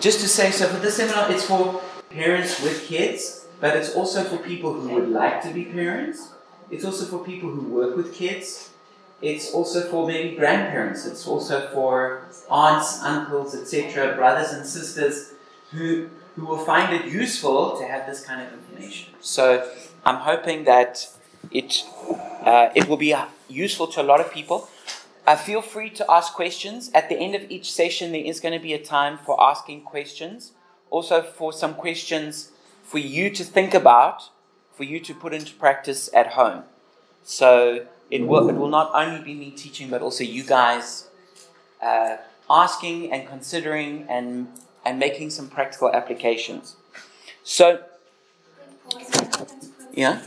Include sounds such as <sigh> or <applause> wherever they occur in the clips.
Just to say, so for this seminar, it's for parents with kids, but it's also for people who would like to be parents. It's also for people who work with kids. It's also for maybe grandparents. It's also for aunts, uncles, etc., brothers and sisters who who will find it useful to have this kind of information. So I'm hoping that it uh, it will be useful to a lot of people. Uh, feel free to ask questions. At the end of each session, there is going to be a time for asking questions. Also, for some questions for you to think about, for you to put into practice at home. So it will, it will not only be me teaching, but also you guys uh, asking and considering and, and making some practical applications. So, yeah?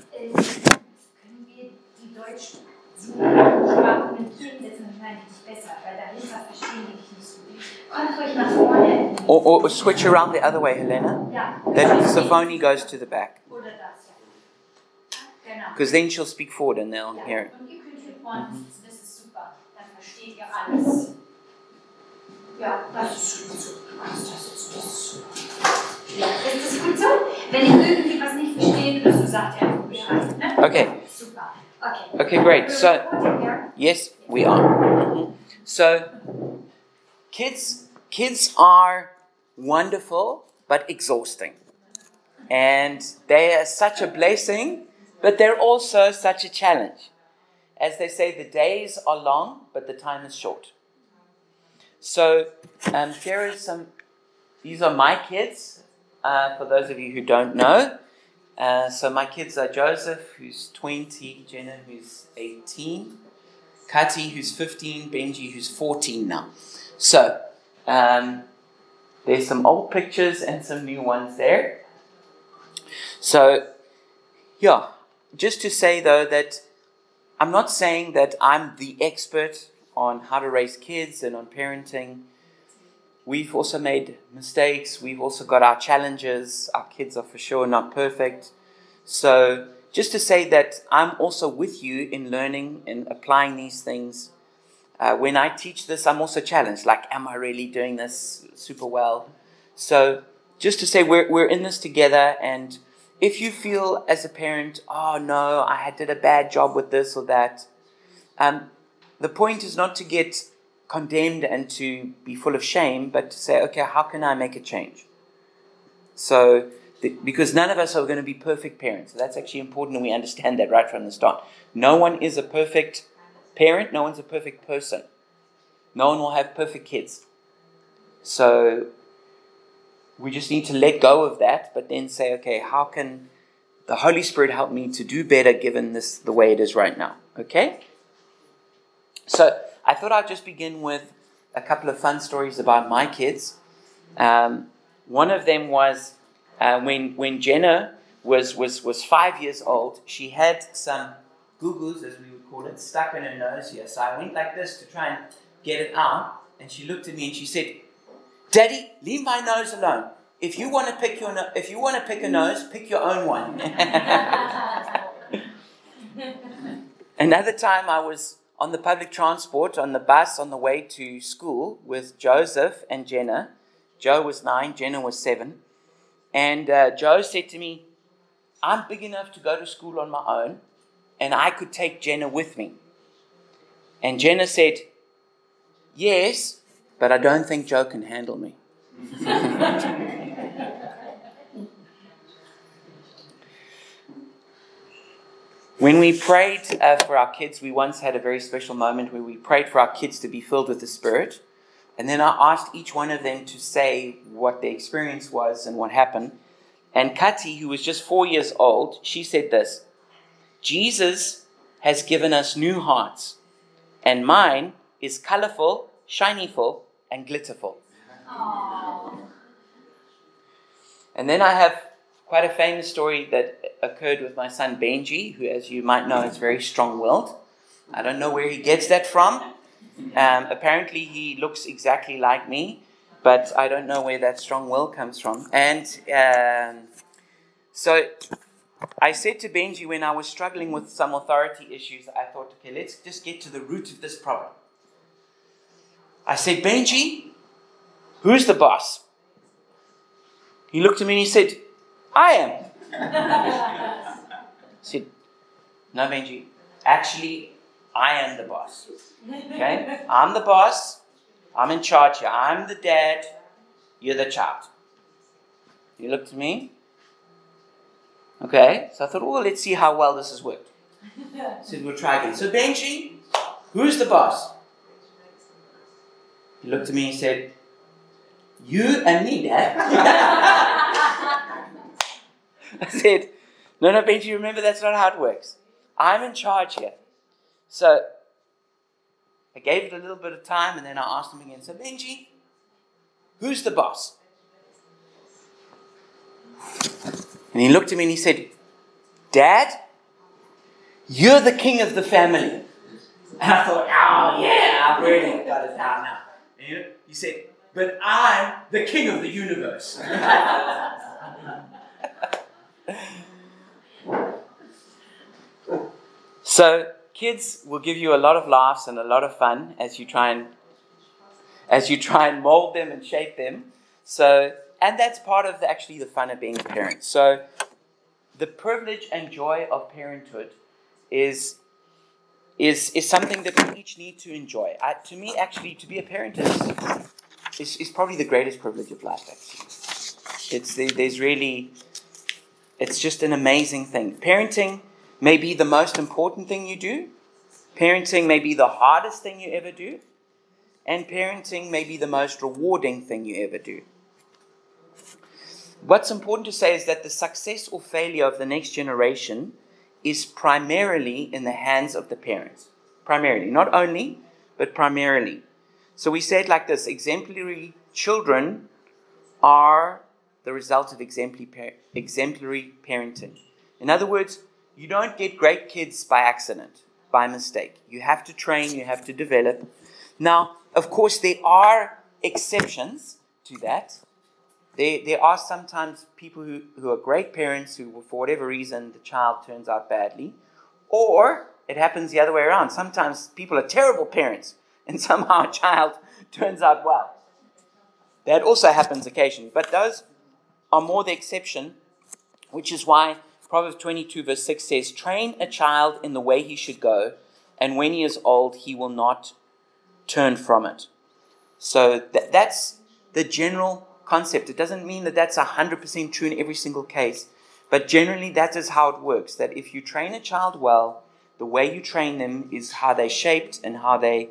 Sprache kommentieren jetzt wahrscheinlich besser, weil dahinter verstehen die nicht so gut. Kommt ruhig nach vorne. Or, or switch around the other way, Helena. Ja. Then Sophoni goes to the back. Oder das, ja. Genau. Because then she'll speak forward and they'll Ja. hear it. Und ihr könnt hier vorne mhm. sitzen, das ist super. Dann versteht ihr alles. Ja, das ist gut so. Das ist, das ist super. Ja, ist das gut so? Wenn ihr irgendwie was nicht versteht oder so, sagt ihr einfach Bescheid. Ne? Okay. Super. Okay. Okay, great. So, yes, we are. So, kids, kids are wonderful but exhausting, and they are such a blessing, but they're also such a challenge. As they say, the days are long, but the time is short. So, um, here is some. These are my kids. Uh, for those of you who don't know, uh, so my kids are Joseph, who's 20, Jenna, who's 18, Kati, who's 15, Benji, who's 14 now. So um, there's some old pictures and some new ones there. So, yeah, just to say though that I'm not saying that I'm the expert on how to raise kids and on parenting. We've also made mistakes. We've also got our challenges. Our kids are for sure not perfect. So, just to say that I'm also with you in learning and applying these things. Uh, when I teach this, I'm also challenged. Like, am I really doing this super well? So, just to say we're, we're in this together. And if you feel as a parent, oh no, I did a bad job with this or that, um, the point is not to get condemned and to be full of shame, but to say, okay, how can I make a change? So, the, because none of us are going to be perfect parents. That's actually important, and we understand that right from the start. No one is a perfect parent, no one's a perfect person. No one will have perfect kids. So, we just need to let go of that, but then say, okay, how can the Holy Spirit help me to do better given this the way it is right now? Okay? So, I thought I'd just begin with a couple of fun stories about my kids. Um, one of them was uh, when when Jenna was, was was five years old. She had some goo-goos, as we would call it, stuck in her nose here. So I went like this to try and get it out, and she looked at me and she said, "Daddy, leave my nose alone. If you want to pick your no- if you want to pick a nose, pick your own one." <laughs> <laughs> Another time I was on the public transport on the bus on the way to school with Joseph and Jenna. Joe was nine, Jenna was seven. And uh, Joe said to me, I'm big enough to go to school on my own, and I could take Jenna with me. And Jenna said, Yes, but I don't think Joe can handle me. <laughs> When we prayed uh, for our kids, we once had a very special moment where we prayed for our kids to be filled with the Spirit. And then I asked each one of them to say what their experience was and what happened. And Kati, who was just four years old, she said this Jesus has given us new hearts, and mine is colorful, shinyful, and glitterful. And then I have quite a famous story that occurred with my son Benji, who, as you might know, is very strong willed. I don't know where he gets that from. Um, apparently, he looks exactly like me, but I don't know where that strong will comes from. And um, so I said to Benji when I was struggling with some authority issues, I thought, okay, let's just get to the root of this problem. I said, Benji, who's the boss? He looked at me and he said, I am. <laughs> No, Benji, actually, I am the boss. Okay? I'm the boss. I'm in charge here. I'm the dad. You're the child. You look to me. Okay, so I thought, well, let's see how well this has worked. <laughs> So we'll try again. So, Benji, who's the boss? He looked at me and said, You and me, Dad. <laughs> <laughs> I said, No, no, Benji, remember that's not how it works. I'm in charge here. So I gave it a little bit of time and then I asked him again, So, Benji, who's the boss? And he looked at me and he said, Dad, you're the king of the family. And I thought, oh yeah, I've really got it down now. And he said, but I'm the king of the universe. <laughs> so kids will give you a lot of laughs and a lot of fun as you try and as you try and mold them and shape them. So and that's part of the, actually the fun of being a parent. So the privilege and joy of parenthood is is is something that we each need to enjoy. Uh, to me, actually, to be a parent is, is, is probably the greatest privilege of life. Actually, it's there's really it's just an amazing thing. Parenting may be the most important thing you do. Parenting may be the hardest thing you ever do. And parenting may be the most rewarding thing you ever do. What's important to say is that the success or failure of the next generation is primarily in the hands of the parents. Primarily. Not only, but primarily. So we say it like this exemplary children are the result of exemplary, parenting. In other words, you don't get great kids by accident, by mistake. You have to train, you have to develop. Now, of course, there are exceptions to that. There, there are sometimes people who, who are great parents who, for whatever reason, the child turns out badly. Or it happens the other way around. Sometimes people are terrible parents and somehow a child <laughs> turns out well. That also happens occasionally. But those are more the exception, which is why Proverbs 22, verse 6 says, Train a child in the way he should go, and when he is old, he will not turn from it. So that, that's the general concept. It doesn't mean that that's 100% true in every single case, but generally that is how it works. That if you train a child well, the way you train them is how they're shaped and how they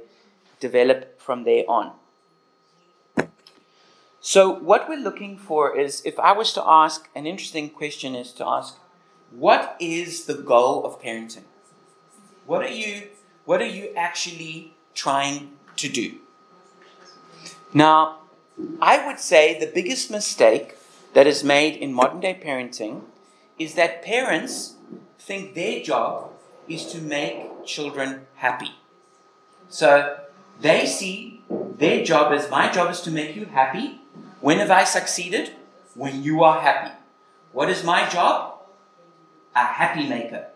develop from there on. So, what we're looking for is if I was to ask, an interesting question is to ask, what is the goal of parenting? What are you, what are you actually trying to do? Now, I would say the biggest mistake that is made in modern day parenting is that parents think their job is to make children happy. So they see their job as my job is to make you happy. When have I succeeded? When you are happy. What is my job? A happy maker.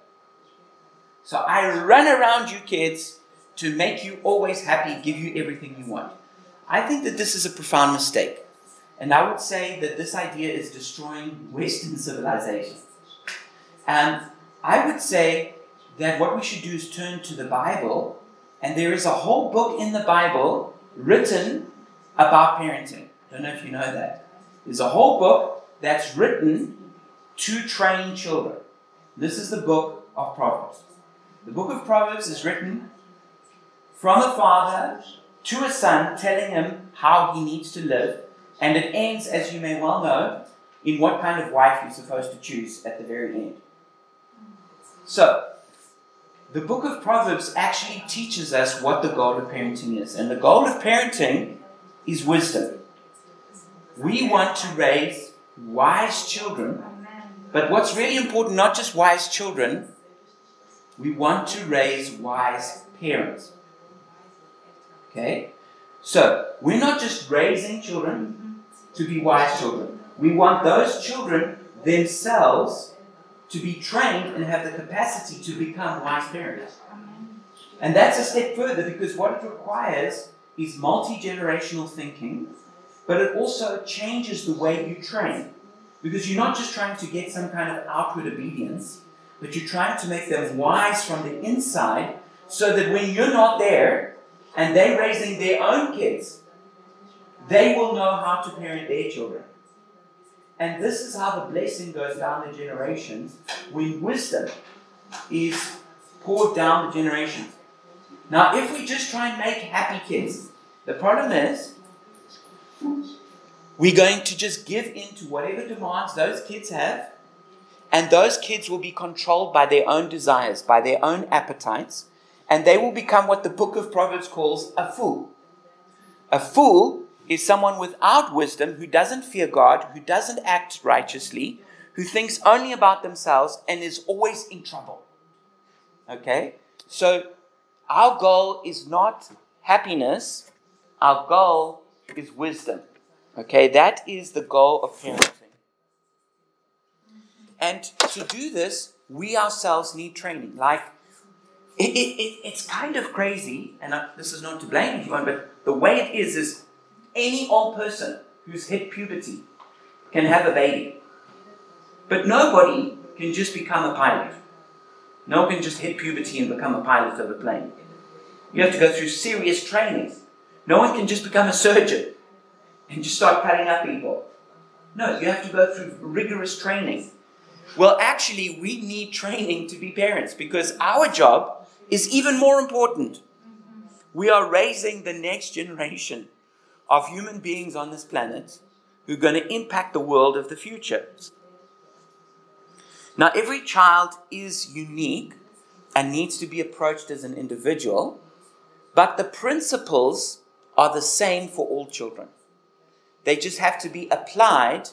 So I run around you kids to make you always happy, give you everything you want. I think that this is a profound mistake. And I would say that this idea is destroying Western civilization. And I would say that what we should do is turn to the Bible, and there is a whole book in the Bible written about parenting. I don't know if you know that. There's a whole book that's written to train children. This is the book of Proverbs. The book of Proverbs is written from a father to a son, telling him how he needs to live. And it ends, as you may well know, in what kind of wife you're supposed to choose at the very end. So, the book of Proverbs actually teaches us what the goal of parenting is. And the goal of parenting is wisdom. We want to raise wise children, but what's really important, not just wise children, we want to raise wise parents. Okay? So, we're not just raising children to be wise children. We want those children themselves to be trained and have the capacity to become wise parents. And that's a step further because what it requires is multi generational thinking, but it also changes the way you train. Because you're not just trying to get some kind of outward obedience, but you're trying to make them wise from the inside so that when you're not there and they're raising their own kids, they will know how to parent their children. And this is how the blessing goes down the generations when wisdom is poured down the generations. Now, if we just try and make happy kids, the problem is we're going to just give in to whatever demands those kids have, and those kids will be controlled by their own desires, by their own appetites, and they will become what the book of Proverbs calls a fool. A fool is someone without wisdom who doesn't fear God, who doesn't act righteously, who thinks only about themselves and is always in trouble. Okay? So, our goal is not happiness, our goal is wisdom. Okay? That is the goal of parenting. And to do this, we ourselves need training. Like, it, it, it, it's kind of crazy, and I, this is not to blame anyone, but the way it is is any old person who's hit puberty can have a baby. But nobody can just become a pilot. No one can just hit puberty and become a pilot of a plane. You have to go through serious training. No one can just become a surgeon and just start cutting up people. No, you have to go through rigorous training. Well, actually, we need training to be parents because our job is even more important. We are raising the next generation of human beings on this planet who are going to impact the world of the future. Now, every child is unique and needs to be approached as an individual, but the principles are the same for all children. They just have to be applied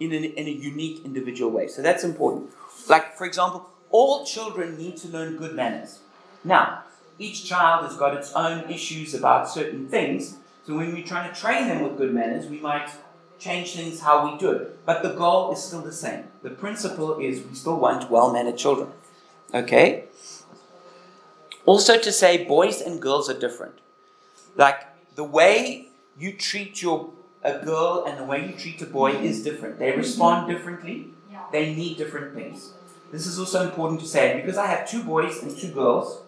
in, an, in a unique individual way. So that's important. Like, for example, all children need to learn good manners. Now, each child has got its own issues about certain things, so when we're trying to train them with good manners, we might change things how we do it. But the goal is still the same. The principle is we still want well mannered children. Okay? Also, to say boys and girls are different. Like the way you treat your a girl and the way you treat a boy is different. They respond differently. They need different things. This is also important to say because I have two boys and two girls.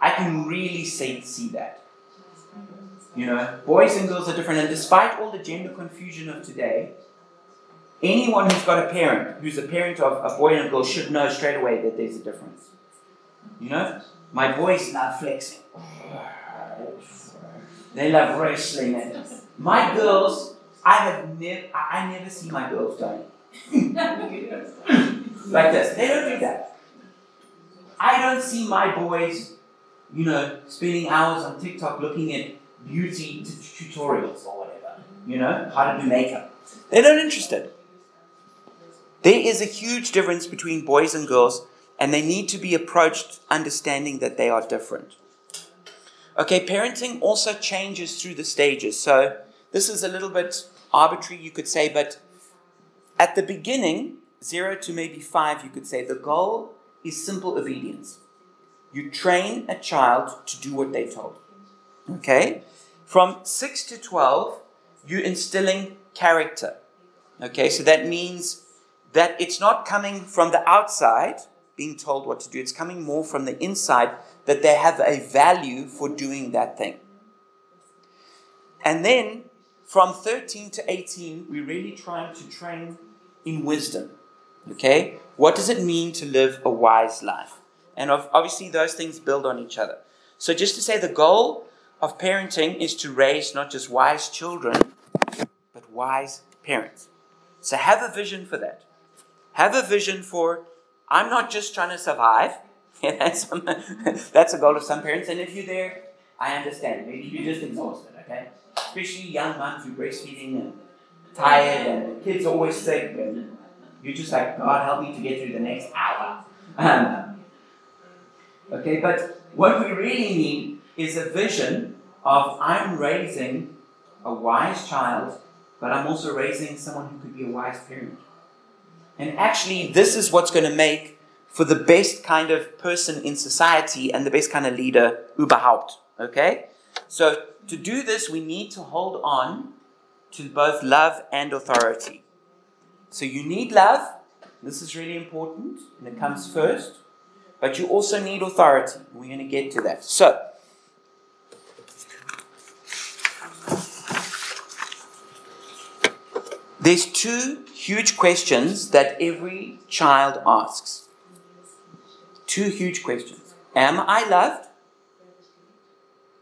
I can really say, see that. You know, boys and girls are different, and despite all the gender confusion of today, anyone who's got a parent who's a parent of a boy and a girl should know straight away that there's a difference. You know, my boys love flexing. They love wrestling. And my girls, I have never, I never see my girls going <laughs> like this. They don't do that. I don't see my boys, you know, spending hours on TikTok looking at beauty tutorials or whatever, you know, how to do makeup. They're not interested. There is a huge difference between boys and girls, and they need to be approached understanding that they are different. Okay, parenting also changes through the stages. So, this is a little bit arbitrary, you could say, but at the beginning, zero to maybe five, you could say, the goal is simple obedience. You train a child to do what they're told. Okay? From 6 to 12, you're instilling character. Okay, so that means that it's not coming from the outside, being told what to do, it's coming more from the inside that they have a value for doing that thing. And then from 13 to 18, we're really trying to train in wisdom. Okay? What does it mean to live a wise life? And obviously, those things build on each other. So, just to say, the goal of parenting is to raise not just wise children, but wise parents. So have a vision for that. Have a vision for, I'm not just trying to survive. <laughs> that's, that's a goal of some parents. And if you're there, I understand. Maybe you're just exhausted, okay? Especially young moms who breastfeeding and tired and kids always sick and you're just like, God help me to get through the next hour. Um, okay, but what we really need is a vision of I'm raising a wise child, but I'm also raising someone who could be a wise parent. And actually, this is what's going to make for the best kind of person in society and the best kind of leader überhaupt. Okay? So, to do this, we need to hold on to both love and authority. So you need love. This is really important, and it comes first. But you also need authority. We're going to get to that. So, there's two huge questions that every child asks. Two huge questions. Am I loved?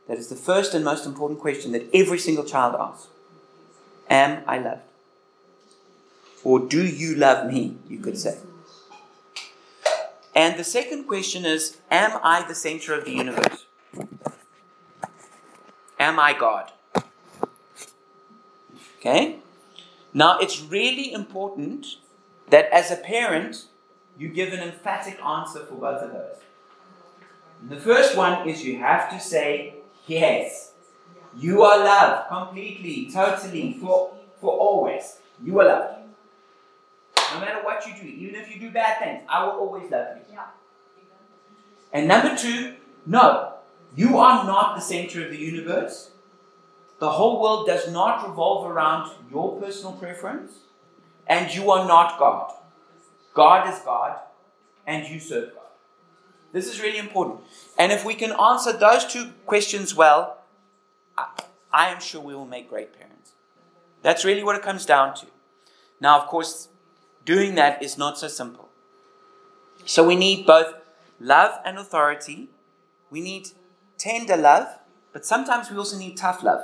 That is the first and most important question that every single child asks. Am I loved? Or do you love me? You could say. And the second question is Am I the center of the universe? Am I God? Okay? Now, it's really important that as a parent, you give an emphatic answer for both of those. And the first one is you have to say, Yes, you are loved completely, totally, for, for always. You are loved. No matter what you do, even if you do bad things, I will always love you. And number two, no, you are not the center of the universe. The whole world does not revolve around your personal preference, and you are not God. God is God, and you serve God. This is really important. And if we can answer those two questions well, I, I am sure we will make great parents. That's really what it comes down to. Now, of course, doing that is not so simple. So we need both love and authority. We need tender love, but sometimes we also need tough love.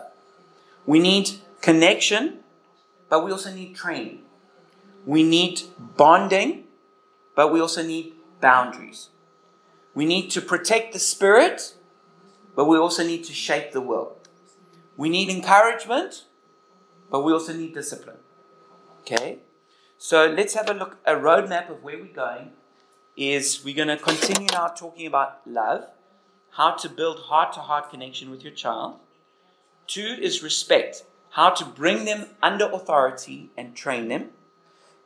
We need connection, but we also need training. We need bonding, but we also need boundaries. We need to protect the spirit, but we also need to shape the will. We need encouragement, but we also need discipline. Okay? So let's have a look, a roadmap of where we're going. Is we're going to continue now talking about love, how to build heart to heart connection with your child. Two is respect, how to bring them under authority and train them.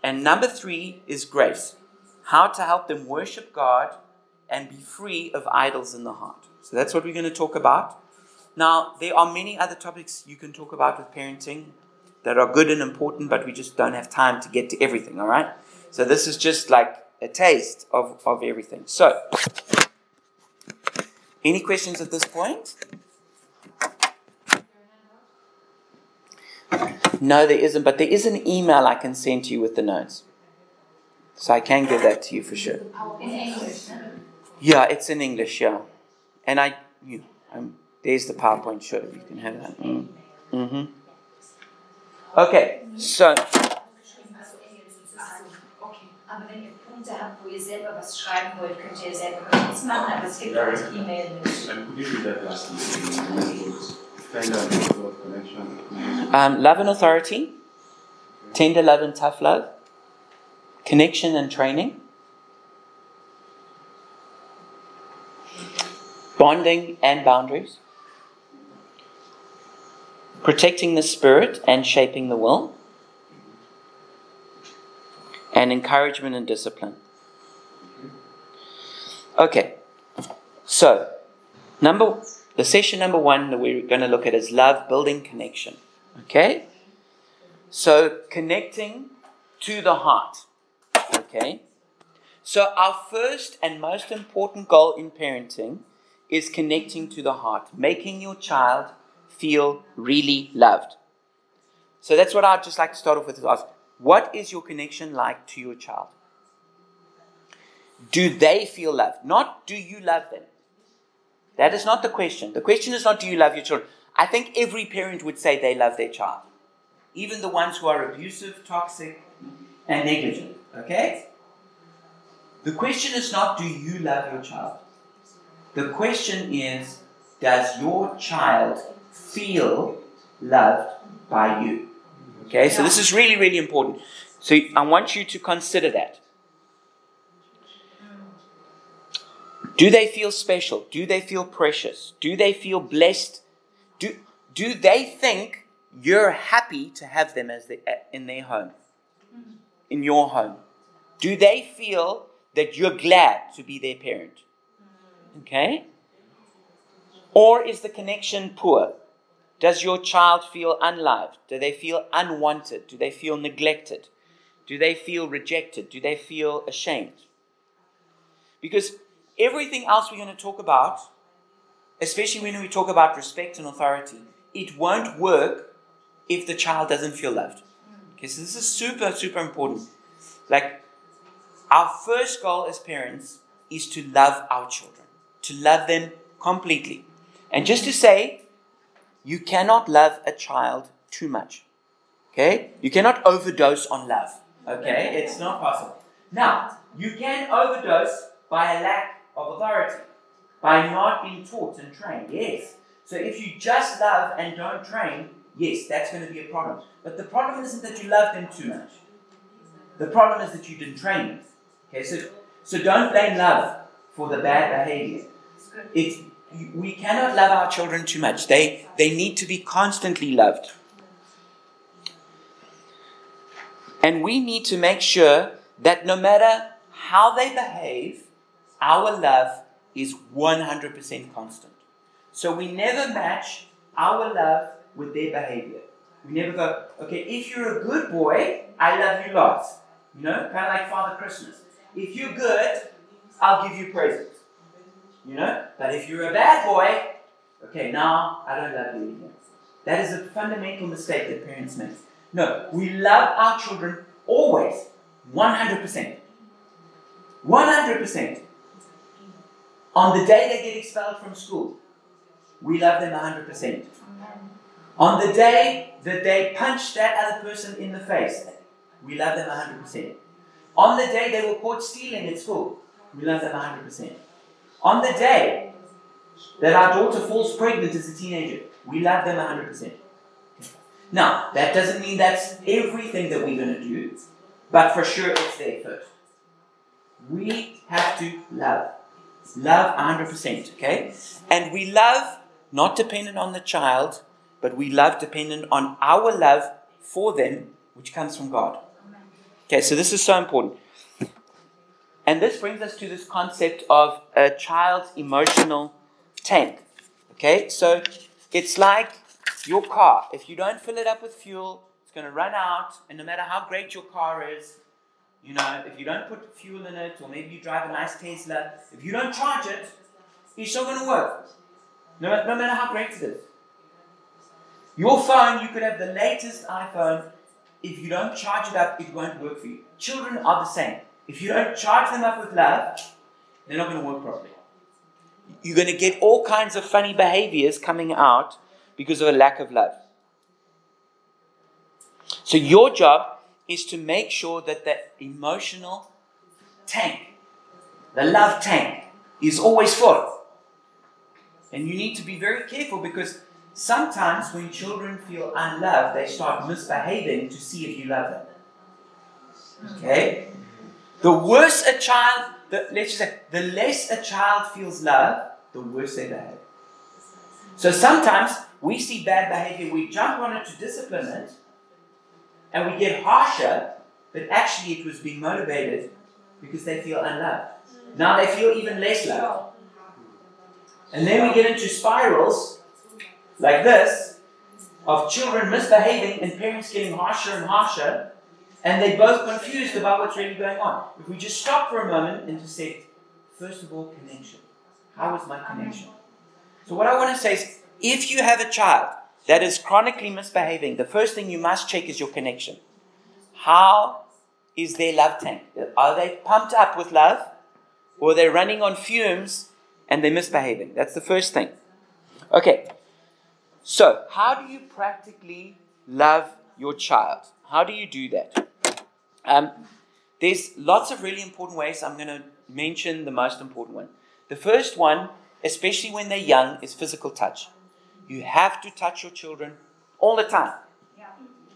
And number three is grace, how to help them worship God and be free of idols in the heart. So that's what we're going to talk about. Now, there are many other topics you can talk about with parenting that are good and important, but we just don't have time to get to everything, all right? So this is just like a taste of, of everything. So, any questions at this point? No, there isn't, but there is an email I can send to you with the notes. So I can give that to you for sure. In English. Yeah, it's in English, yeah. And I, you, um, there's the PowerPoint, sure, you can have that. Mm. hmm Okay, so, Okay, aber wenn ihr Punkte habt, wo ihr selber was schreiben wollt, könnt ihr selber Notizen machen, aber es gibt auch E-Mail mit. And could um, love and authority, tender love and tough love, connection and training, bonding and boundaries, protecting the spirit and shaping the will, and encouragement and discipline. Okay, so number the session number one that we're going to look at is love building connection. Okay, so connecting to the heart. Okay, so our first and most important goal in parenting is connecting to the heart, making your child feel really loved. So that's what I'd just like to start off with is ask what is your connection like to your child? Do they feel loved? Not do you love them? That is not the question. The question is not do you love your children? I think every parent would say they love their child, even the ones who are abusive, toxic, and negligent. Okay? The question is not do you love your child? The question is does your child feel loved by you? Okay, so this is really, really important. So I want you to consider that. Do they feel special? Do they feel precious? Do they feel blessed? Do, do they think you're happy to have them as the, in their home, in your home? Do they feel that you're glad to be their parent? Okay? Or is the connection poor? Does your child feel unloved? Do they feel unwanted? Do they feel neglected? Do they feel rejected? Do they feel ashamed? Because everything else we're going to talk about, especially when we talk about respect and authority, it won't work if the child doesn't feel loved. Okay, so this is super, super important. Like, our first goal as parents is to love our children, to love them completely. And just to say, you cannot love a child too much. Okay? You cannot overdose on love. Okay? It's not possible. Now, you can overdose by a lack of authority, by not being taught and trained. Yes. So if you just love and don't train, yes, that's going to be a problem. But the problem isn't that you love them too much. The problem is that you didn't train them. Okay, so so don't blame love for the bad behavior. It's we cannot love our children too much. They they need to be constantly loved. And we need to make sure that no matter how they behave, our love is 100% constant. So we never match our love with their behavior. We never go, okay, if you're a good boy, I love you lots. You know, kind of like Father Christmas. If you're good, I'll give you presents. You know? But if you're a bad boy, okay, now I don't love you anymore. That is a fundamental mistake that parents make. No, we love our children always, 100%. 100%. On the day they get expelled from school, we love them 100%. On the day that they punch that other person in the face, we love them 100%. On the day they were caught stealing at school, we love them 100%. On the day that our daughter falls pregnant as a teenager, we love them 100%. Now, that doesn't mean that's everything that we're going to do, but for sure it's there first. We have to love. Love 100%, okay? And we love not dependent on the child, but we love dependent on our love for them, which comes from God. Okay, so this is so important. And this brings us to this concept of a child's emotional tank. Okay, so it's like your car. If you don't fill it up with fuel, it's going to run out, and no matter how great your car is, you know, if you don't put fuel in it, or maybe you drive a nice Tesla, if you don't charge it, it's not going to work. No, no matter how great it is. Your phone, you could have the latest iPhone, if you don't charge it up, it won't work for you. Children are the same. If you don't charge them up with love, they're not going to work properly. You're going to get all kinds of funny behaviors coming out because of a lack of love. So, your job is to make sure that that emotional tank, the love tank, is always full. And you need to be very careful because Sometimes when children feel unloved, they start misbehaving to see if you love them. Okay? The worse a child, the, let's just say, the less a child feels love, the worse they behave. So sometimes we see bad behavior, we jump on it to discipline it, and we get harsher, but actually it was being motivated because they feel unloved. Now they feel even less loved. And then we get into spirals like this of children misbehaving and parents getting harsher and harsher, and they're both confused about what's really going on. If we just stop for a moment and just say, first of all, connection. How is my connection? So, what I want to say is if you have a child that is chronically misbehaving, the first thing you must check is your connection. How is their love tank? Are they pumped up with love? Or are they running on fumes and they're misbehaving? That's the first thing. Okay, so, how do you practically love your child? How do you do that? Um, there's lots of really important ways. I'm going to mention the most important one. The first one, especially when they're young, is physical touch. You have to touch your children all the time.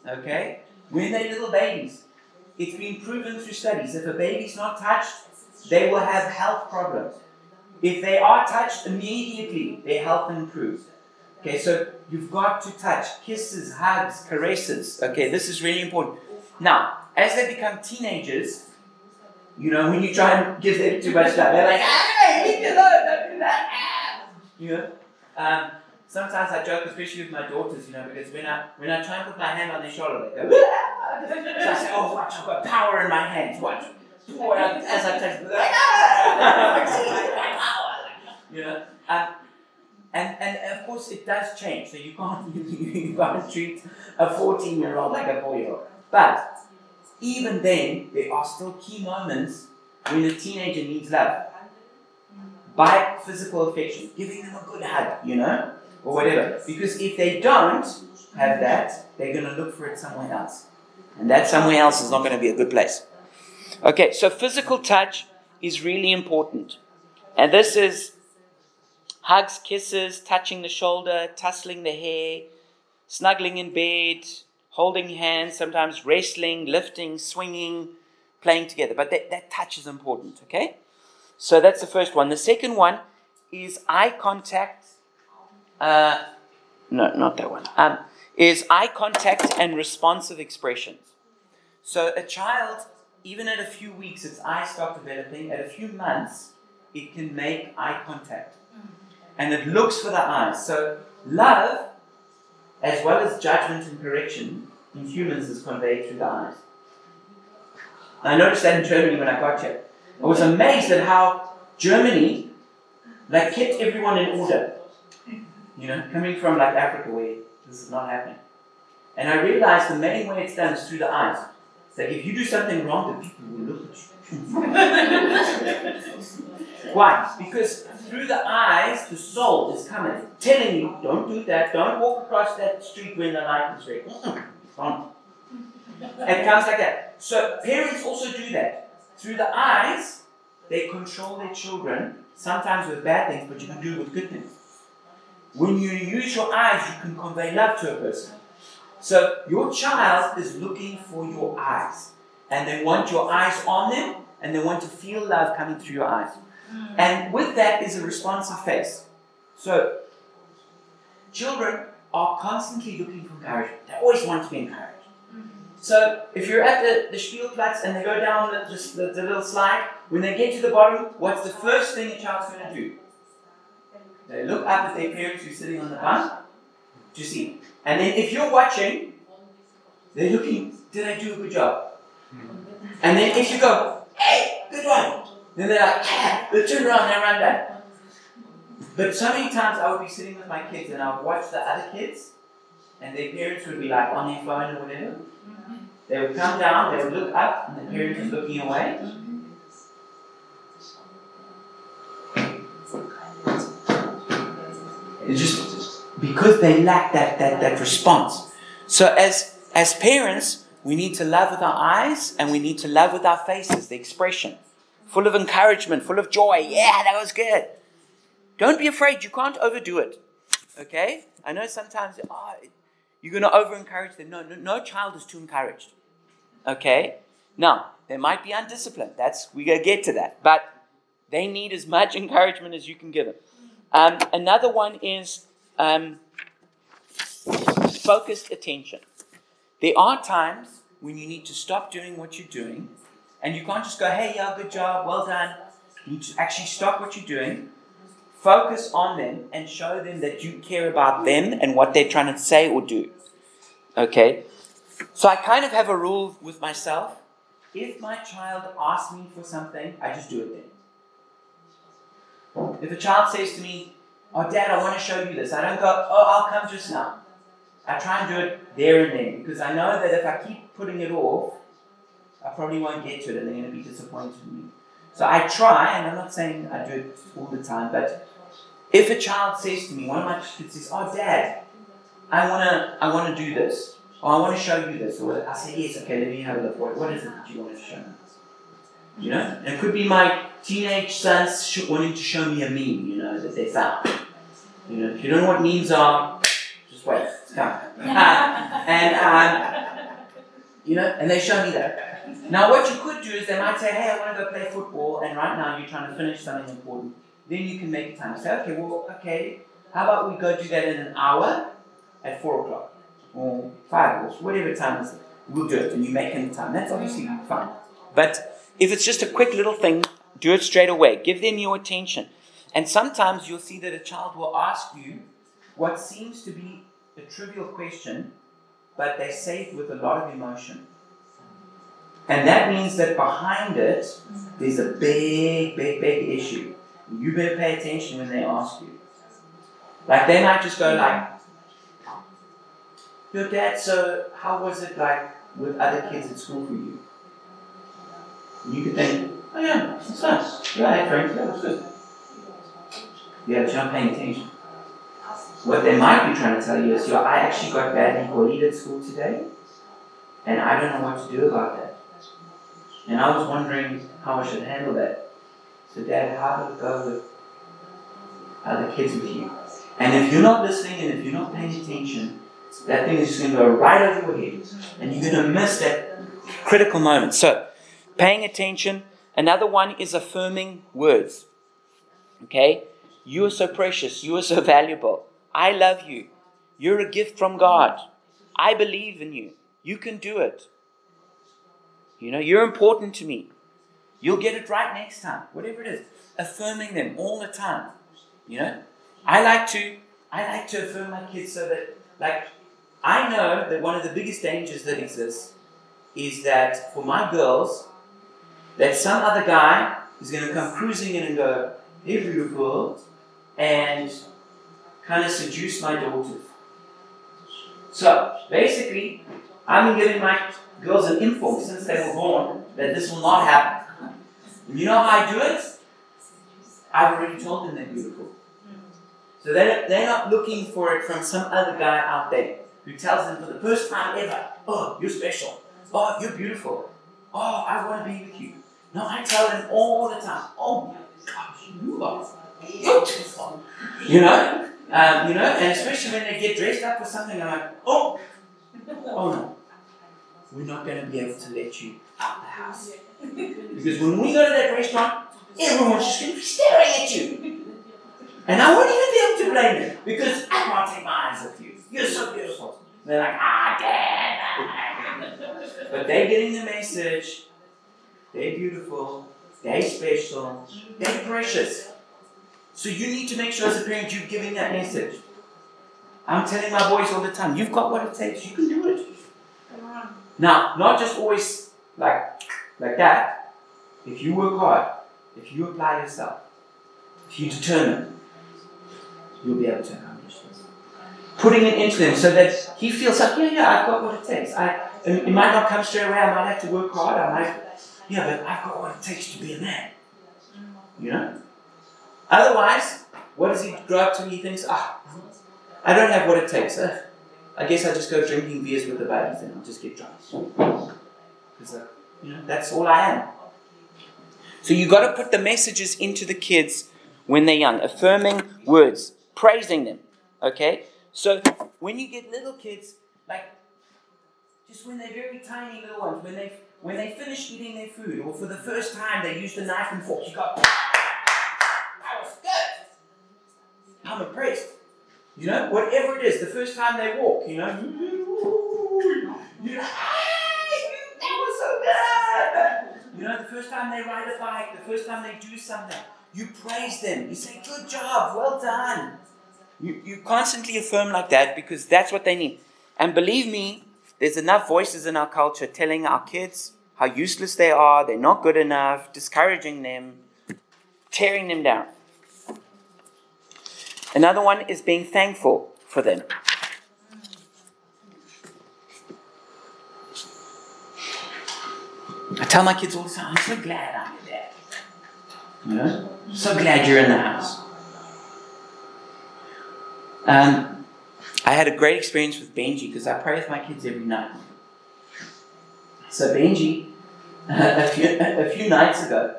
Okay? When they're little babies, it's been proven through studies if a baby's not touched, they will have health problems. If they are touched immediately, their health improves. Okay, so you've got to touch kisses, hugs, caresses. Okay, this is really important. Now, as they become teenagers, you know, when you try and give them too much love, they're like, ah, leave me alone, don't do that. Ah. You know, um, sometimes I joke, especially with my daughters, you know, because when I when I try and put my hand on their shoulder, they go, ah. <laughs> ah. So I say, oh, watch, I've got power in my hands. Watch. Out as I touch it. Ah! <laughs> You know? Um, and, and of course, it does change. So you can't, <laughs> you, can't treat a 14 year old like a 4 year old. But even then, there are still key moments when a teenager needs love. By physical affection, giving them a good hug, you know, or whatever. Because if they don't have that, they're going to look for it somewhere else. And that somewhere else is not going to be a good place. Okay, so physical touch is really important. And this is hugs, kisses, touching the shoulder, tussling the hair, snuggling in bed, holding hands, sometimes wrestling, lifting, swinging, playing together. But that, that touch is important, okay? So that's the first one. The second one is eye contact. Uh, no, not that one. Um, is eye contact and responsive expressions. So a child, even at a few weeks, its eyes start developing. At a few months, it can make eye contact. And it looks for the eyes. So love, as well as judgment and correction, in humans is conveyed through the eyes. I noticed that in Germany when I got here. I was amazed at how Germany they kept everyone in order. You know, coming from like Africa where this is not happening. And I realized the main way it's done is through the eyes. It's like if you do something wrong, the people will look at you. <laughs> Why? Because through the eyes, the soul is coming, telling you, don't do that, don't walk across that street when the light is red. Don't. <laughs> It comes like that. So parents also do that. Through the eyes, they control their children, sometimes with bad things, but you can do it with good things. When you use your eyes, you can convey love to a person. So your child is looking for your eyes. And they want your eyes on them, and they want to feel love coming through your eyes. Hmm. And with that is a responsive face. So children are constantly looking for encouragement. They always want to be encouraged. Hmm. So if you're at the, the Spielplatz and they go down the, the, the, little slide, when they get to the bottom, what's the first thing a child's going to do? They look up at their parents who's sitting on the bus to see. And then if you're watching, they're looking, did I do a good job? And then if you go, hey, good one, then they're like, ah, they turn around and run back. But so many times I would be sitting with my kids and I would watch the other kids, and their parents would be like on their phone or whatever. They would come down, they would look up, and the parent is looking away. It's just because they lack that, that, that response. So as as parents, we need to love with our eyes and we need to love with our faces, the expression. Full of encouragement, full of joy. Yeah, that was good. Don't be afraid, you can't overdo it. Okay? I know sometimes oh, you're going to over encourage them. No, no, no child is too encouraged. Okay? Now, they might be undisciplined. That's we're gonna get to that. But they need as much encouragement as you can give them. Um, another one is um, focused attention. There are times when you need to stop doing what you're doing, and you can't just go, "Hey, yeah, good job, well done." You need to actually stop what you're doing, focus on them, and show them that you care about them and what they're trying to say or do. Okay. So I kind of have a rule with myself. If my child asks me for something, I just do it then. If a child says to me, Oh, Dad, I want to show you this, I don't go, Oh, I'll come just now. I try and do it there and then because I know that if I keep putting it off, I probably won't get to it and they're going to be disappointed in me. So I try, and I'm not saying I do it all the time, but if a child says to me, one of my kids says, Oh, Dad, I want to I wanna do this. or I want to show you this. Or I say, yes, okay, let me have a look. What, is it that you want to show me? You know? And it could be my teenage sons sh- wanting to show me a meme, you know, that they found. You know, if you don't know what memes are, just wait, it's coming. <laughs> and, um, you know, and they show me that. Now, what you could do is they might say, hey, I want to go play football, and right now you're trying to finish something important. Then you can make time. Say, okay, well, okay, how about we go do that in an hour at 4 o'clock? or five hours, whatever time is, we'll do it, and you make any time. That's obviously fine. But if it's just a quick little thing, do it straight away. Give them your attention. And sometimes you'll see that a child will ask you what seems to be a trivial question, but they say it with a lot of emotion. And that means that behind it, there's a big, big, big issue. You better pay attention when they ask you. Like they might just go like, Your dad, so how was it like with other kids at school for you? You could think, Oh yeah, it's nice. Yeah, I had friends, yeah, it was good. Yeah, but you're not paying attention. What they might be trying to tell you is, yo, I actually got badly bullied at school today, and I don't know what to do about that. And I was wondering how I should handle that. So, Dad, how did it go with other kids with you? And if you're not listening and if you're not paying attention, that thing is just going to go right over your head, and you're going to miss that critical moment. So, paying attention. Another one is affirming words. Okay? You are so precious. You are so <laughs> valuable. I love you. You're a gift from God. I believe in you. You can do it. You know, you're important to me. You'll get it right next time. Whatever it is. Affirming them all the time. You know? I like to I like to affirm my kids so that like I know that one of the biggest dangers that exists is that for my girls, that some other guy is going to come cruising in and go, hey, beautiful, and kind of seduce my daughters. So basically, I've been giving my girls an info since they were born that this will not happen. And you know how I do it? I've already told them they're beautiful. So they're, they're not looking for it from some other guy out there who tells them for the first time ever, oh, you're special. Oh, you're beautiful. Oh, I want to be with you. No, I tell them all the time, oh my gosh, you are beautiful. You know? Um, you know, and especially when they get dressed up for something, I'm like, oh, oh no. We're not going to be able to let you out the house. Because when we go to that restaurant, everyone's just going to be staring at you. And I won't even be able to blame you because I can't take my eyes off you. You're so beautiful. And they're like, ah, dad. but they're getting the message. They're beautiful. They're special. They're precious. So you need to make sure as a parent you're giving that message. I'm telling my boys all the time, you've got what it takes. You can do it. Now, not just always like like that. If you work hard, if you apply yourself, if you determine, you'll be able to accomplish this. Putting it into them so that he feels like, yeah, yeah, I've got what it takes. I, it might not come straight away. I might have to work hard. I might, yeah, but I've got what it takes to be a man. You know. Otherwise, what does he grow up to? He thinks, ah, I don't have what it takes. Uh, I guess I just go drinking beers with the buddies and I'll just get drunk. Because, uh, you know, that's all I am. So you got to put the messages into the kids when they're young, affirming words, praising them. Okay? So when you get little kids, like just when they're very tiny little ones, when they when they finish eating their food, or for the first time they used a knife and fork, you go, that was good. I'm impressed. You know, whatever it is, the first time they walk, you know, you know, that was so good. You know, the first time they ride a bike, the first time they do something, you praise them. You say, good job, well done. You, you constantly affirm like that because that's what they need. And believe me, there's enough voices in our culture telling our kids how useless they are, they're not good enough, discouraging them, tearing them down. Another one is being thankful for them. I tell my kids all the time, I'm so glad I'm your dad. Know? So glad you're in the house. Um, I had a great experience with Benji because I pray with my kids every night. So Benji, <laughs> a few, a few nights ago,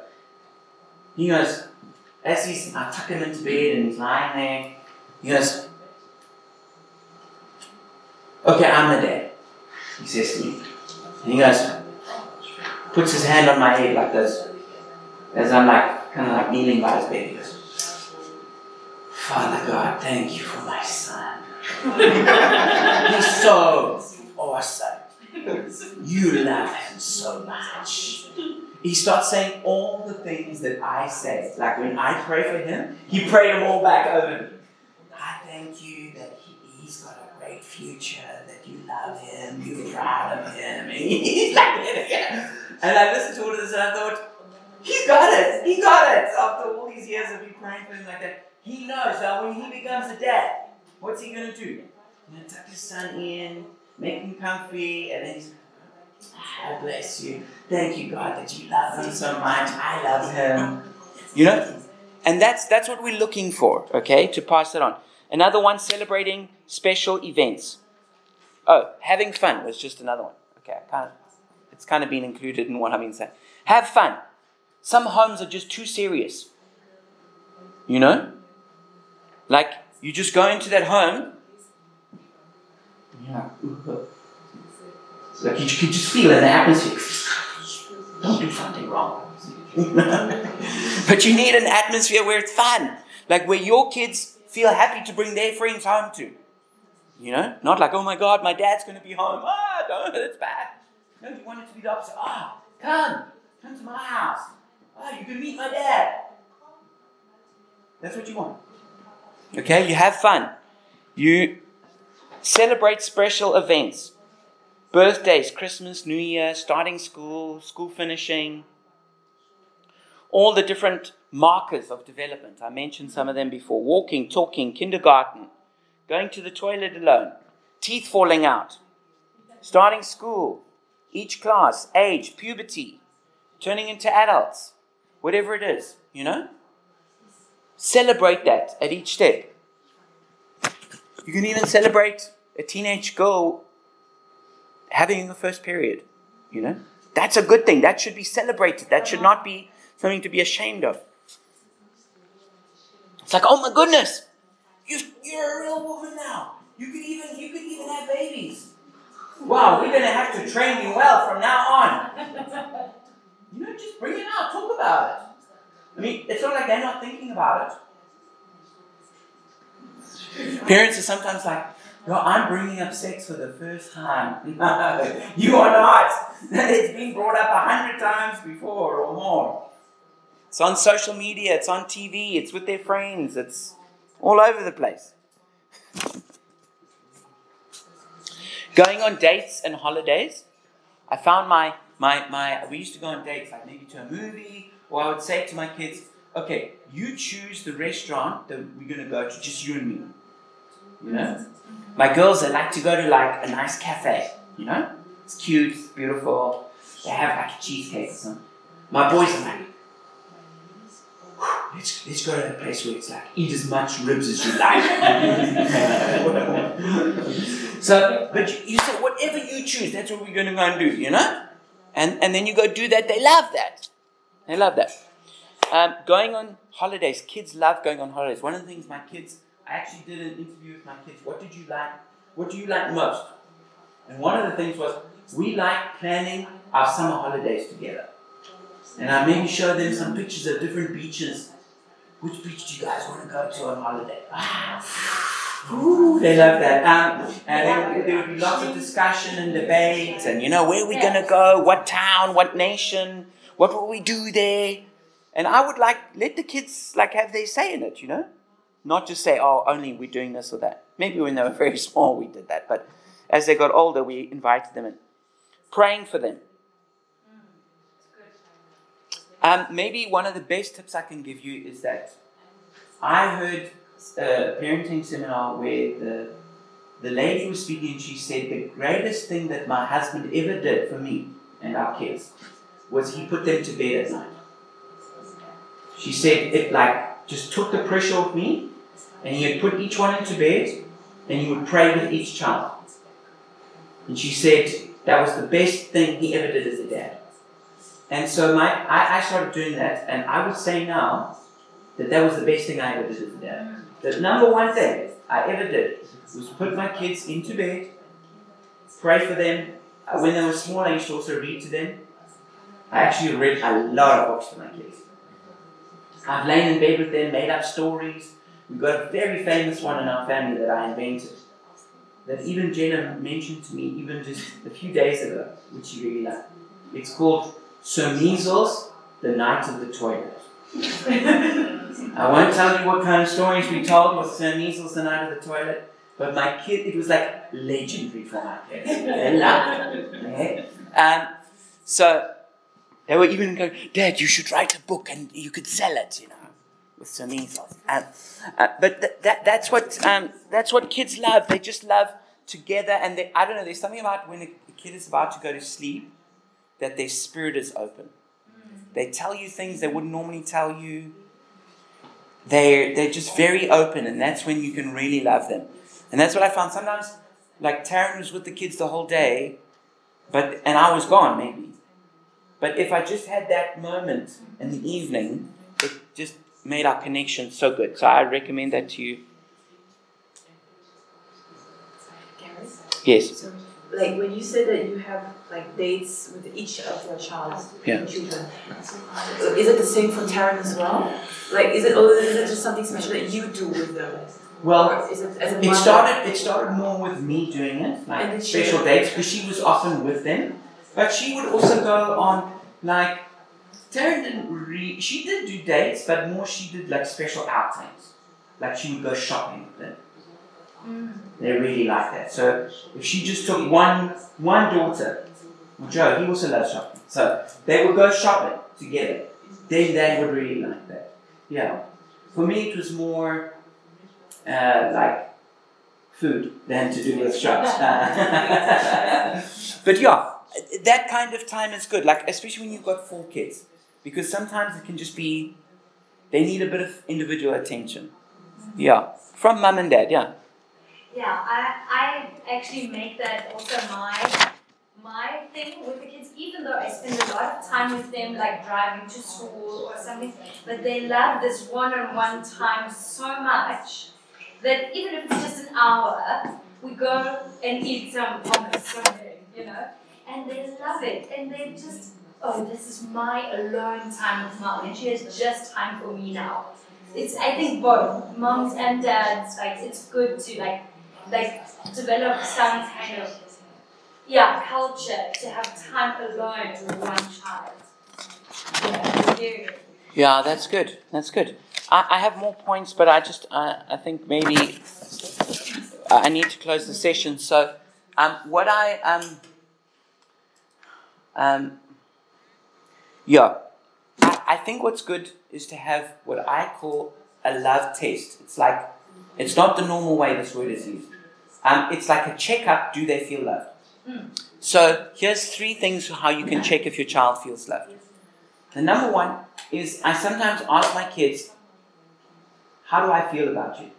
he goes, as he's, I tuck him into bed and he's lying there, he goes, okay, I'm the dad, he says to me. And he goes, puts his hand on my head like this, as I'm like, kind of like kneeling by his bed. He goes, Father God, thank you for my son. <laughs> He's so awesome. You love him so much. He starts saying all the things that I say. Like when I pray for him, he prayed them all back over me. I thank you that he, he's got a great future, that you love him, you're proud of him. And <laughs> he's like, <laughs> And I listened to all of this and I thought, he's got it. He got it. After all these years of me praying for him like that, he knows that when he becomes a dad, what's he going to do? He's going to tuck his son in, make him comfy, and then he's I bless you. Thank you, God, that you love him so much. I love him. You know? And that's that's what we're looking for, okay, to pass it on. Another one celebrating special events. Oh, having fun was just another one. Okay, of, it's kind of been included in what I've been saying. Have fun. Some homes are just too serious. You know? Like, you just go into that home. Yeah. Like you can just feel in the atmosphere. Don't do something wrong. <laughs> but you need an atmosphere where it's fun. Like where your kids feel happy to bring their friends home to. You know? Not like, oh my god, my dad's going to be home. Ah, don't, <laughs> that's bad. No, you want it to be the opposite. Ah, come. Come to my house. Ah, you can meet my dad. That's what you want. Okay? You have fun. You celebrate special events birthdays, Christmas, New Year, starting school, school finishing, all the different markers of development. I mentioned some of them before walking, talking, kindergarten, going to the toilet alone, teeth falling out, starting school, each class, age, puberty, turning into adults, whatever it is, you know? Celebrate that at each step. You can even celebrate a teenage girl having the first period. You know? That's a good thing. That should be celebrated. That should not be something to be ashamed of. It's like, oh my goodness, you, you're a real woman now. You could even you could even have babies. Wow, we're gonna have to train you well from now on. You know, just bring it out, talk about it. I mean, it's not like they're not thinking about it. Parents are sometimes like, no, I'm bringing up sex for the first time. <laughs> No, you are not. <laughs> It's been brought up a hundred times before or more. It's on social media, it's on TV, it's with their friends, it's all over the place. <laughs> Going on dates and holidays. I found my, my, my, we used to go on dates, like maybe to a movie, or I would say to my kids, okay, you choose the restaurant that we're going to go to, just you and me. You know? My girls, they like to go to like a nice cafe, you know? It's cute, it's beautiful. They have like a cheesecake or something. My boys are like, let's, let's go to a place where it's like, eat as much ribs as you like. <laughs> so, but you, you whatever you choose, that's what we're going to go and do, you know? And, and then you go do that, they love that. They love that. Um, going on holidays, kids love going on holidays. One of the things my kids I actually did an interview with my kids. What did you like? What do you like most? And one of the things was we like planning our summer holidays together. And I maybe showed them some pictures of different beaches. Which beach do you guys want to go to on holiday? Ah, ooh, they love that. Um, and there would be lots of discussion and debates, and you know, where are we going to go? What town? What nation? What will we do there? And I would like let the kids like have their say in it, you know. Not just say, oh, only we're doing this or that. Maybe when they were <laughs> very small, we did that. But as they got older, we invited them in. Praying for them. Um, maybe one of the best tips I can give you is that I heard a parenting seminar where the, the lady was speaking and she said, The greatest thing that my husband ever did for me and our kids was he put them to bed at night. She said it like just took the pressure off me and he would put each one into bed and he would pray with each child. And she said that was the best thing he ever did as a dad. And so my, I, I started doing that, and I would say now that that was the best thing I ever did as a dad. The number one thing I ever did was put my kids into bed, pray for them. Uh, when they were small, I used to also read to them. I actually read a lot of books for my kids. I've lain in bed with them, made up stories. We've got a very famous one in our family that I invented. That even Jenna mentioned to me even just a few days ago, which she really liked. It's called Sir Measles, The Knight of the Toilet. <laughs> I won't tell you what kind of stories we told with Sir Measles, The Knight of the Toilet, but my kid, it was like legendary for my kids. They loved it. Okay? Um, so, They were even going, Dad, you should write a book and you could sell it, you know, with some ethos. Um, uh, but th- that, that's, what, um, that's what kids love. They just love together. And they, I don't know, there's something about when a kid is about to go to sleep that their spirit is open. They tell you things they wouldn't normally tell you. They're, they're just very open, and that's when you can really love them. And that's what I found. Sometimes, like Taryn was with the kids the whole day, but and I was gone maybe. But if I just had that moment in the evening, it just made our connection so good. So I recommend that to you. Yes. So, like when you said that you have like dates with each of your child, Yeah. children, is it the same for Taryn as well? Like, is it or is it just something special that you do with them? Well, is it as a It started. It started more with me doing it, like special dates, because she was often with them. But she would also go on like. Taryn didn't re. She did do dates, but more she did like special outings. Like she would go shopping with them. They really like that. So if she just took one one daughter, well, Joe, he also loves shopping. So they would go shopping together. Then they would really like that. Yeah. For me, it was more uh, like food than to do with <laughs> shops. <laughs> <laughs> but yeah, that kind of time is good. Like especially when you've got four kids, because sometimes it can just be they need a bit of individual attention. Yeah, from mum and dad. Yeah. Yeah, I, I actually make that also my my thing with the kids, even though I spend a lot of time with them, like driving to school or something, but they love this one-on-one time so much that even if it's just an hour, we go and eat some hummus somewhere, you know, and they love it, and they just, oh, this is my alone time with mom, and she has just time for me now. It's I think both moms and dads like it's good to like like develop some kind of yeah culture to have time alone with one child. Yeah. Yeah, that's good. That's good. I, I have more points, but I just I, I think maybe I need to close the session. So, um, what I um, um, yeah, I, I think what's good is to have what I call a love test. It's like it's not the normal way this word is used. Um, it's like a checkup. Do they feel loved? So here's three things how you can check if your child feels loved. The number one is I sometimes ask my kids, How do I feel about you?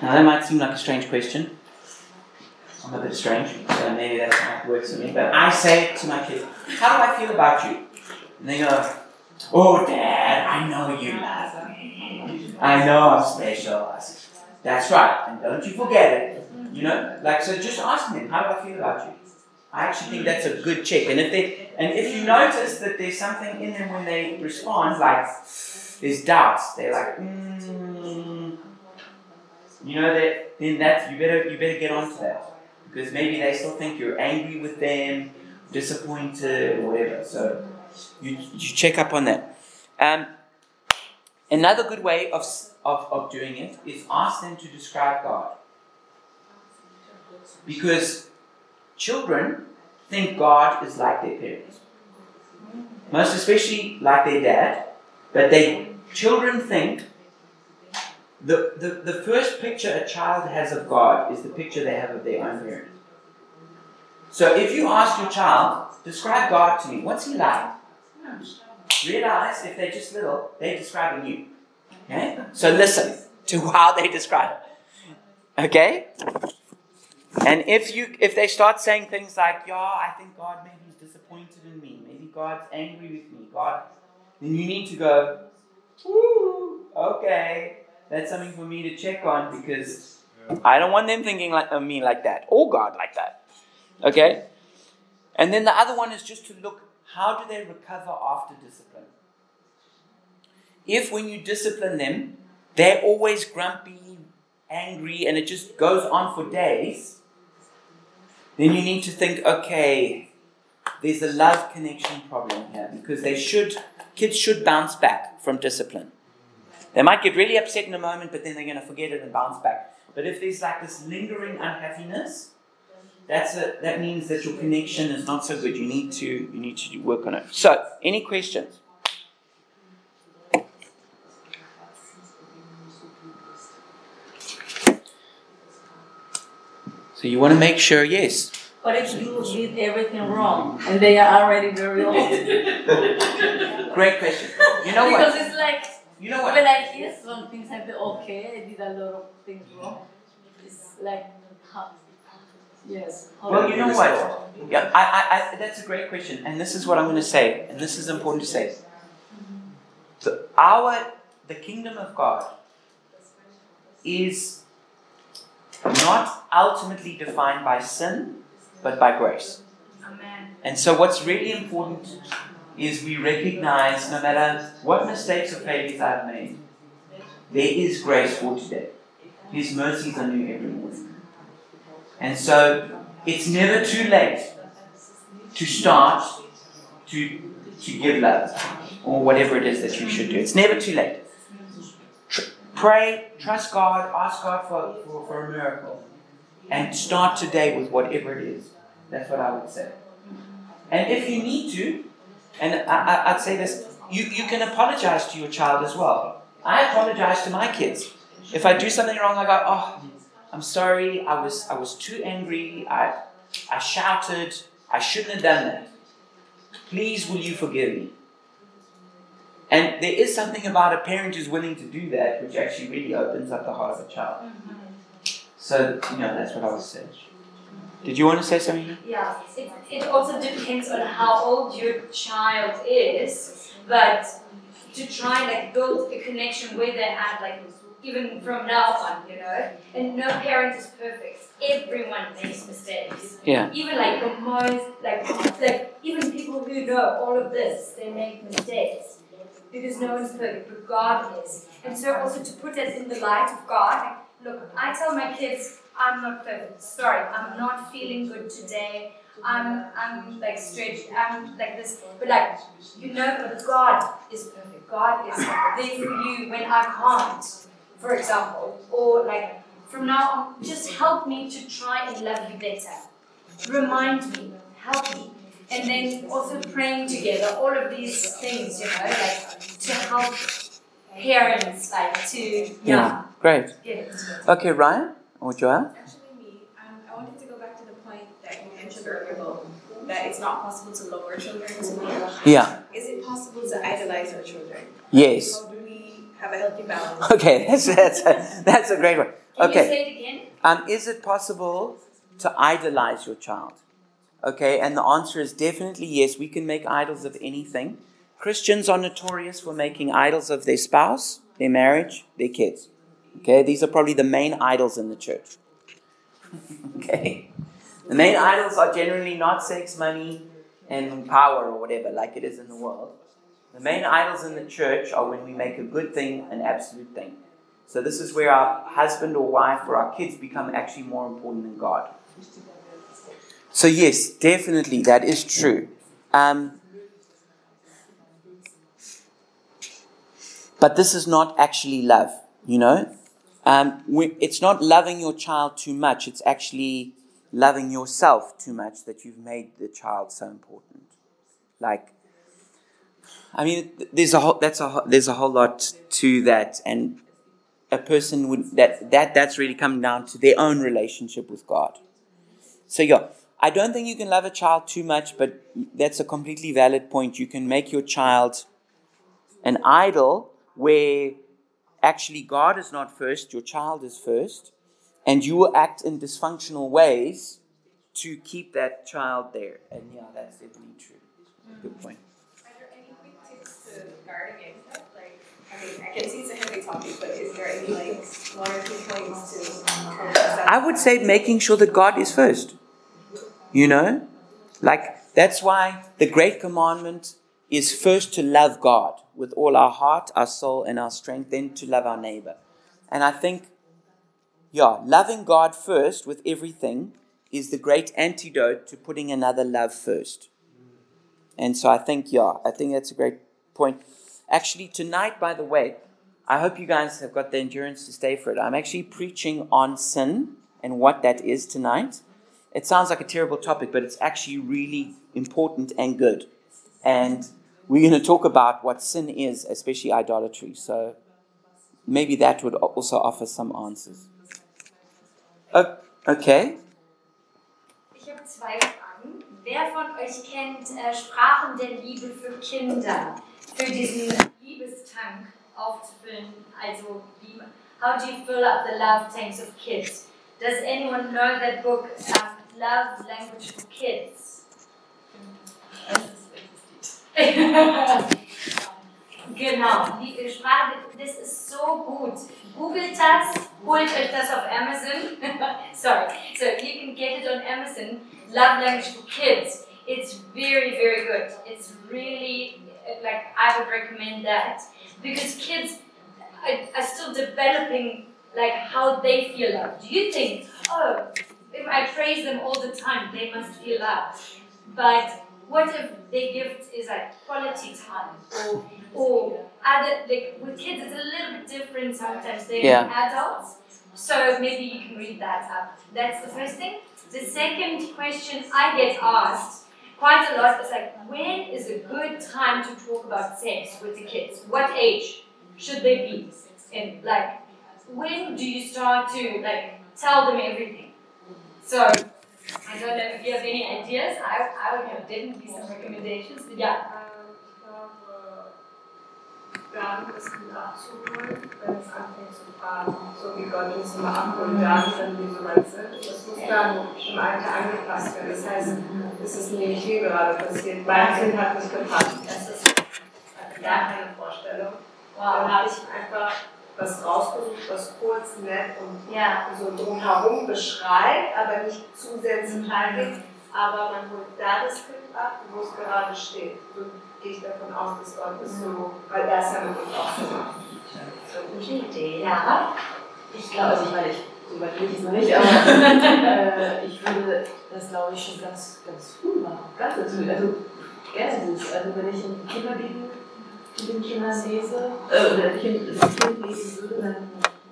Now, that might seem like a strange question. I'm a bit strange, so maybe that's not works for me. But I say to my kids, How do I feel about you? And they go, Oh, Dad, I know you love me. I know I'm special. I said, That's right, and don't you forget it. You know, like, so just ask them, How do I feel about you? I actually think that's a good check. And if they and if you notice that there's something in them when they respond, like there's doubts, they're like, mm, you know that then that's you better you better get onto that because maybe they still think you're angry with them, disappointed, whatever. So you you check up on that. Um, another good way of, of of doing it is ask them to describe God because children think God is like their parents. Most especially like their dad, but they children think the, the, the first picture a child has of God is the picture they have of their own parents. So if you ask your child, describe God to me, what's he like? Realize if they're just little, they're describing you. Okay? So listen to how they describe. Okay? And if you if they start saying things like, "Yeah, I think God maybe is disappointed in me. Maybe God's angry with me. God," then you need to go, "Ooh, okay, that's something for me to check on because I don't want them thinking like of me like that or God like that." Okay. And then the other one is just to look how do they recover after discipline. If when you discipline them, they're always grumpy, angry, and it just goes on for days then you need to think, okay, there's a love connection problem here because they should, kids should bounce back from discipline. They might get really upset in a moment, but then they're going to forget it and bounce back. But if there's like this lingering unhappiness, that's a, that means that your connection is not so good. You need to you need to work on it. So, any questions? So you want to make sure, yes. But if you did everything wrong and they are already very old. <laughs> Great question. You know <laughs> because what? it's like You know when what? I hear some things I feel okay, I did a lot of things wrong. It's like how, yes. how Well, you know what? Yeah, I, I, I, that's a great question, and this is what I'm going to say, and this is important to say. The, our, the kingdom of God is not ultimately defined by sin, but by grace. Amen. And so, what's really important is we recognize no matter what mistakes or failures I've made, there is grace for today. His mercies are new every morning. And so, it's never too late to start to, to give love or whatever it is that you should do. It's never too late. Tr- pray, trust God, ask God for, for, for a miracle, and start today with whatever it is. That's what I would say. And if you need to, and I, I, I'd say this, you, you can apologize to your child as well. I apologize to my kids. If I do something wrong, I go, oh, I'm sorry, I was, I was too angry, I, I shouted, I shouldn't have done that. Please, will you forgive me? And there is something about a parent who's willing to do that, which actually really opens up the heart of a child. Mm-hmm. So, you know, that's what I was say. Did you want to say something? Yeah, it, it also depends on how old your child is, but to try and like build a connection with they're at, like even from now on, you know. And no parent is perfect. Everyone makes mistakes. Yeah. Even like the most, like like even people who know all of this, they make mistakes because no one's perfect, but God is. And so also to put that in the light of God. Look, I tell my kids, I'm not perfect. Sorry, I'm not feeling good today. I'm I'm like stretched. I'm like this. But like you know, God is perfect. God is there for you when I can't, for example. Or like from now on, just help me to try and love you better. Remind me, help me. And then also praying together, all of these things, you know, like to help parents like to yeah, Great. get. Okay, Ryan or Joel? Actually, me. Um, I wanted to go back to the point that you mentioned earlier about that it's not possible to lower children to me. Yeah. Is it possible to idolize our children? Yes. How do we have a healthy balance? <laughs> Okay, that's that's a, that's a great one. Can you Okay. say it again? Um, is it possible to idolize your child? Okay, and the answer is definitely yes. We can make idols of anything. Christians are notorious for making idols of their spouse, their marriage, their kids. Okay, these are probably the main idols in the church. <laughs> okay, the main idols are generally not sex, money, and power or whatever, like it is in the world. The main idols in the church are when we make a good thing an absolute thing. So this is where our husband or wife or our kids become actually more important than God. So yes, definitely that is true. Um, but this is not actually love, you know. Um, we, it's not loving your child too much. It's actually loving yourself too much that you've made the child so important. Like, I mean, there's a whole, that's a there's a whole lot to that, and a person would that that that's really come down to their own relationship with God. So yeah, I don't think you can love a child too much, but that's a completely valid point. You can make your child an idol where actually God is not first, your child is first, and you will act in dysfunctional ways to keep that child there. And yeah, that's definitely true. Good point. Are there any quick tips to guard against that? Like, I mean, I can see it's a heavy topic, but is there any like one or two points to? I would say making sure that God is first. You know? Like, that's why the great commandment is first to love God with all our heart, our soul, and our strength, then to love our neighbor. And I think, yeah, loving God first with everything is the great antidote to putting another love first. And so I think, yeah, I think that's a great point. Actually, tonight, by the way, I hope you guys have got the endurance to stay for it. I'm actually preaching on sin and what that is tonight. it sounds like a terrible topic, but it's actually really important and good. And we're going to talk about what sin is, especially idolatry. So maybe that would also offer some answers. O- Okay. Ich habe zwei Fragen. Wer von euch kennt äh, Sprachen der Liebe für Kinder? Für diesen Liebestank aufzufüllen. Also, wie, how do you fill up the love tanks of kids? Does anyone know that book, um, Love Language for Kids? <laughs> genau, die Sprache, das ist so gut. Googelt das, holt euch das auf Amazon. <laughs> Sorry, so you can get it on Amazon. Love Language for Kids. It's very, very good. It's really, like, I would recommend that. Because kids are still developing, like, how they feel love. Do you think, oh, if I praise them all the time, they must feel loved? But what if their gift is like quality time or or other like with kids it's a little bit different sometimes than Yeah. adults. So maybe you can read that up. That's the first thing. The second question I get asked quite a lot is like when is a good time to talk about sex with the kids? What age should they be? And like when do you start to like tell them everything? So I don't know if you have any ideas. I, I would have definitely some recommendations. But yeah. Ich glaube, dann ist gut abzuholen, wenn es anfängt zu fragen, so wie Gott uns immer abholt, dann, wenn wir so weit sind. Das muss dann im Alter angepasst werden. Das heißt, es ist nicht hier gerade passiert. Mein Kind hat mich gepackt. Das ist gar keine Vorstellung. Dann Wow. habe ich einfach was rausgesucht, was kurz, nett und Ja. so drumherum beschreibt, aber nicht zu sehr ins Detail geht. Aber man holt da das Kind ab, wo es gerade steht. So gehe ich davon aus, dass Gott es so, weil er es ja mit uns auch so. Gute Idee. Ja. Ich glaube, also ich meine, ich, so weit will ich es noch nicht, <laughs> aber äh, ich würde das, glaube ich, schon ganz, ganz früh machen. Ganz früh. Also erstens, also wenn ich in Kinderbibel mit den Kindern lese, äh, Kind, das Kind lesen würde, dann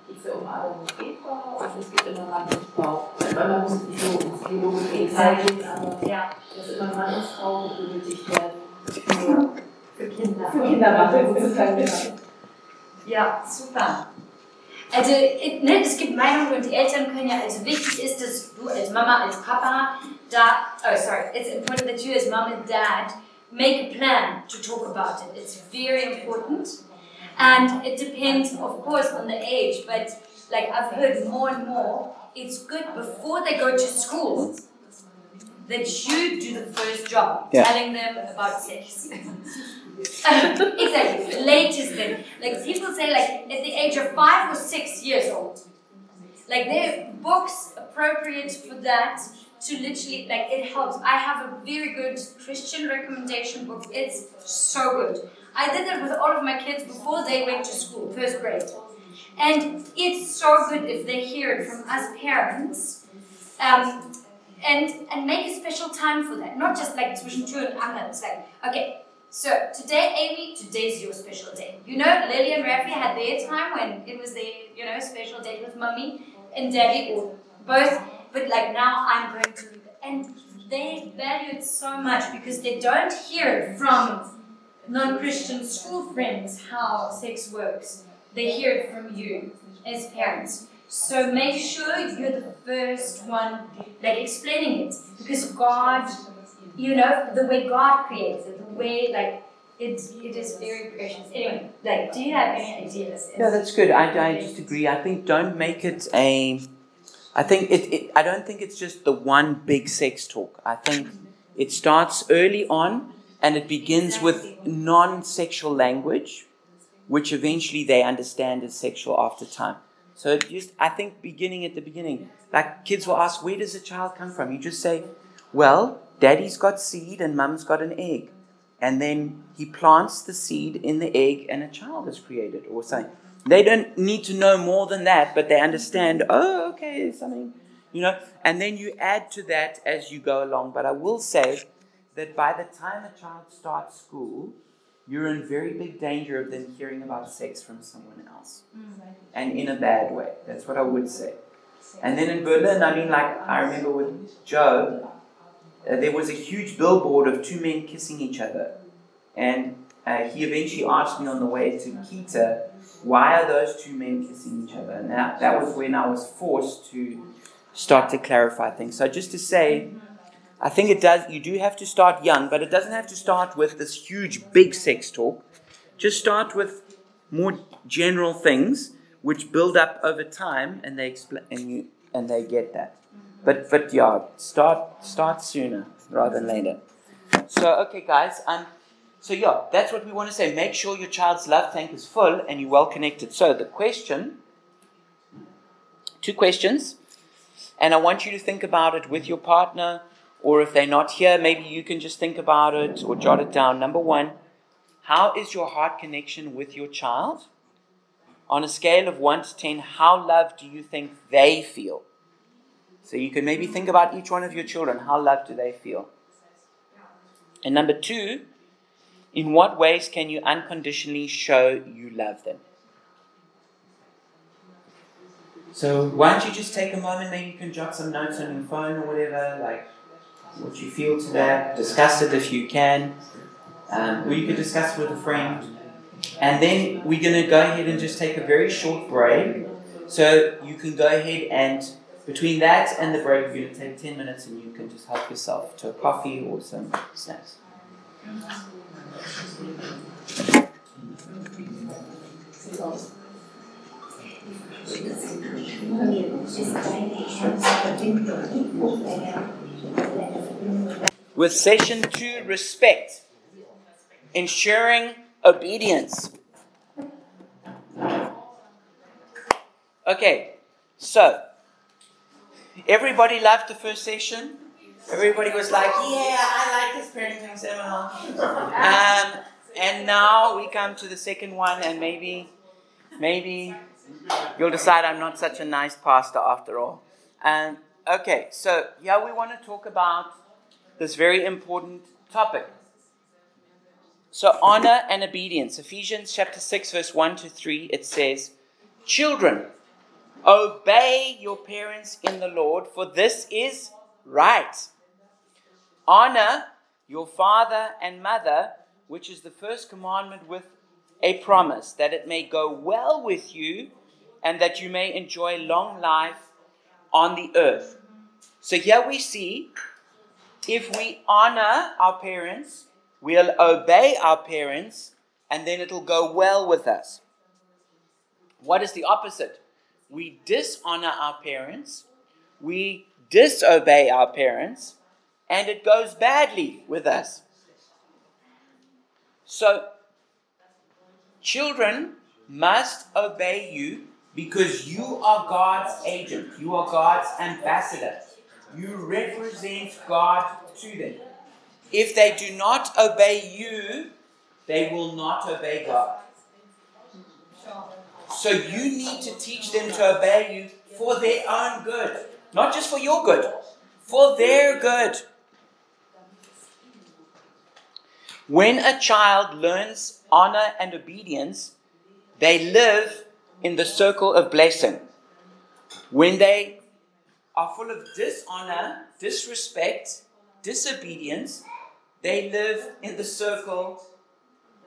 geht es ja um Adam und Eva und es gibt immer Mann und Frau. Weil man muss nicht so ins biologische Detail gehen, aber Ja. dass immer Mann und Frau benötigt werden. Für, Für Kinder. für Kinderwache sozusagen, genau. Ja, super. Also, äh, ne, es gibt Meinungen und die Eltern können ja, also wichtig ist, dass du als Mama, als Papa da, oh sorry, it's important that you as mom and dad make a plan to talk about it. It's very important. And it depends, of course, on the age, but like I've heard more and more, it's good before they go to school that you do the first job, Yeah. telling them about sex. <laughs> exactly. Latest then. Like people say like at the age of five or six years old. Like there are books appropriate for that to literally like it helps. I have a very good Christian recommendation book. It's so good. I did it with all of my kids before they went to school, first grade. And it's so good if they hear it from us parents. Um, and and make a special time for that. Not just like zwischen Tür und Angel. It's like, okay, so today, Amy, today's your special day. You know, Lily and Rafi had their time when it was their, you know, special day with mummy and daddy or both. But like now I'm going to and they value it so much because they don't hear it from non-Christian school friends how sex works. They hear it from you as parents. So make sure you're the first one like explaining it because God, you know, the way God creates it, the way like it, it is very precious. Anyway, like, do you have any ideas? No, that's good. I, I just agree. I think don't make it a. I think it, it. I don't think it's just the one big sex talk. I think it starts early on and it begins with non-sexual language, which eventually they understand as sexual after time. So just, I think, beginning at the beginning, like kids will ask, "Where does a child come from?" You just say, "Well, daddy's got seed and mum's got an egg." and then he plants the seed in the egg and a child is created or something. They don't need to know more than that, but they understand, oh, okay, something, you know, and then you add to that as you go along. But I will say that by the time a child starts school, you're in very big danger of them hearing about sex from someone else. And in a bad way. That's what I would say. And then in Berlin, I mean, like I remember with Joe, uh, there was a huge billboard of two men kissing each other. And uh, he eventually asked me on the way to Kita, why are those two men kissing each other? And that, that was when I was forced to start to clarify things. So just to say, I think it does, you do have to start young, but it doesn't have to start with this huge, big sex talk. Just start with more general things which build up over time and they explain and you and they get that. But but yeah, start start sooner rather than later. So okay guys, I'm. So yeah, that's what we want to say. Make sure your child's love tank is full and you're well connected. So the question two questions, and I want you to think about it with your partner, or if they're not here, maybe you can just think about it or jot it down. Number one, how is your heart connection with your child? On a scale of 1 to 10, how loved do you think they feel? So you can maybe think about each one of your children. How loved do they feel? And number two, in what ways can you unconditionally show you love them? So why don't you just take a moment, maybe you can jot some notes on your phone or whatever, like what you feel to that, discuss it if you can, um, or you could discuss it with a friend. And then we're going to go ahead and just take a very short break. So you can go ahead and, between that and the break, we're going to take 10 minutes and you can just help yourself to a coffee or some snacks. With session two, respect, ensuring obedience. Okay, so everybody loved the first session. Everybody was like, "Yeah, I like this parenting seminar." Um, and now we come to the second one, and maybe, maybe you'll decide I'm not such a nice pastor after all. Um, okay, so yeah, we want to talk about this very important topic. So, honor and obedience. Ephesians chapter 6, verse 1 to 3, it says, Children, obey your parents in the Lord, for this is right. Honor your father and mother, which is the first commandment with a promise, that it may go well with you and that you may enjoy long life on the earth. So, here we see if we honor our parents, we'll obey our parents, and then it'll go well with us. What is the opposite? We dishonor our parents, we disobey our parents, and it goes badly with us. So, children must obey you because you are God's agent, you are God's ambassador. You represent God to them. If they do not obey you, they will not obey God. So you need to teach them to obey you for their own good, not just for your good, for their good. When a child learns honor and obedience, they live in the circle of blessing. When they are full of dishonor, disrespect, disobedience, they live in the circle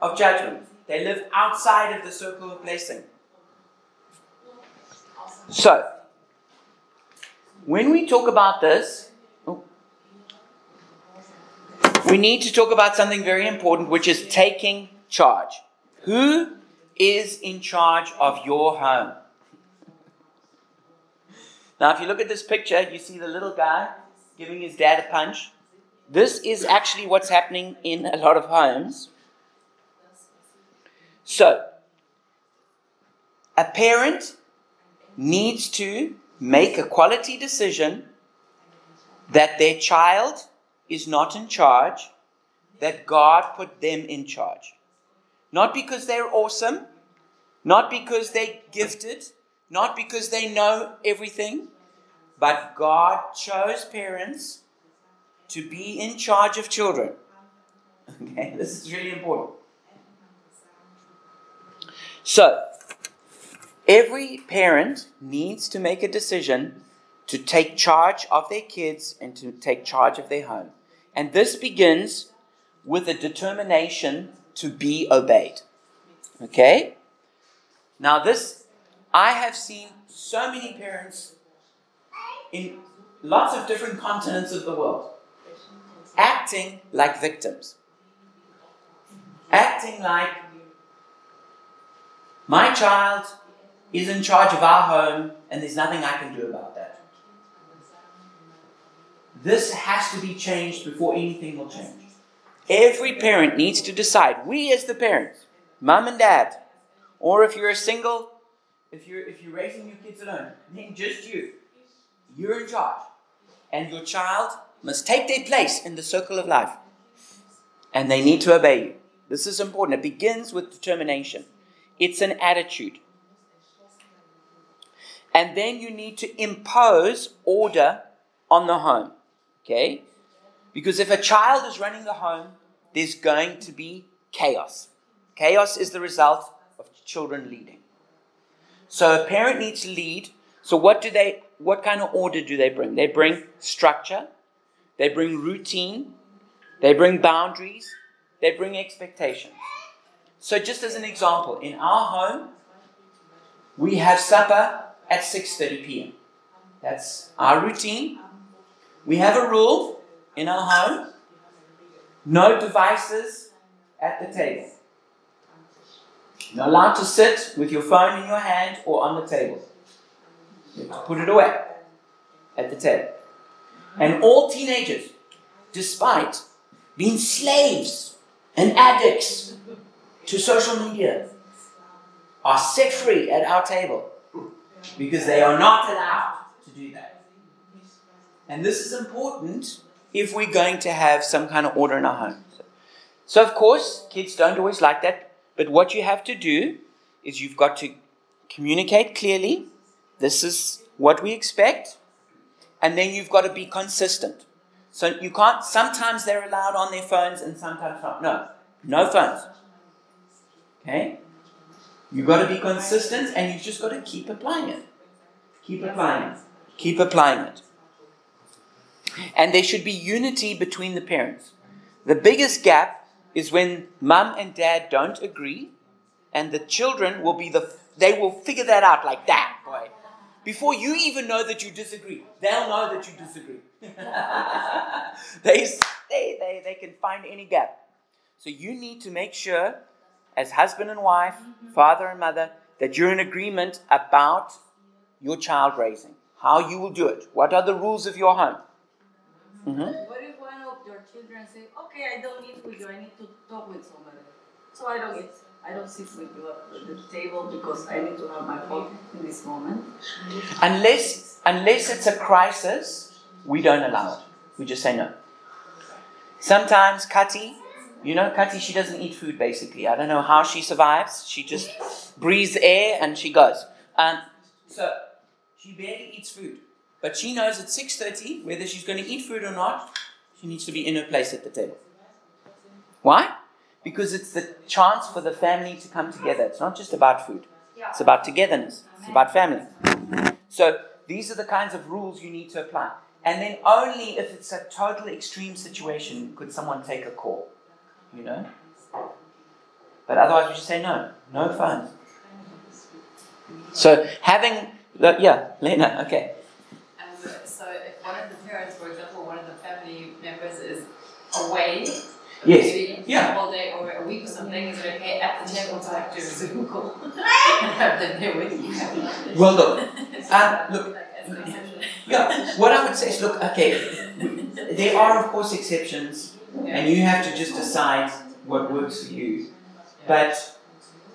of judgment. They live outside of the circle of blessing. So, when we talk about this, we need to talk about something very important, which is taking charge. Who is in charge of your home? Now, if you look at this picture, you see the little guy giving his dad a punch. This is actually what's happening in a lot of homes. So, a parent needs to make a quality decision that their child is not in charge, that God put them in charge. Not because they're awesome, not because they're gifted, not because they know everything, but God chose parents to be in charge of children. <laughs> Okay, this is really important. So, every parent needs to make a decision to take charge of their kids and to take charge of their home. And this begins with a determination to be obeyed. Okay? Now, this, I have seen so many parents in lots of different continents of the world acting like victims. Acting like my child is in charge of our home and there's nothing I can do about that. This has to be changed before anything will change. Every parent needs to decide, we as the parents, mom and dad, or if you're a single, if you're if you're raising your kids alone, then just you. You're in charge. And your child must take their place in the circle of life. And they need to obey you. This is important. It begins with determination. It's an attitude. And then you need to impose order on the home. Okay? Because if a child is running the home, there's going to be chaos. Chaos is the result of children leading. So a parent needs to lead. So what do they what kind of order do they bring? They bring structure, they bring routine, they bring boundaries, they bring expectations. So just as an example, in our home, we have supper at 6:30 p.m. That's our routine. We have a rule in our home. No devices at the table. You're allowed to sit with your phone in your hand or on the table. You have to put it away at the table. And all teenagers, despite being slaves and addicts to social media, are set free at our table because they are not allowed to do that. And this is important if we're going to have some kind of order in our home. So, of course, kids don't always like that, but what you have to do is you've got to communicate clearly. This is what we expect. And then you've got to be consistent. So you can't, sometimes they're allowed on their phones and sometimes not. No, no phones. Okay? You've got to be consistent and you've just got to keep applying it. Keep applying it. Keep applying it. And there should be unity between the parents. The biggest gap is when mum and dad don't agree, and the children will be the, they will figure that out like that, boy. Before you even know that you disagree, they'll know that you disagree. <laughs> they, they, they, they can find any gap. So you need to make sure, as husband and wife, mm-hmm. father and mother, that you're in agreement about your child raising, how you will do it, what are the rules of your home. Mm-hmm. What if one of your children say, "Okay, I don't eat with you. I need to talk with somebody, so I don't eat. I don't sit with you at the table because I need to have my phone in this moment." Unless, unless it's a crisis, we don't allow it. We just say no. Sometimes Kati, you know, Kati, she doesn't eat food basically. I don't know how she survives. She just breathes air and she goes. Um, so she barely eats food. But she knows at 6.30, whether she's going to eat food or not, she needs to be in her place at the table. Why? Because it's the chance for the family to come together. It's not just about food. It's about togetherness. It's about family. So these are the kinds of rules you need to apply. And then only if it's a total extreme situation could someone take a call. You know? But otherwise we should say no. No fun. So having the, yeah, Lena, okay. Um, so if one of the parents, for example, one of the family members is away, Yes. maybe Yeah. a whole day or a week or something, is it okay at the table to have to Zoom call and have them there with you? Well, look, <laughs> um, look, Like, as an exception. Yeah, what I would say is look, okay, there are of course exceptions, and you have to just decide what works for you. But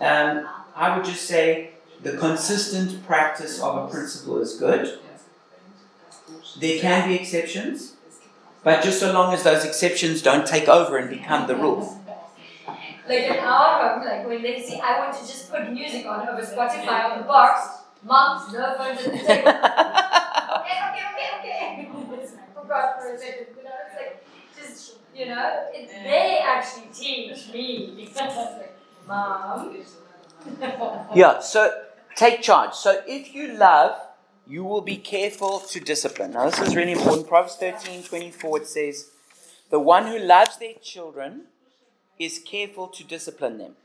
um, I would just say the consistent practice of a principle is good. There can be exceptions, but just so long as those exceptions don't take over and become the rule. Like in our home, like when they say, I want to just put music on over Spotify on the box, mom, no phones at the table. <laughs> okay, okay, okay, okay. <laughs> Forgot for a second, you know, it's like, just, you know, it, they actually teach me. <laughs> Mom. Yeah, so take charge. So if you love you will be careful to discipline. Now, this is really important. Proverbs 13 24 it says, The one who loves their children is careful to discipline them.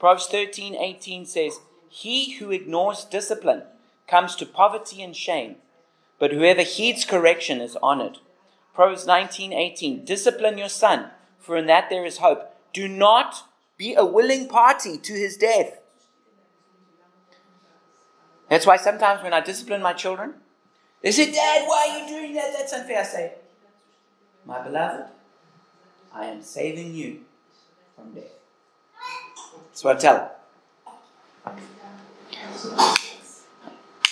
Proverbs 13 18 says, He who ignores discipline comes to poverty and shame, but whoever heeds correction is honored. Proverbs 19 18, Discipline your son, for in that there is hope. Do not be a willing party to his death. That's why sometimes when I discipline my children, they say, Dad, why are you doing that? That's unfair. I say, My beloved, I am saving you from death. That's what I tell them.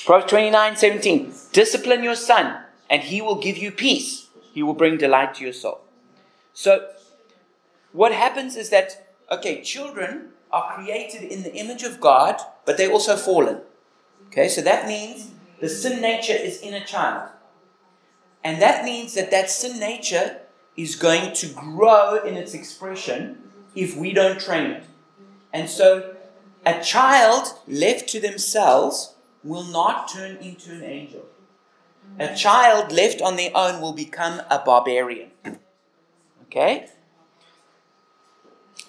Proverbs 29 17. Discipline your son, and he will give you peace. He will bring delight to your soul. So, what happens is that, okay, children are created in the image of God, but they're also fallen. Okay, so that means the sin nature is in a child. And that means that that sin nature is going to grow in its expression if we don't train it. And so a child left to themselves will not turn into an angel. A child left on their own will become a barbarian. Okay?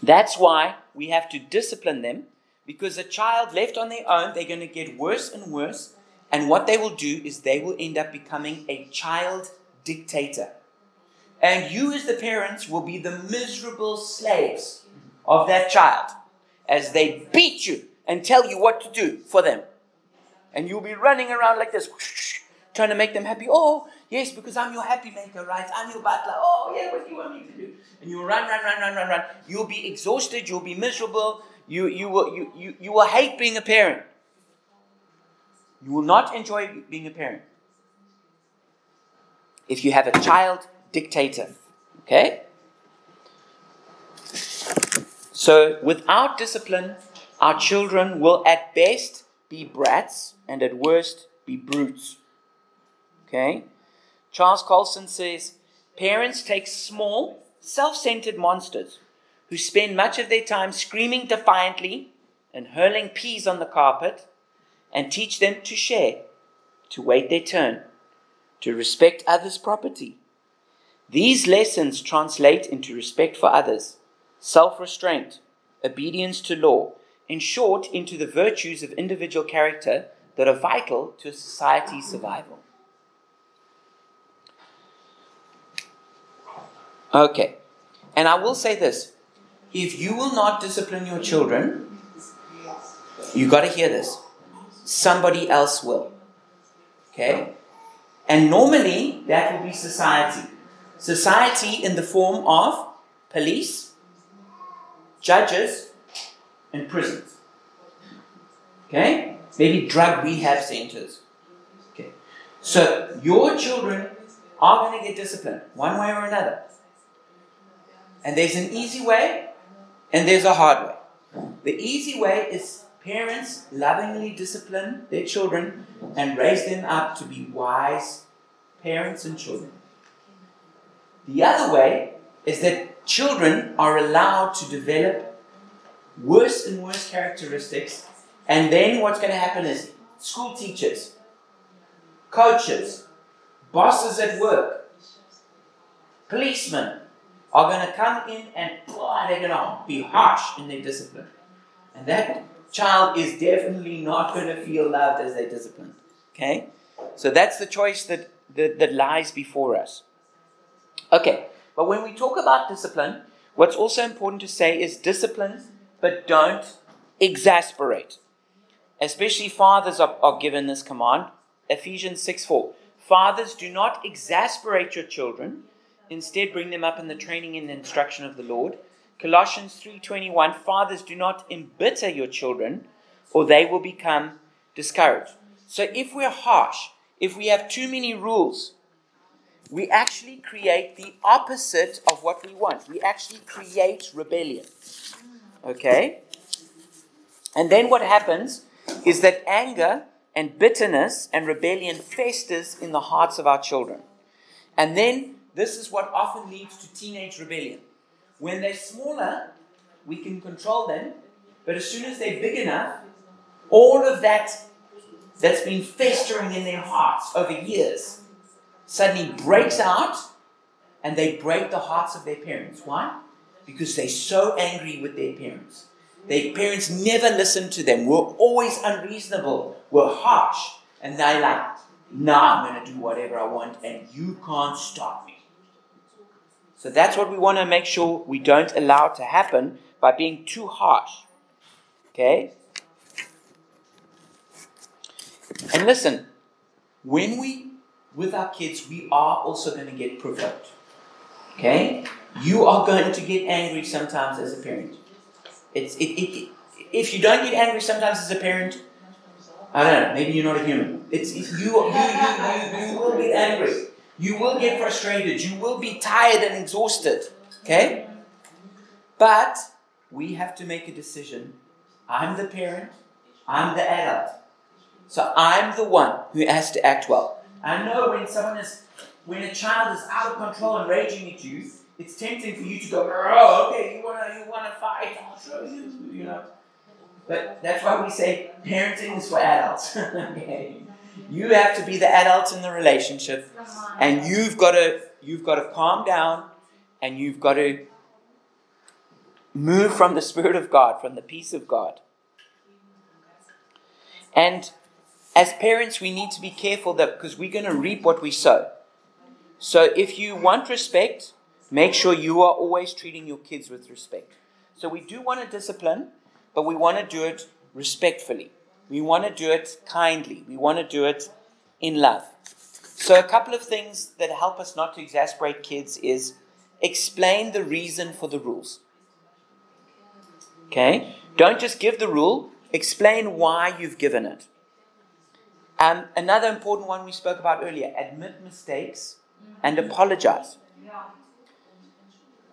That's why we have to discipline them because a child left on their own, they're going to get worse and worse. And what they will do is they will end up becoming a child dictator. And you, as the parents, will be the miserable slaves of that child as they beat you and tell you what to do for them. And you'll be running around like this, <sniffs> trying to make them happy. Oh, yes, because I'm your happy maker, right? I'm your butler. Oh, yeah, what do you want me to do? And you'll run, run, run, run, run, run. You'll be exhausted. You'll be miserable. You, you, will, you, you, you will hate being a parent. You will not enjoy being a parent if you have a child dictator. Okay? So, without discipline, our children will at best be brats and at worst be brutes. Okay? Charles Colson says parents take small, self centered monsters who spend much of their time screaming defiantly and hurling peas on the carpet, and teach them to share, to wait their turn, to respect others' property. These lessons translate into respect for others, self restraint, obedience to law, in short, into the virtues of individual character that are vital to a society's survival. Okay, and I will say this if you will not discipline your children, you got to hear this. Somebody else will. Okay? And normally that will be society. Society in the form of police, judges, and prisons. Okay? Maybe drug rehab centers. Okay. So your children are going to get disciplined one way or another. And there's an easy way and there's a hard way. The easy way is parents lovingly discipline their children and raise them up to be wise parents and children. The other way is that children are allowed to develop worse and worse characteristics, and then what's going to happen is school teachers, coaches, bosses at work, policemen, are going to come in and boy, they're going to be harsh in their discipline. And that child is definitely not going to feel loved as they're disciplined. Okay? So that's the choice that, that, that lies before us. Okay, but when we talk about discipline, what's also important to say is discipline, but don't exasperate. Especially fathers are, are given this command. Ephesians 6 4. Fathers, do not exasperate your children Instead, bring them up in the training and instruction of the Lord. Colossians 3:21 Fathers do not embitter your children or they will become discouraged. So if we're harsh, if we have too many rules, we actually create the opposite of what we want. We actually create rebellion. Okay? And then what happens is that anger and bitterness and rebellion festers in the hearts of our children. And then this is what often leads to teenage rebellion. When they're smaller, we can control them, but as soon as they're big enough, all of that that's been festering in their hearts over years suddenly breaks out and they break the hearts of their parents. Why? Because they're so angry with their parents. Their parents never listened to them, were always unreasonable, were harsh, and they're like, now I'm going to do whatever I want, and you can't stop me. So that's what we want to make sure we don't allow to happen by being too harsh. Okay? And listen, when we, with our kids, we are also going to get provoked. Okay? You are going to get angry sometimes as a parent. It's, it, it, if you don't get angry sometimes as a parent, I don't know, maybe you're not a human. It's you, you, you, you, you will get angry. You will get frustrated. You will be tired and exhausted. Okay? But we have to make a decision. I'm the parent, I'm the adult. So I'm the one who has to act well. I know when someone is, when a child is out of control and raging at you, it's tempting for you to go, oh, okay, you wanna, you wanna fight, I'll show you, you know. But that's why we say parenting is for adults. <laughs> okay. You have to be the adult in the relationship, uh-huh. and you've got to, you've got to calm down, and you've got to move from the Spirit of God, from the peace of God. And as parents, we need to be careful that because we're going to reap what we sow. So if you want respect, make sure you are always treating your kids with respect. So we do want to discipline, but we want to do it respectfully. We want to do it kindly. We want to do it in love. So a couple of things that help us not to exasperate kids is explain the reason for the rules. Okay? Don't just give the rule, explain why you've given it. Um, another important one we spoke about earlier admit mistakes and apologize.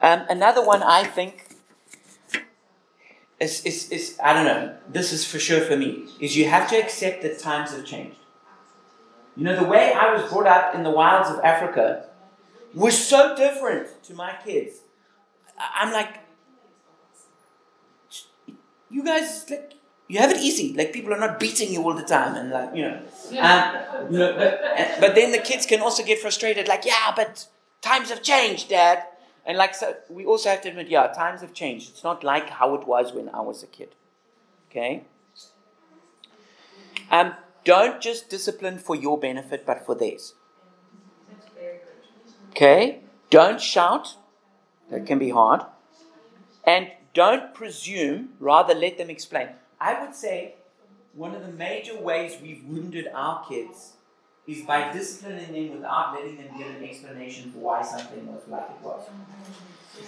Um, another one I think is, is, is, I don't know, this is for sure for me, is you have to accept that times have changed. You know, the way I was brought up in the wilds of Africa was so different to my kids. I'm like, you guys, like, you have it easy. Like people are not beating you all the time, and like you know, um, you know. But, but then the kids can also get frustrated. Like, yeah, but times have changed, Dad. And like so, we also have to admit, yeah, times have changed. It's not like how it was when I was a kid. Okay. Um, don't just discipline for your benefit, but for theirs. Okay. Don't shout. That can be hard. And don't presume. Rather, let them explain. I would say one of the major ways we've wounded our kids is by disciplining them without letting them give an explanation for why something was like it was.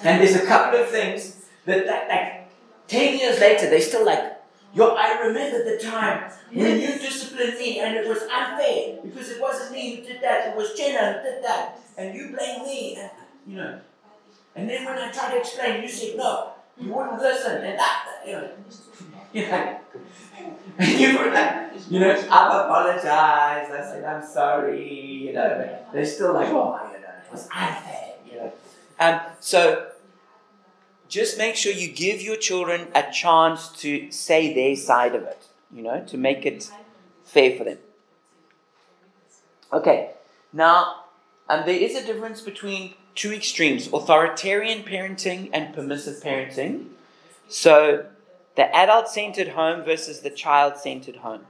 And there's a couple of things that, that like, 10 years later, they're still like, Yo, I remember the time when you disciplined me and it was unfair because it wasn't me who did that, it was Jenna who did that, and you blame me, and, you know. And then when I tried to explain, you said no, you wouldn't listen, and that, you know. And <laughs> you were like, you know, I've apologized. I said, I'm sorry. You know, they're still like, oh, you know, it was unfair. You know. Um, so just make sure you give your children a chance to say their side of it, you know, to make it fair for them. Okay, now um, there is a difference between two extremes authoritarian parenting and permissive parenting. So the adult centered home versus the child centered home,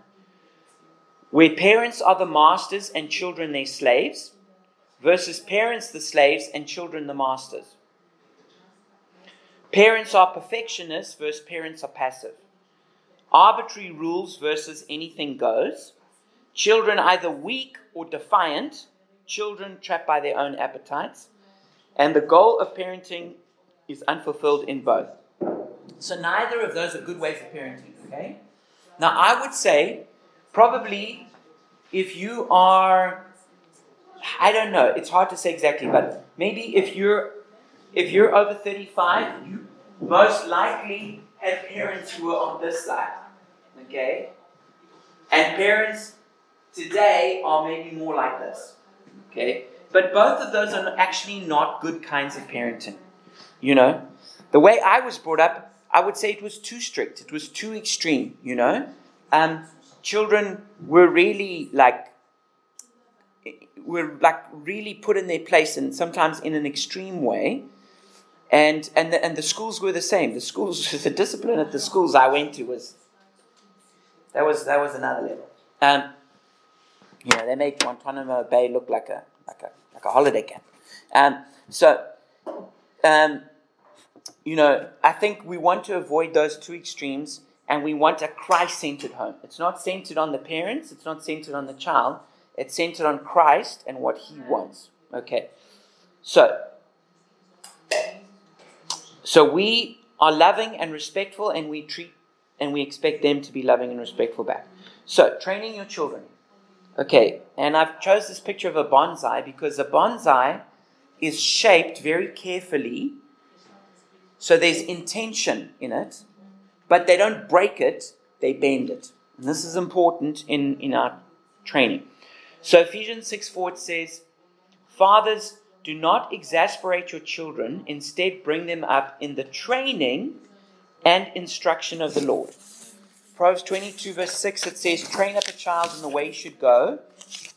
where parents are the masters and children their slaves, versus parents the slaves and children the masters. Parents are perfectionists versus parents are passive. Arbitrary rules versus anything goes. Children either weak or defiant. Children trapped by their own appetites. And the goal of parenting is unfulfilled in both. So neither of those are good ways of parenting, okay? Now I would say probably if you are I don't know, it's hard to say exactly, but maybe if you're if you're over 35, you most likely have parents who are on this side. Okay? And parents today are maybe more like this. Okay? But both of those are actually not good kinds of parenting. You know? The way I was brought up, I would say it was too strict. It was too extreme, you know? Um, children were really like were like really put in their place and sometimes in an extreme way and and the, and the schools were the same the schools <laughs> the discipline at the schools i went to was that was that was another level um, you know they make guantanamo bay look like a like a like a holiday camp um, so um, you know i think we want to avoid those two extremes and we want a christ-centered home it's not centered on the parents it's not centered on the child it's centered on Christ and what He wants. Okay. So, so we are loving and respectful, and we treat and we expect them to be loving and respectful back. So, training your children. Okay, and I've chose this picture of a bonsai because a bonsai is shaped very carefully. So there's intention in it, but they don't break it, they bend it. And this is important in, in our training. So Ephesians 6 4 it says, Fathers, do not exasperate your children, instead, bring them up in the training and instruction of the Lord. Proverbs 22, verse 6, it says, Train up a child in the way he should go,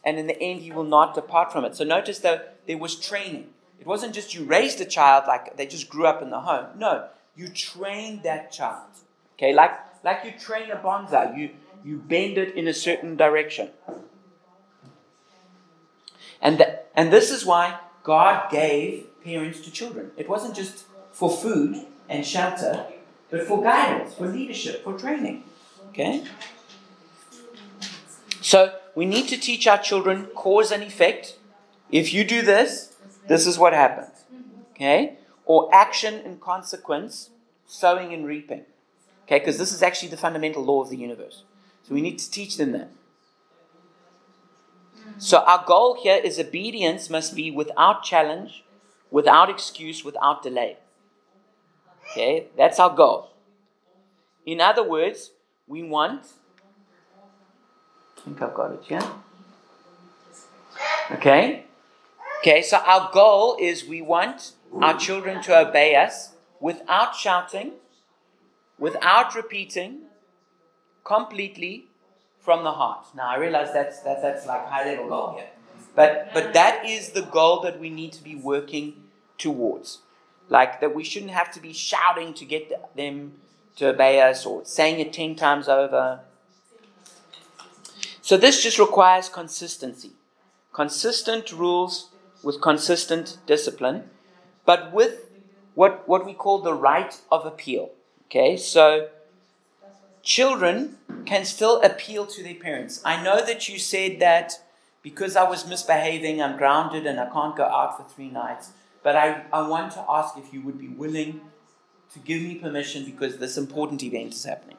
and in the end he will not depart from it. So notice that there was training. It wasn't just you raised a child like they just grew up in the home. No, you trained that child. Okay, like, like you train a bonsai, you, you bend it in a certain direction. And, th- and this is why God gave parents to children. It wasn't just for food and shelter, but for guidance, for leadership, for training. Okay? So we need to teach our children cause and effect. If you do this, this is what happens. Okay? Or action and consequence, sowing and reaping. Okay? Because this is actually the fundamental law of the universe. So we need to teach them that. So our goal here is obedience must be without challenge, without excuse, without delay. Okay, that's our goal. In other words, we want. I think I've got it here. Okay. Okay, so our goal is we want our children to obey us without shouting, without repeating, completely, from the heart. Now I realize that's that, that's like high level goal here. But but that is the goal that we need to be working towards. Like that we shouldn't have to be shouting to get them to obey us or saying it ten times over. So this just requires consistency. Consistent rules with consistent discipline, but with what, what we call the right of appeal. Okay, so children can still appeal to their parents. I know that you said that because I was misbehaving, I'm grounded and I can't go out for three nights. But I, I want to ask if you would be willing to give me permission because this important event is happening.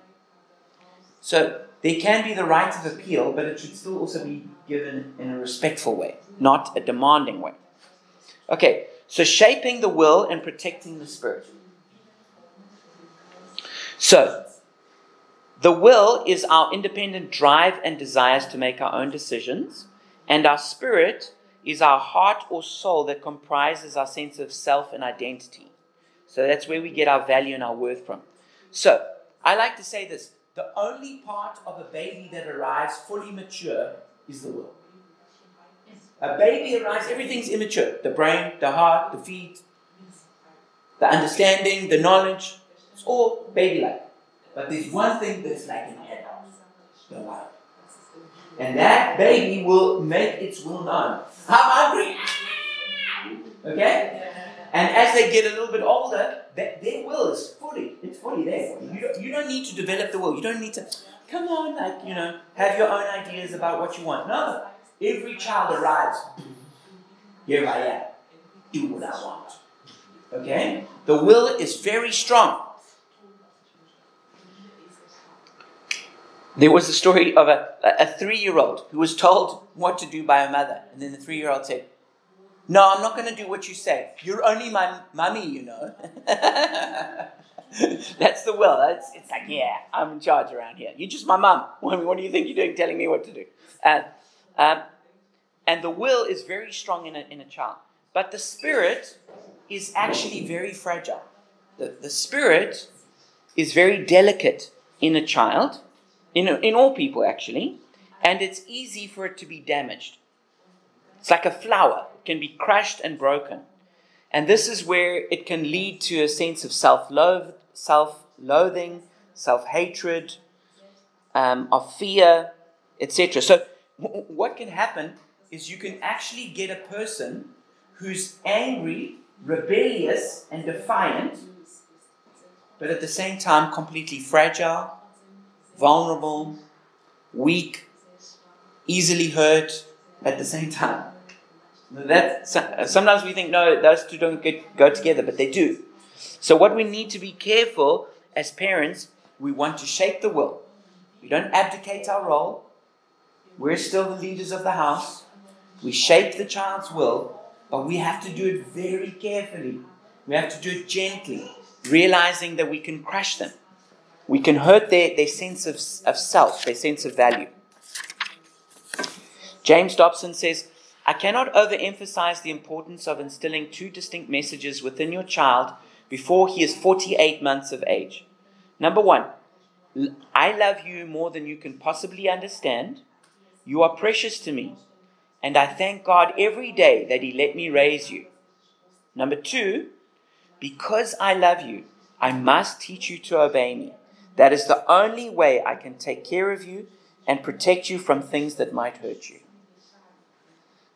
So there can be the right of appeal, but it should still also be given in a respectful way, not a demanding way. Okay, so shaping the will and protecting the spirit. So, the will is our independent drive and desires to make our own decisions, and our spirit is our heart or soul that comprises our sense of self and identity. So that's where we get our value and our worth from. So, I like to say this the only part of a baby that arrives fully mature is the will. A baby arrives, everything's immature the brain, the heart, the feet, the understanding, the knowledge. It's all baby like. But there's one thing that's like an adult the will. And that baby will make its will known. I'm hungry. Okay? And as they get a little bit older, their will is fully, it's fully there. You don't, need to develop the will. You don't need to, come on, like, you know, have your own ideas about what you want. No. Every child arrives, here I am. Do what I want. Okay? The will is very strong. There was a story of a, a three year old who was told what to do by a mother. And then the three year old said, No, I'm not going to do what you say. You're only my mummy, you know. <laughs> <laughs> That's the will. It's, it's like, yeah, I'm in charge around here. You're just my mum. <laughs> What, do you think you're doing telling me what to do? And, um, and the will is very strong in a, in a child. But the spirit is actually very fragile. The, the spirit is very delicate in a child in, in all people actually, and it's easy for it to be damaged. It's like a flower, it can be crushed and broken. And this is where it can lead to a sense of self loathing, self hatred, um, of fear, etc. So, w- what can happen is you can actually get a person who's angry, rebellious, and defiant, but at the same time completely fragile, vulnerable, weak, easily hurt at the same time. That, sometimes we think, no, those two don't get, go together, but they do. So, what we need to be careful as parents, we want to shape the will. We don't abdicate our role. We're still the leaders of the house. We shape the child's will, but we have to do it very carefully. We have to do it gently, realizing that we can crush them. We can hurt their, their sense of, of self, their sense of value. James Dobson says, I cannot overemphasize the importance of instilling two distinct messages within your child before he is 48 months of age. Number one, I love you more than you can possibly understand. You are precious to me, and I thank God every day that He let me raise you. Number two, because I love you, I must teach you to obey me. That is the only way I can take care of you and protect you from things that might hurt you.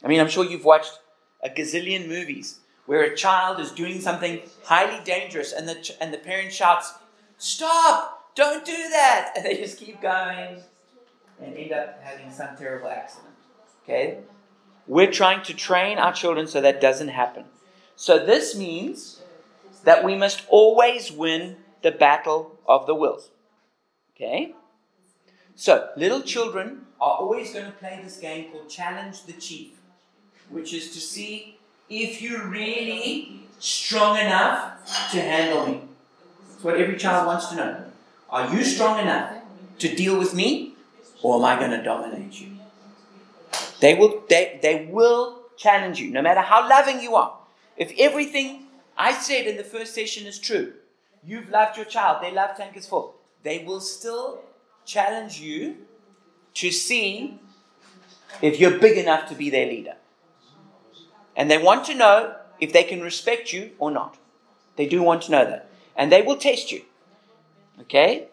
I mean, I'm sure you've watched a gazillion movies where a child is doing something highly dangerous and the, ch- and the parent shouts, Stop! Don't do that! And they just keep going and end up having some terrible accident. Okay? We're trying to train our children so that doesn't happen. So this means that we must always win the battle of the wills. Okay? So, little children are always going to play this game called Challenge the Chief, which is to see if you're really strong enough to handle me. That's what every child wants to know. Are you strong enough to deal with me, or am I going to dominate you? They will, they, they will challenge you, no matter how loving you are. If everything I said in the first session is true, you've loved your child, they love tank is full, they will still challenge you to see if you're big enough to be their leader. And they want to know if they can respect you or not. They do want to know that. And they will test you. Okay?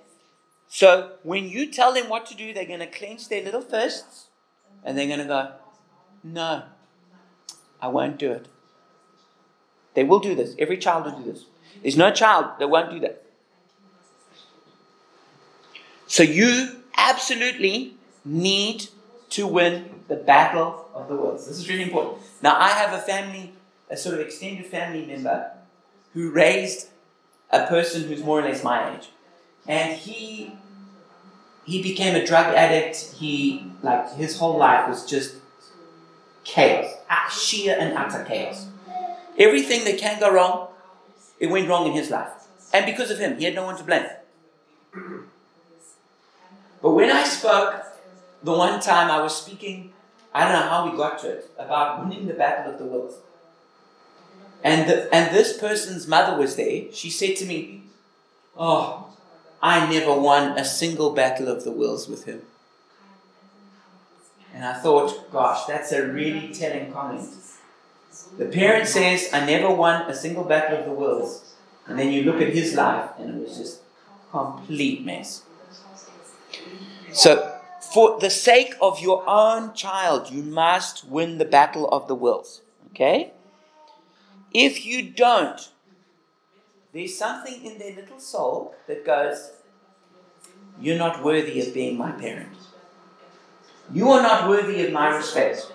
So when you tell them what to do, they're going to clench their little fists and they're going to go, No, I won't do it. They will do this. Every child will do this. There's no child that won't do that. So you absolutely need to win the battle of the wills. This is really important. Now, I have a family, a sort of extended family member who raised a person who's more or less my age. And he he became a drug addict. He like his whole life was just chaos, ah, sheer and utter chaos. Everything that can go wrong, it went wrong in his life, and because of him, he had no one to blame. But when I spoke, the one time I was speaking, I don't know how we got to it, about winning the battle of the wills. And, and this person's mother was there. She said to me, Oh, I never won a single battle of the wills with him. And I thought, gosh, that's a really telling comment. The parent says, I never won a single battle of the wills. And then you look at his life, and it was just complete mess. So, for the sake of your own child, you must win the battle of the wills. Okay? If you don't, there's something in their little soul that goes, You're not worthy of being my parent. You are not worthy of my respect.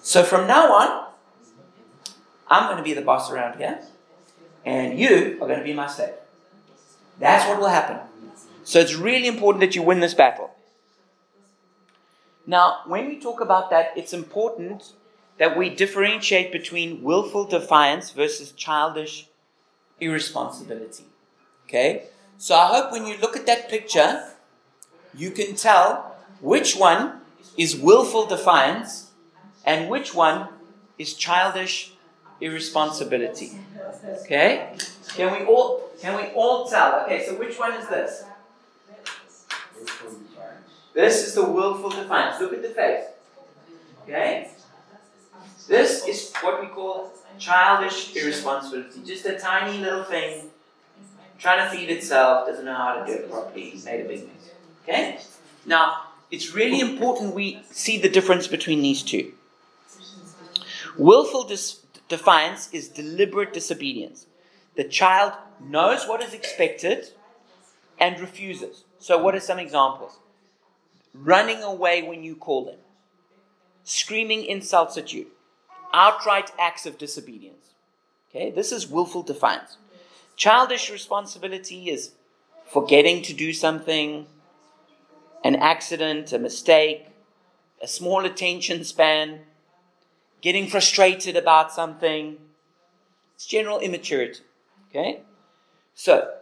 So from now on, I'm going to be the boss around here, and you are going to be my slave. That's what will happen. So it's really important that you win this battle. Now, when we talk about that, it's important that we differentiate between willful defiance versus childish irresponsibility. Okay? So I hope when you look at that picture, you can tell which one is willful defiance and which one is childish irresponsibility. Okay? Can we all can we all tell? Okay, so which one is this? This is the willful defiance. Look at the face. Okay? This is what we call childish irresponsibility. Just a tiny little thing trying to feed itself, doesn't know how to do it properly, made a big mess. Okay? Now, it's really important we see the difference between these two. Willful dis- defiance is deliberate disobedience. The child knows what is expected and refuses. So, what are some examples? Running away when you call them, screaming insults at you, outright acts of disobedience. Okay, this is willful defiance. Childish responsibility is forgetting to do something, an accident, a mistake, a small attention span, getting frustrated about something. It's general immaturity. Okay? So,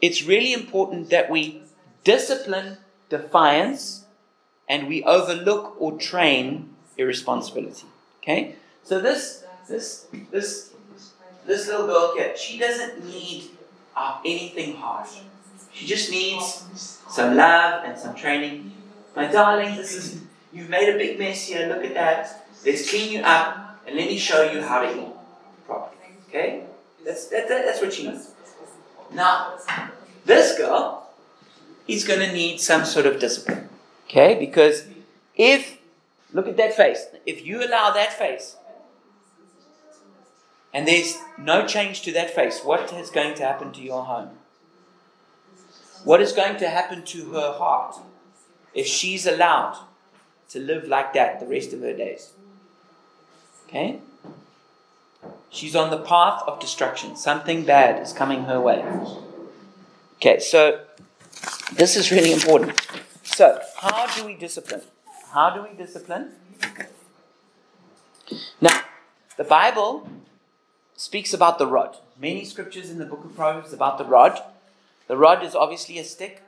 it's really important that we discipline defiance and we overlook or train irresponsibility. Okay? So this this this this little girl here, she doesn't need uh, anything harsh. She just needs some love and some training. My darling, this is you've made a big mess here. Look at that. Let's clean you up and let me show you how to eat properly. Okay? That's that, that, that's what she needs. Now, this girl is going to need some sort of discipline. Okay? Because if look at that face, if you allow that face and there's no change to that face, what is going to happen to your home? What is going to happen to her heart if she's allowed to live like that the rest of her days? Okay? She's on the path of destruction. Something bad is coming her way. Okay, so this is really important. So, how do we discipline? How do we discipline? Now, the Bible speaks about the rod. Many scriptures in the book of Proverbs about the rod. The rod is obviously a stick.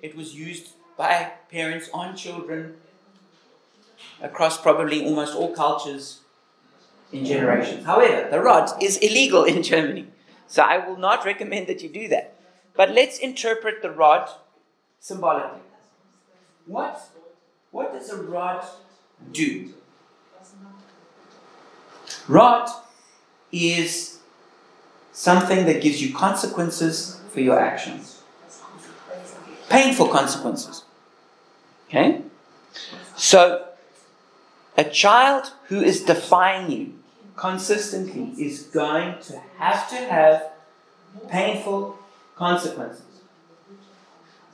It was used by parents on children across probably almost all cultures in generations. However, the rod is illegal in Germany. So I will not recommend that you do that. But let's interpret the rod symbolically. What, what does a rod do? Rod is something that gives you consequences for your actions. Painful consequences. Okay? So, a child who is defying you consistently is going to have to have painful consequences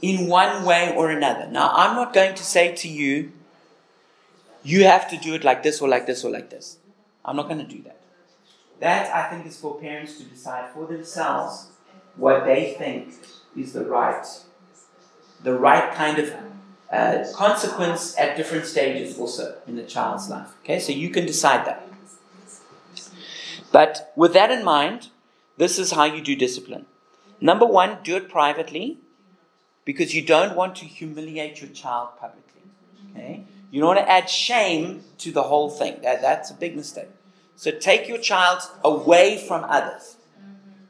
in one way or another. Now, I'm not going to say to you, you have to do it like this or like this or like this. I'm not going to do that. That, I think, is for parents to decide for themselves what they think is the right, the right kind of uh, consequence at different stages also in the child's life. Okay, so you can decide that. But with that in mind, this is how you do discipline. Number one, do it privately because you don't want to humiliate your child publicly. Okay? You don't want to add shame to the whole thing. That, that's a big mistake. So take your child away from others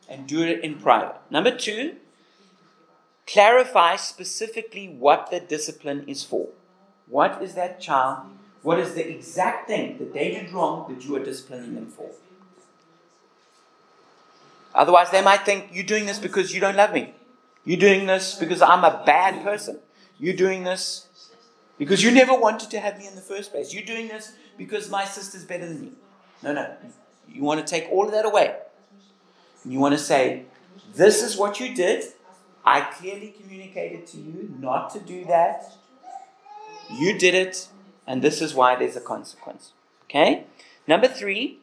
and do it in private. Number two, clarify specifically what the discipline is for. What is that child? What is the exact thing that they did wrong that you are disciplining them for? Otherwise, they might think you're doing this because you don't love me. You're doing this because I'm a bad person. You're doing this because you never wanted to have me in the first place. You're doing this because my sister's better than me. No, no. You want to take all of that away. You want to say, This is what you did. I clearly communicated to you not to do that. You did it, and this is why there's a consequence. Okay? Number three,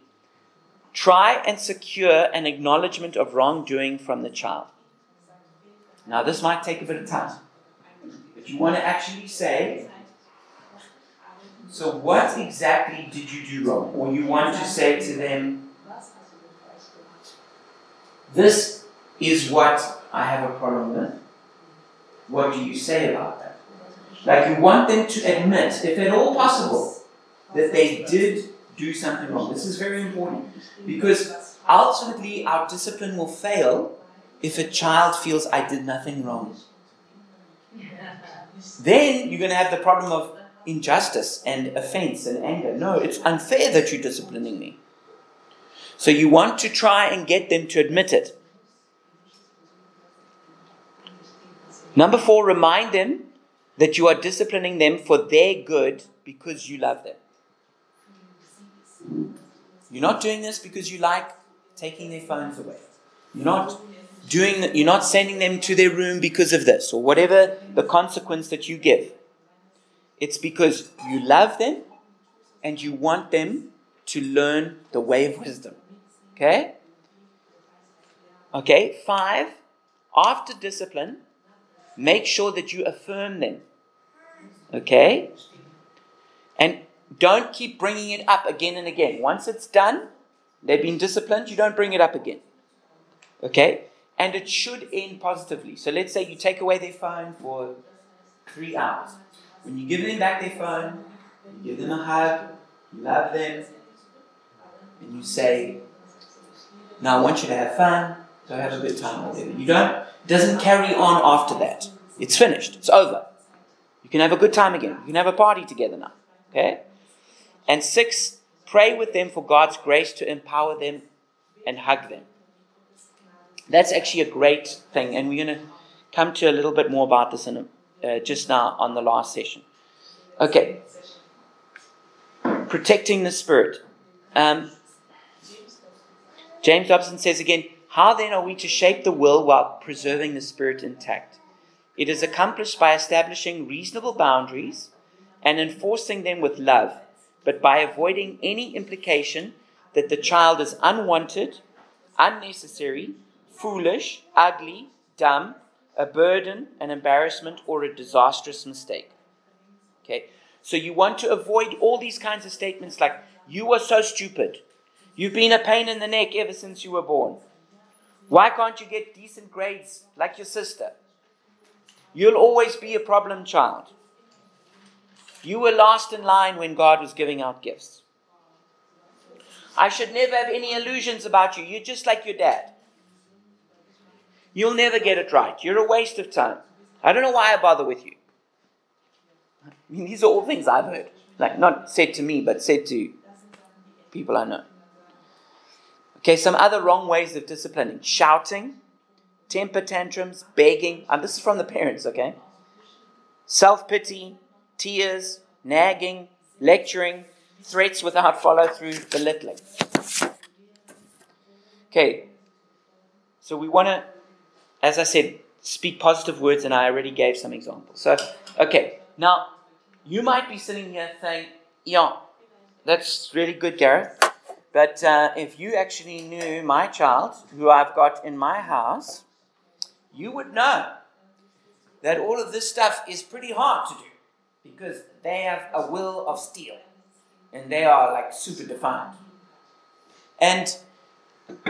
try and secure an acknowledgement of wrongdoing from the child. Now, this might take a bit of time, but you want to actually say, so what exactly did you do wrong? Or you want to say to them, this is what I have a problem with. What do you say about that? Like you want them to admit, if at all possible, that they did do something wrong. This is very important because ultimately our discipline will fail if a child feels I did nothing wrong. Then you're going to have the problem of injustice and offense and anger. No, it's unfair that you're disciplining me. So you want to try and get them to admit it. Number four, remind them that you are disciplining them for their good because you love them. You're not doing this because you like taking their phones away. You're not doing you're not sending them to their room because of this or whatever the consequence that you give. It's because you love them and you want them to learn the way of wisdom. Okay? Okay, 5 after discipline make sure that you affirm them. Okay? And don't keep bringing it up again and again. Once it's done, they've been disciplined, you don't bring it up again. Okay? And it should end positively. So let's say you take away their phone for three hours. When you give them back their phone, you give them a hug, you love them, and you say, Now I want you to have fun, so have a good time with them. You don't, it doesn't carry on after that. It's finished, it's over. You can have a good time again. You can have a party together now. Okay? And six, pray with them for God's grace to empower them and hug them. That's actually a great thing, and we're going to come to a little bit more about this in uh, just now on the last session. Okay. Protecting the spirit. Um, James Dobson says again, How then are we to shape the will while preserving the spirit intact? It is accomplished by establishing reasonable boundaries and enforcing them with love, but by avoiding any implication that the child is unwanted, unnecessary, foolish, ugly, dumb, a burden, an embarrassment, or a disastrous mistake. Okay? So you want to avoid all these kinds of statements like, you are so stupid. You've been a pain in the neck ever since you were born. Why can't you get decent grades like your sister? You'll always be a problem child. You were last in line when God was giving out gifts. I should never have any illusions about you. You're just like your dad. You'll never get it right. You're a waste of time. I don't know why I bother with you. I mean, these are all things I've heard. Like, not said to me, but said to people I know. Okay, some other wrong ways of disciplining shouting, temper tantrums, begging. And this is from the parents, okay? Self pity, tears, nagging, lecturing, threats without follow through, belittling. Okay, so we want to, as I said, speak positive words, and I already gave some examples. So, okay, now you might be sitting here saying, yeah, that's really good, Gareth. But uh, if you actually knew my child, who I've got in my house, you would know that all of this stuff is pretty hard to do because they have a will of steel and they are like super defined. And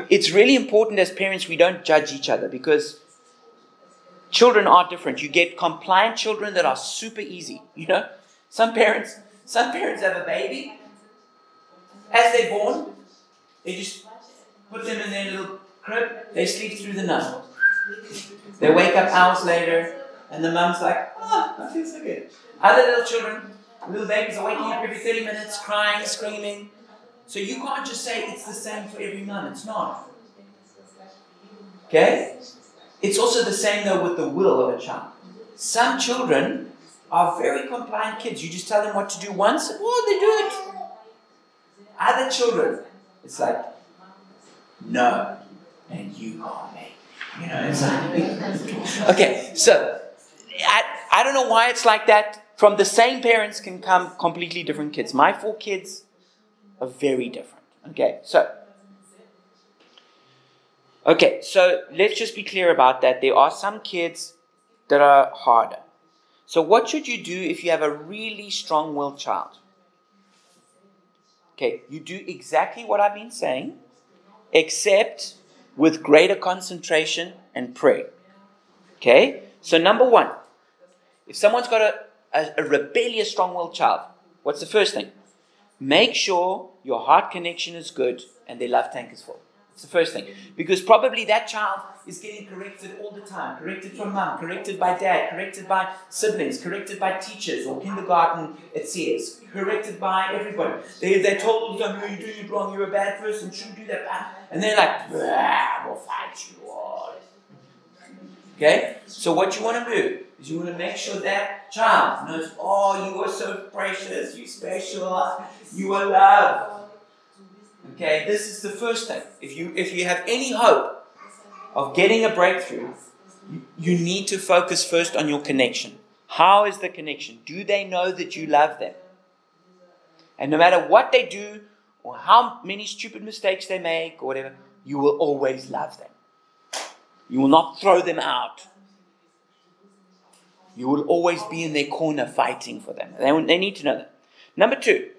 it's really important as parents we don't judge each other because children are different. You get compliant children that are super easy. <laughs> You know, some parents, some parents have a baby as they're born. They just put them in their little crib. They sleep through the night. They wake up hours later, and the mum's like, "Oh, I feel so good." Other little children, little babies are waking up every 30 minutes, crying, screaming. So you can't just say it's the same for every mum. It's not. Okay? It's also the same though with the will of a child. Some children are very compliant kids. You just tell them what to do once, well, oh, they do it. Other children, it's like, no, and you can't make. You know, it's like, <laughs> okay, so I, I don't know why it's like that. From the same parents can come completely different kids. My four kids are very different. Okay, so okay, so let's just be clear about that. There are some kids that are harder. So what should you do if you have a really strong-willed child? Okay, you do exactly what I've been saying, except with greater concentration and prayer. Okay, so number one, if someone's got a, a, a rebellious, strong willed child, what's the first thing? Make sure your heart connection is good and their love tank is full. It's the first thing. Because probably that child is getting corrected all the time. Corrected from mom, corrected by dad, corrected by siblings, corrected by teachers or kindergarten, it says. Corrected by everybody. They, they're told "No, you're doing it wrong, you're a bad person, shouldn't do that. And they're like, "Ah, we'll fight you all. Okay? So what you want to do is you want to make sure that child knows, oh, you are so precious, you special, you are loved. Okay, this is the first thing. If you if you have any hope of getting a breakthrough, you, need to focus first on your connection. How is the connection? Do they know that you love them? And no matter what they do or how many stupid mistakes they make or whatever, you will always love them. You will not throw them out. You will always be in their corner fighting for them. They, they need to know that. Number two,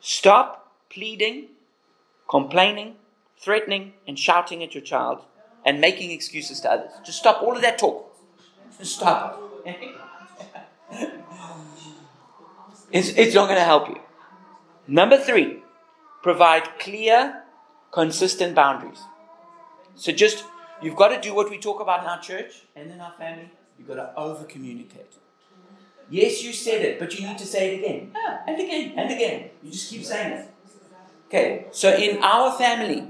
stop pleading, complaining, threatening, and shouting at your child and making excuses to others. Just stop all of that talk. Just stop. <laughs> it's, it's not going to help you. Number three, provide clear, consistent boundaries. So just, you've got to do what we talk about in our church and in our family. You've got to over communicate. Yes, you said it, but you need to say it again. And again, and again. You just keep saying it. Okay, so in our family,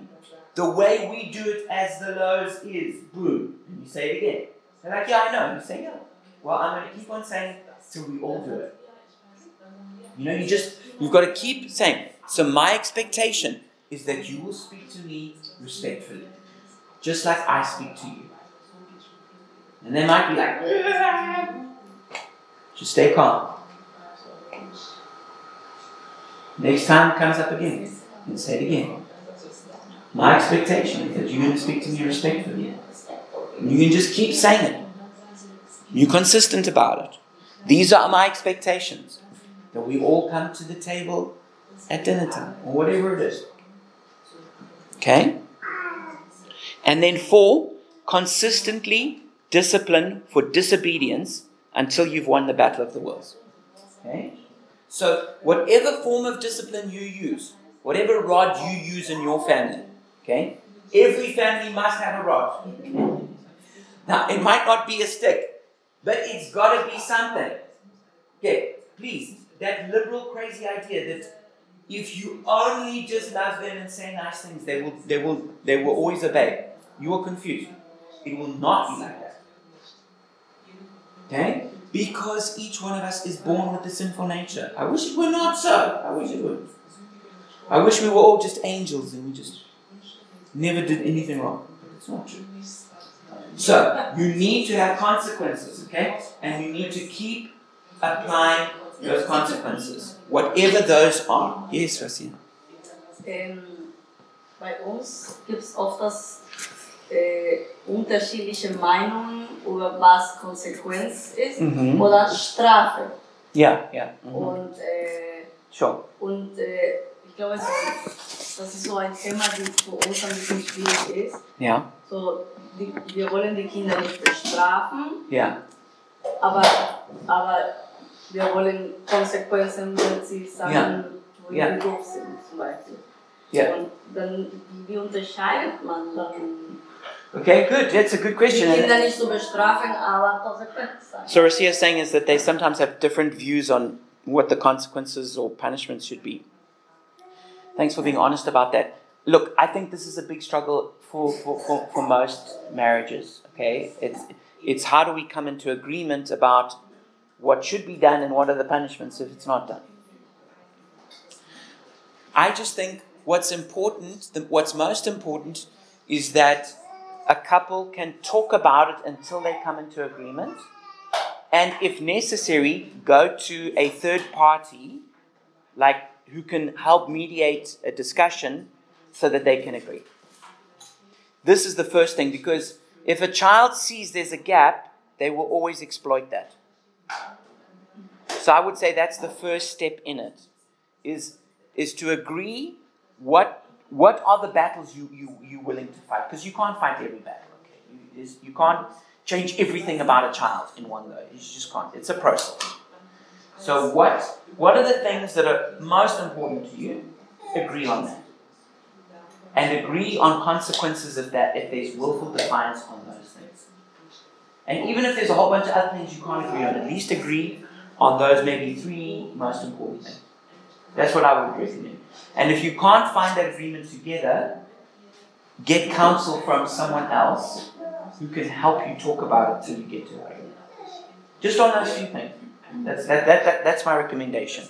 the way we do it as the Lowes is boom. And you say it again. They're like, yeah, I know. You say, yeah. Well, I'm going to keep on saying it till we all do it. You know, you just, you've got to keep saying. So my expectation is that you will speak to me respectfully, just like I speak to you. And they might be like, <laughs> just stay calm. Next time comes up again, and say it again. My expectation is that you're going to speak to me respectfully. You can just keep saying it. You're consistent about it. These are my expectations. That we all come to the table at dinner time, or whatever it is. Okay? And then four, consistently discipline for disobedience until you've won the battle of the wills. Okay? So, whatever form of discipline you use, whatever rod you use in your family, okay? Every family must have a rod. now, it might not be a stick, but it's got to be something. Okay, please, that liberal, crazy idea that if you only just love them and say nice things, they will, they will, they will always obey. You are confused. It will not be like that. Okay? Because each one of us is born with a sinful nature. I wish it were not so. I wish it would. I wish we were all just angels and we just never did anything wrong. But it's not true. So, you need to have consequences, okay? And you need to keep applying those consequences, whatever those are. Yes, Rasia. Ähm, bei uns gibt es oft das, äh, unterschiedliche Meinungen über was Konsequenz ist Mhm. oder Strafe. Ja, ja. Mhm. Und, äh, Sure. und äh, glaube, das ist so ein Thema, das für uns ein bisschen schwierig ist. Ja, So, die, wir wollen die Kinder nicht bestrafen, ja. aber, aber wir wollen Konsequenzen, wenn sie sagen, Ja. wo Ja. sie doof sind, zum Beispiel. Ja. Und dann, wie unterscheidet man dann? Okay, good. That's a good question. Kinder nicht zu bestrafen, aber Konsequenzen sagen. So Rasia is saying is that they sometimes have different views on what the consequences or punishments should be. Thanks for being honest about that. Look, I think this is a big struggle for, for, for, for most marriages. Okay, it's it's how do we come into agreement about what should be done and what are the punishments if it's not done. I just think what's important, what's most important, is that a couple can talk about it until they come into agreement and if necessary, go to a third party, like who can help mediate a discussion so that they can agree. This is the first thing because if a child sees there's a gap, they will always exploit that. So I would say that's the first step in it is is to agree what what are the battles you you you willing to fight because you can't fight every battle. Okay, you, you can't change everything about a child in one go. You just can't. It's a process. So what what are the things that are most important to you? Agree on that. and agree on consequences of that if there's willful defiance on those things. And even if there's a whole bunch of other things you can't agree on, at least agree on those maybe three most important things. That's what I would recommend. And if you can't find that agreement together, get counsel from someone else who can help you talk about it till you get to it. Just on those few things. That's, that, that, that, that's my recommendation.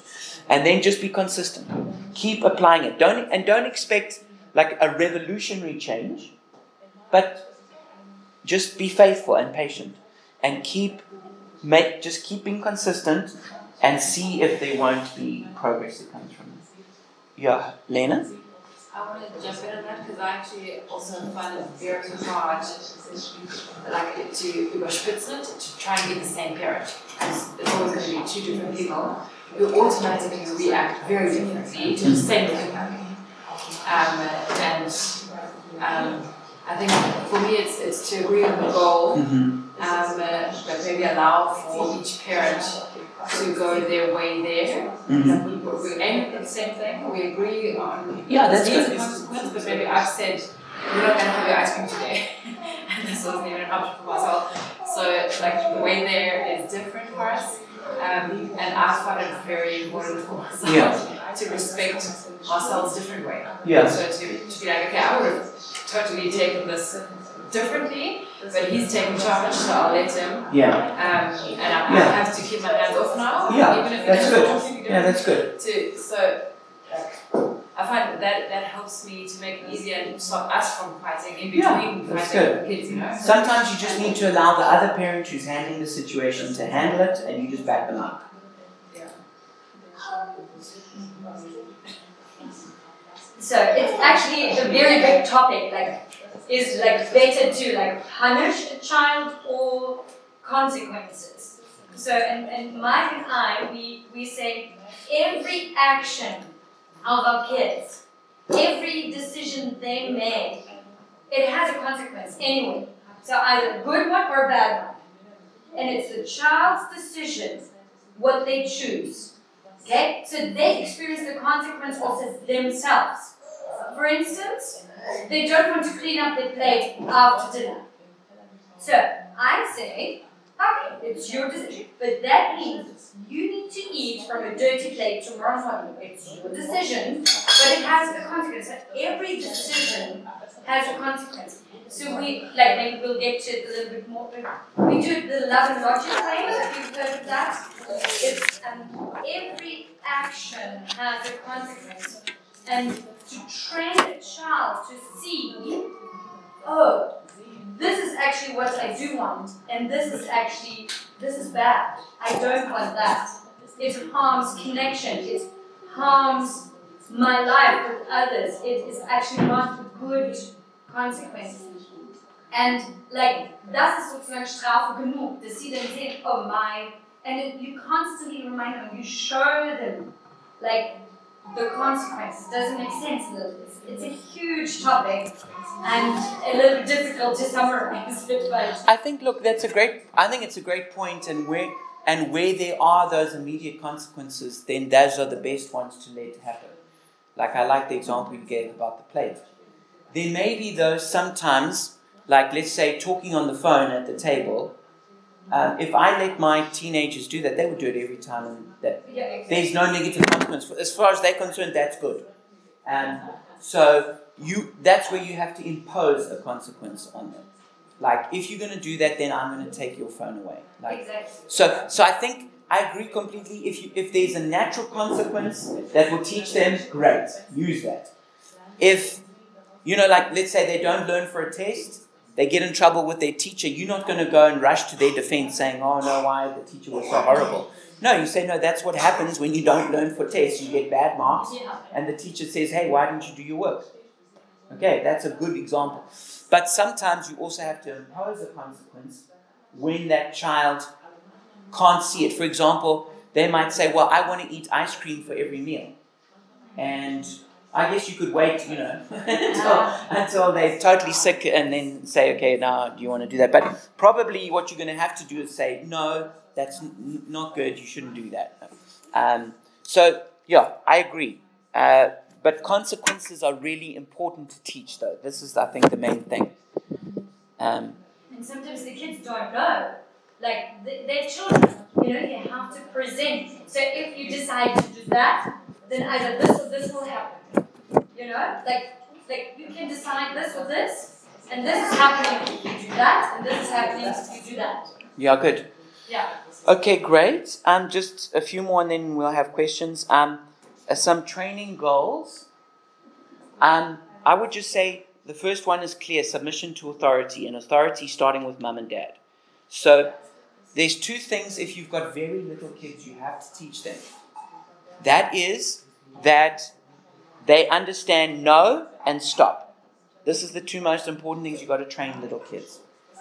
And then just be consistent. Keep applying it. Don't, and don't expect like a revolutionary change, but just be faithful and patient. And keep make just keep being consistent and see if there won't be progress that comes from it. Yeah, Lena? I want to jump in on that because I actually also find it very hard, like to überspitzen it, to try and be the same parent. Because it's always going to be two different people who automatically react very differently to the same thing. Um, and um, I think for me it's, it's to agree on the goal, um, uh, but maybe allow for each parent to go their way there. Mhm. We, we aim at the same thing, we agree on Yeah, that's good. consequences, but maybe I've said, we're not gonna have your ice cream today. <laughs> <laughs> this wasn't even an option for myself. So like the way there is different for us. Um, and I find it very important for myself Yeah. to respect ourselves different way. Yeah. So to, to be like, okay, I would have totally taken this differently, but he's taking charge, so I'll let him. Yeah. Um, and I, I have to keep my hands off now. Yeah, even if that's good. Yeah, that's good. to so I find that that helps me to make it easier and stop us from fighting in between Yeah, that's good. kids, you know. Sometimes you just need to allow the other parent who's handling the situation to handle it and you just back them up. So it's actually a very big topic. Like, is like better to like punish a child or consequences? So, and, and Mike and I, we, we say every action of our kids, every decision they make, it has a consequence anyway. So either good one or bad one. And it's the child's decision what they choose. Okay? So they experience the consequence of themselves. For instance, they don't want to clean up their plate after dinner. So I say, okay, it's your decision. But that means you need to eat from a dirty plate tomorrow morning. It's your decision, but it has a consequence. Every decision has a consequence. So we, like, maybe we'll get to it a little bit more. We do the love and logic way, if you've heard of that. It's um, every action has a consequence. And to train a child to see, oh, this is actually what I do want, and this is actually, this is bad. I don't want that. It harms connection, it harms my life with others. It is actually not a good consequence. And like, das ist sozusagen Strafe genug, dass sie dann sehen, oh my, and it, you constantly remind them, you show them, like, the consequences Does it make sense? It's, it's a huge topic and a little difficult to summarize it, <laughs> but I think look that's a great I think it's a great point and where and where there are those immediate consequences, then those are the best ones to let happen. Like I like the example you gave about the plate. There may be those sometimes, like let's say talking on the phone at the table. Um, if I let my teenagers do that, they would do it every time, that yeah, exactly. there's no negative consequence. As far as they're concerned, that's good. Um, so you that's where you have to impose a consequence on them. Like if you're going to do that, then I'm going to take your phone away. Like Exactly. so. So I think I agree completely. If you if there's a natural consequence that will teach them, great, use that. If you know, like let's say they don't learn for a test, they get in trouble with their teacher. You're not going to go and rush to their defense saying, "Oh no, why the teacher was so horrible." No, you say, "No, that's what happens when you don't learn for tests. You get bad marks." And the teacher says, Hey, why didn't you do your work? Okay, that's a good example. But sometimes you also have to impose a consequence when that child can't see it. For example, they might say, Well, I want to eat ice cream for every meal. And I guess you could wait, you know, <laughs> until, until they're totally sick and then say, Okay, now do you want to do that? But probably what you're going to have to do is say, No, that's n- not good. You shouldn't do that. Um, so, yeah, I agree. Uh, but consequences are really important to teach, though. This is, I think, the main thing. Um, And sometimes the kids don't know. Like, th- they're children, you know, you have to present. So if you decide to do that, then either this or this will happen. You know? Like, like you can decide this or this, and this is happening if you do that, and this is happening if you do that. yeah, good. Yeah. Okay, great. Um, just a few more, and then we'll have questions. Um, uh, some training goals. Um, I would just say the first one is clear: submission to authority, and authority starting with mum and dad. So, there's two things. If you've got very little kids, you have to teach them. That is that they understand no and stop. This is the two most important things you've got to train little kids.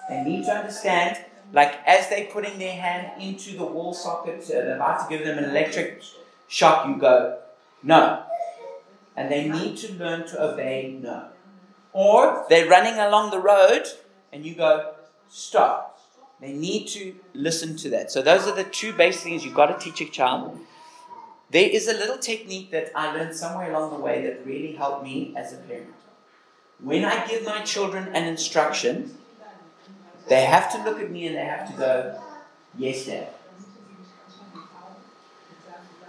They need to understand, like as they're putting their hand into the wall socket, uh, they're about to give them an electric shock, you go, no. And they need to learn to obey no. Or they're running along the road and you go, stop. They need to listen to that. So those are the two basic things you've got to teach a child. There is a little technique that I learned somewhere along the way that really helped me as a parent. When I give my children an instruction, they have to look at me and they have to go, Yes, Dad.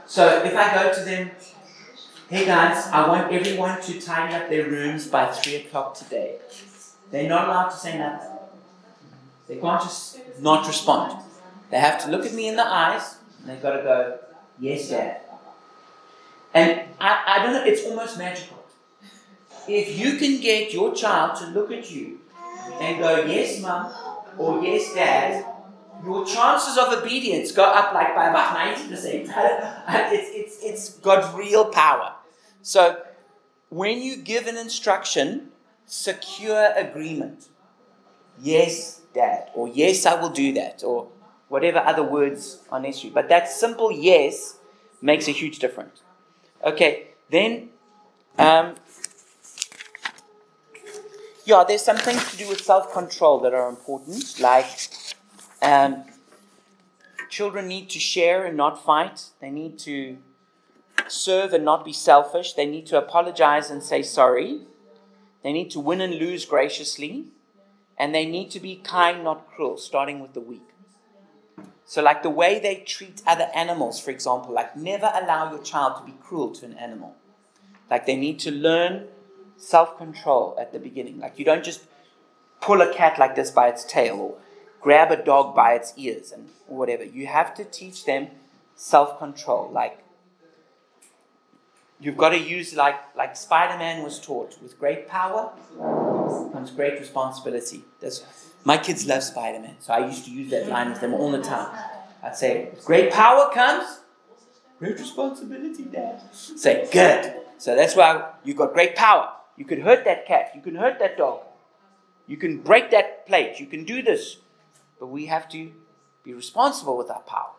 So if I go to them, Hey guys, I want everyone to tidy up their rooms by 3 o'clock today. They're not allowed to say nothing. They can't just not respond. They have to look at me in the eyes and they've got to go, Yes, Dad. And I, I don't know, it's almost magical. If you can get your child to look at you and go, Yes, Mum, or Yes, Dad, your chances of obedience go up like by about 90%. <laughs> it's, it's, it's got real power. So when you give an instruction, secure agreement. Yes, Dad, or yes, I will do that, or whatever other words are necessary. But that simple yes makes a huge difference. Okay, then, um, yeah, there's some things to do with self control that are important, like um, children need to share and not fight, they need to serve and not be selfish, they need to apologize and say sorry, they need to win and lose graciously, and they need to be kind, not cruel, starting with the weak. So, like the way they treat other animals, for example, like never allow your child to be cruel to an animal. Like they need to learn self control at the beginning. Like you don't just pull a cat like this by its tail or grab a dog by its ears and whatever. You have to teach them self control. Like you've got to use like like Spider Man was taught with great power comes great responsibility. That's my kids love Spider Man, so I used to use that line with them all the time. I'd say, great power comes great responsibility, Dad. Say, good. So that's why you've got great power. You can hurt that cat. You can hurt that dog. You can break that plate. You can do this. But we have to be responsible with our power.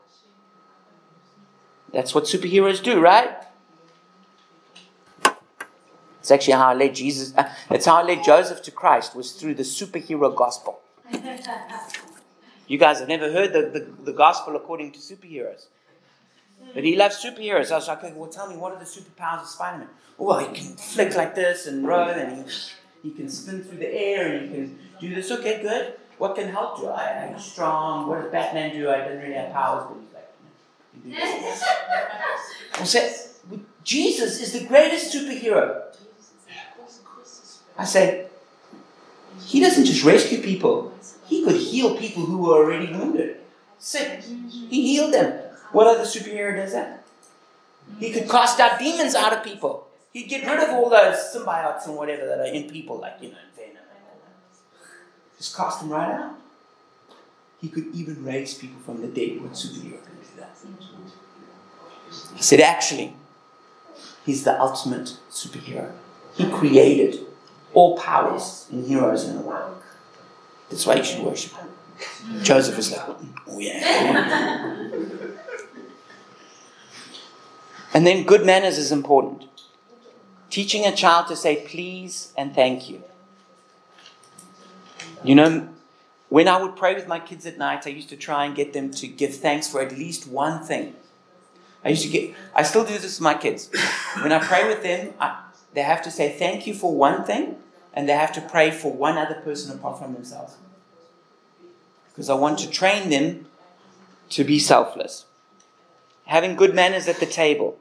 That's what superheroes do, right? It's actually how I led Jesus. Uh, it's how I led Joseph to Christ was through the superhero gospel. You guys have never heard the, the, the gospel according to superheroes. But he loves superheroes. I was like, okay, well, tell me, what are the superpowers of Spider Man? Well, he can flick like this and run, and he, he can spin through the air, and he can do this. Okay, good. What can help you? I, I'm strong. What does Batman do? I don't really have powers, but he's like, know, he can do this. <laughs> I said, Jesus is the greatest superhero. I said, he doesn't just rescue people, he could heal people who were already wounded, sick. He healed them. What other superhero does that? He could cast out demons out of people. He'd get rid of all those symbiotes and whatever that are in people, like, you know, in venom and all that. Just cast them right out. He could even raise people from the dead. What superhero can do that? I said, actually, he's the ultimate superhero. He created all powers and heroes in the world. That's why you should worship him. Joseph is like, oh yeah. and then good manners is important. Teaching a child to say please and thank you. You know, when I would pray with my kids at night, I used to try and get them to give thanks for at least one thing. I used to get, I still do this with my kids. When I pray with them, I, they have to say thank you for one thing, and they have to pray for one other person apart from themselves. Because I want to train them to be selfless. Having good manners at the table.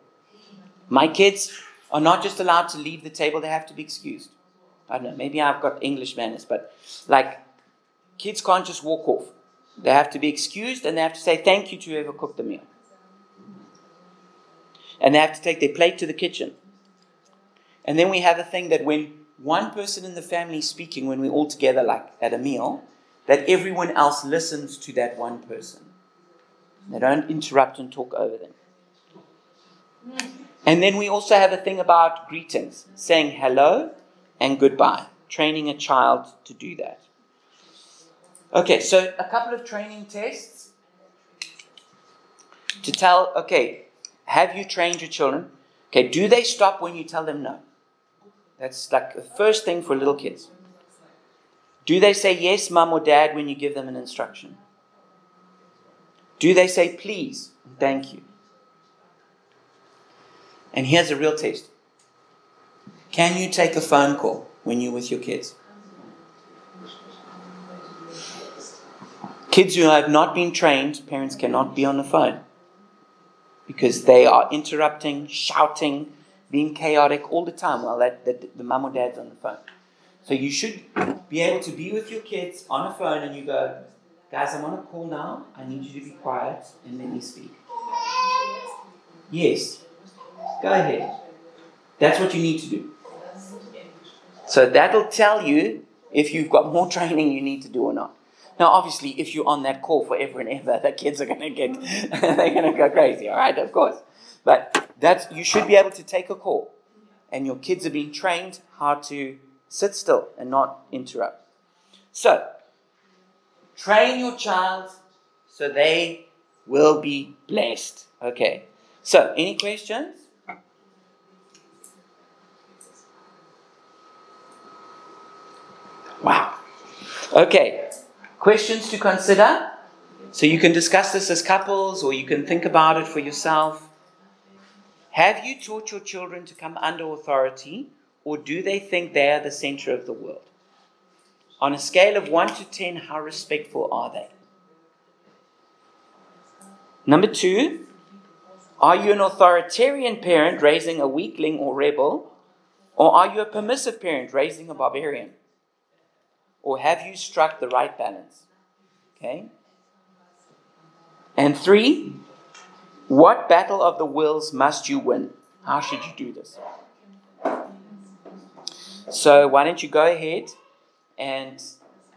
My kids are not just allowed to leave the table, they have to be excused. I don't know, maybe I've got English manners, but like kids can't just walk off. They have to be excused and they have to say thank you to whoever cooked the meal. And they have to take their plate to the kitchen. And then we have a thing that when one person in the family is speaking, when we're all together, like at a meal, that everyone else listens to that one person. They don't interrupt and talk over them. Hmm. And then we also have a thing about greetings, saying hello and goodbye, training a child to do that. Okay, so a couple of training tests to tell, okay, have you trained your children? Okay, do they stop when you tell them no? That's like the first thing for little kids. Do they say yes, mum or dad, when you give them an instruction? Do they say please and thank you? And here's a real test. Can you take a phone call when you're with your kids? Kids who have not been trained, parents cannot be on the phone because they are interrupting, shouting, being chaotic all the time while that, that the mum or dad's on the phone. So you should be able to be with your kids on a phone and you go, guys, I'm on a call now. I need you to be quiet and let me speak. Yes. Go ahead. That's what you need to do. So that'll tell you if you've got more <laughs> training you need to do or not. Now, obviously, if you're on that call forever and ever, <laughs> the kids are going to get, <laughs> they're going to go crazy, all right, of course. But that's, you should be able to take a call. And your kids are being trained how to sit still and not interrupt. So, train your child so they will be blessed. Okay. So, any questions? Wow. Okay. Questions to consider? So you can discuss this as couples or you can think about it for yourself. Have you taught your children to come under authority or do they think they are the center of the world? On a scale of 1 to 10, how respectful are they? Number two, are you an authoritarian parent raising a weakling or rebel? Or are you a permissive parent raising a barbarian? Or have you struck the right balance? Okay? And three, what battle of the wills must you win? How should you do this? So, why don't you go ahead and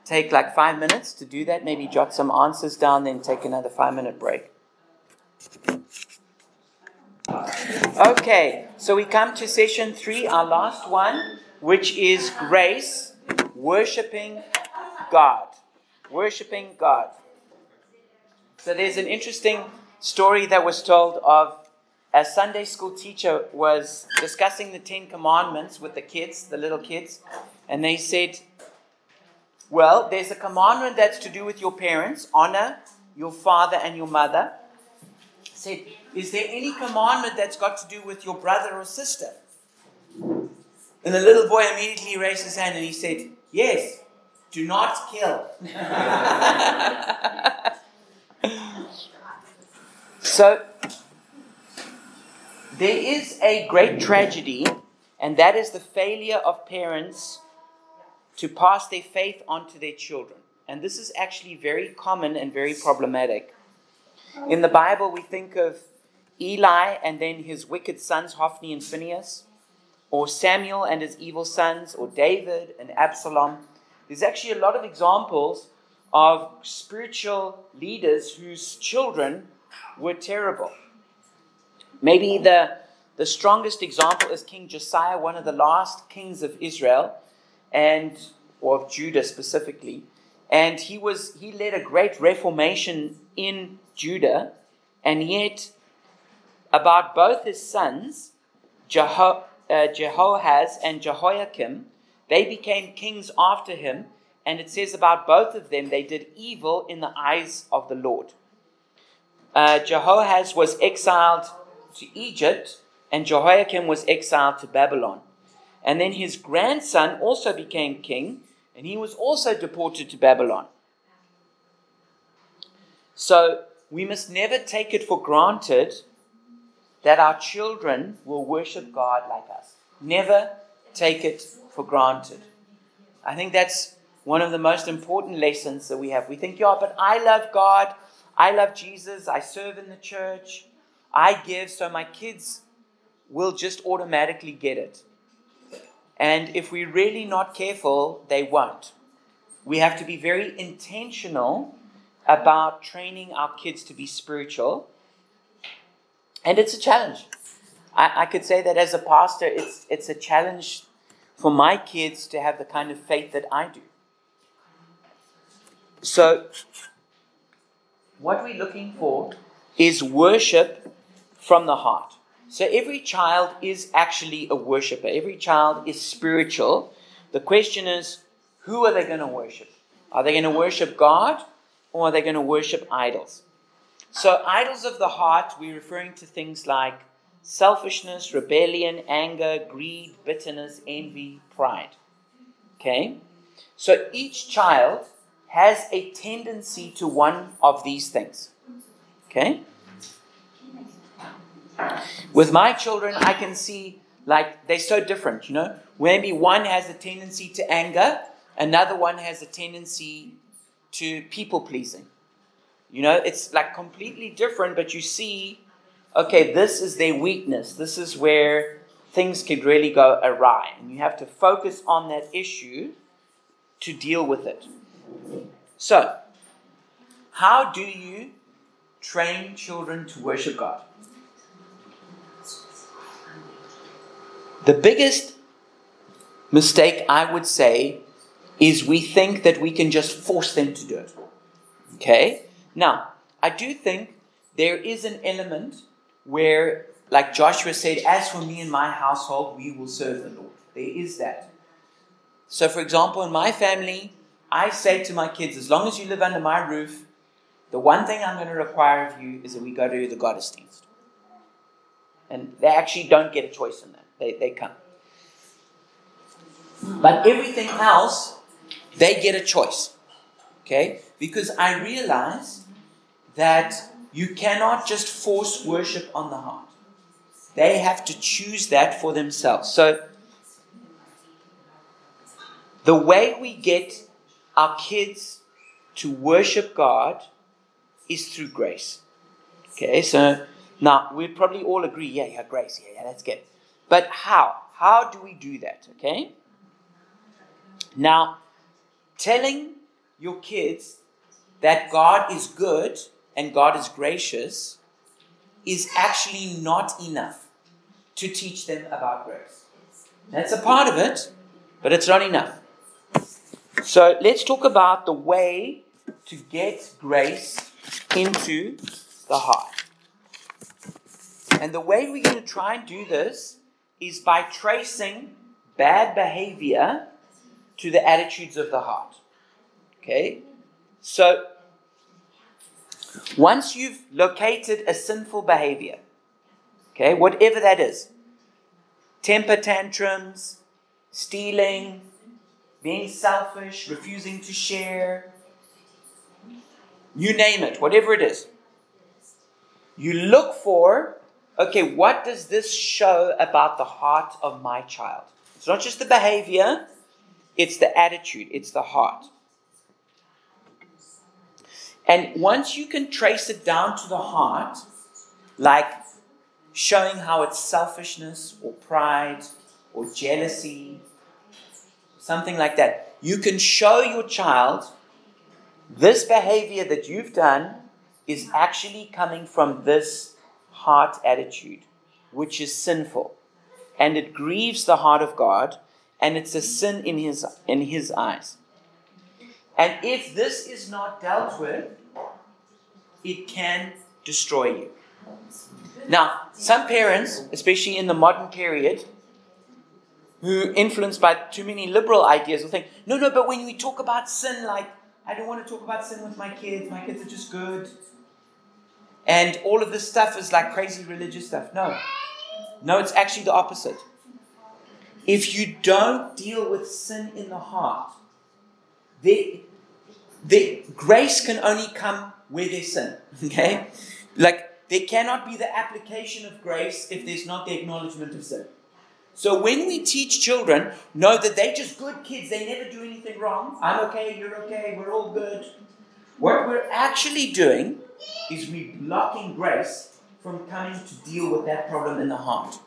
take like five minutes to do that? Maybe jot some answers down, then take another five minute break. Okay, so we come to session three, our last one, which is grace, worshiping God. Worshiping God. So there's an interesting story that was told of a Sunday school teacher was discussing the Ten Commandments with the kids, the little kids, and they said, Well, there's a commandment that's to do with your parents, honor your father and your mother. Said, Is there any commandment that's got to do with your brother or sister? And the little boy immediately raised his hand and he said, Yes, do not kill. <laughs> so, there is a great tragedy, and that is the failure of parents to pass their faith on to their children. And this is actually very common and very problematic. In the Bible, we think of Eli and then his wicked sons, Hophni and Phinehas, or Samuel and his evil sons, or David and Absalom. There's actually a lot of examples of spiritual leaders whose children were terrible. Maybe the, the strongest example is King Josiah, one of the last kings of Israel, and or of Judah specifically. And he was he led a great reformation in Judah, and yet about both his sons, Jeho, uh, Jehoahaz and Jehoiakim, they became kings after him, and it says about both of them they did evil in the eyes of the Lord. Uh, Jehoahaz was exiled to Egypt, and Jehoiakim was exiled to Babylon. And then his grandson also became king, and he was also deported to Babylon. So we must never take it for granted that our children will worship God like us. Never take it for granted. I think that's one of the most important lessons that we have. We think, yeah, but I love God. I love Jesus. I serve in the church. I give, so my kids will just automatically get it. And if we're really not careful, they won't. We have to be very intentional about training our kids to be spiritual. And it's a challenge. I, I could say that as a pastor, it's, it's a challenge for my kids to have the kind of faith that I do. So, what we're looking for is worship from the heart. So, every child is actually a worshiper, every child is spiritual. The question is, who are they going to worship? Are they going to worship God or are they going to worship idols? So, idols of the heart, we're referring to things like selfishness, rebellion, anger, greed, bitterness, envy, pride. Okay? So, each child has a tendency to one of these things. Okay? With my children, I can see like they're so different, you know? Maybe one has a tendency to anger, another one has a tendency to people pleasing. You know, it's like completely different, but you see, okay, this is their weakness. This is where things could really go awry. And you have to focus on that issue to deal with it. So, how do you train children to worship God? The biggest mistake I would say is we think that we can just force them to do it. Okay? Now, I do think there is an element where, like Joshua said, as for me and my household, we will serve the Lord. There is that. So, for example, in my family, I say to my kids, as long as you live under my roof, the one thing I'm going to require of you is that we go to the Gottesdienst. And they actually don't get a choice in that. They, they come. But everything else, they get a choice. Okay? Because I realize that you cannot just force worship on the heart. They have to choose that for themselves. So, the way we get our kids to worship God is through grace. Okay, so now we probably all agree, yeah, yeah, grace, yeah, yeah, that's good. But how? How do we do that? Okay? Now, telling your kids that God is good and God is gracious is actually not enough to teach them about grace. That's a part of it, but it's not enough. So let's talk about the way to get grace into the heart. And the way we're going to try and do this is by tracing bad behavior to the attitudes of the heart. Okay? So, once you've located a sinful behavior, okay, whatever that is temper tantrums, stealing, being selfish, refusing to share, you name it, whatever it is. You look for, okay, what does this show about the heart of my child? It's not just the behavior, it's the attitude, it's the heart. And once you can trace it down to the heart, like showing how it's selfishness or pride or jealousy, something like that, you can show your child this behavior that you've done is actually coming from this heart attitude, which is sinful. And it grieves the heart of God, and it's a sin in his, in his eyes. And if this is not dealt with, it can destroy you. Now, some parents, especially in the modern period, who influenced by too many liberal ideas will think, no, no, but when we talk about sin, like, I don't want to talk about sin with my kids, my kids are just good. and all of this stuff is like crazy religious stuff. No. No, it's actually the opposite. If you don't deal with sin in the heart, the, the grace can only come where there's sin. <laughs> Okay? Like there cannot be the application of grace if there's not the acknowledgement of sin. So when we teach children, know that they're just good kids, they never do anything wrong. I'm okay, you're okay, we're all good. What we're actually doing is we're blocking grace from coming to deal with that problem in the heart.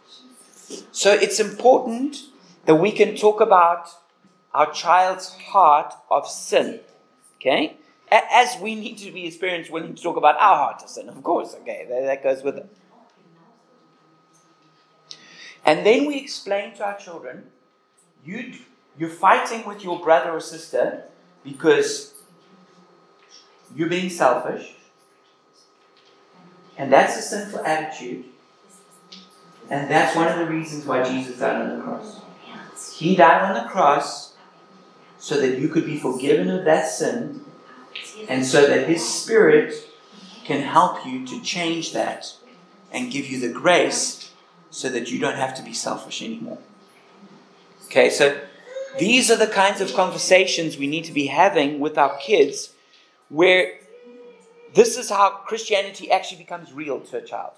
So it's important that we can talk about our child's heart of sin. Okay? As we need to be experienced willing to talk about our heart of sin, of course, okay, that goes with it. And then we explain to our children, you, you're fighting with your brother or sister because you're being selfish. And that's a sinful attitude. And that's one of the reasons why Jesus died on the cross. He died on the cross so that you could be forgiven of that sin and so that His Spirit can help you to change that and give you the grace so that you don't have to be selfish anymore. Okay, so these are the kinds of conversations we need to be having with our kids where this is how Christianity actually becomes real to a child.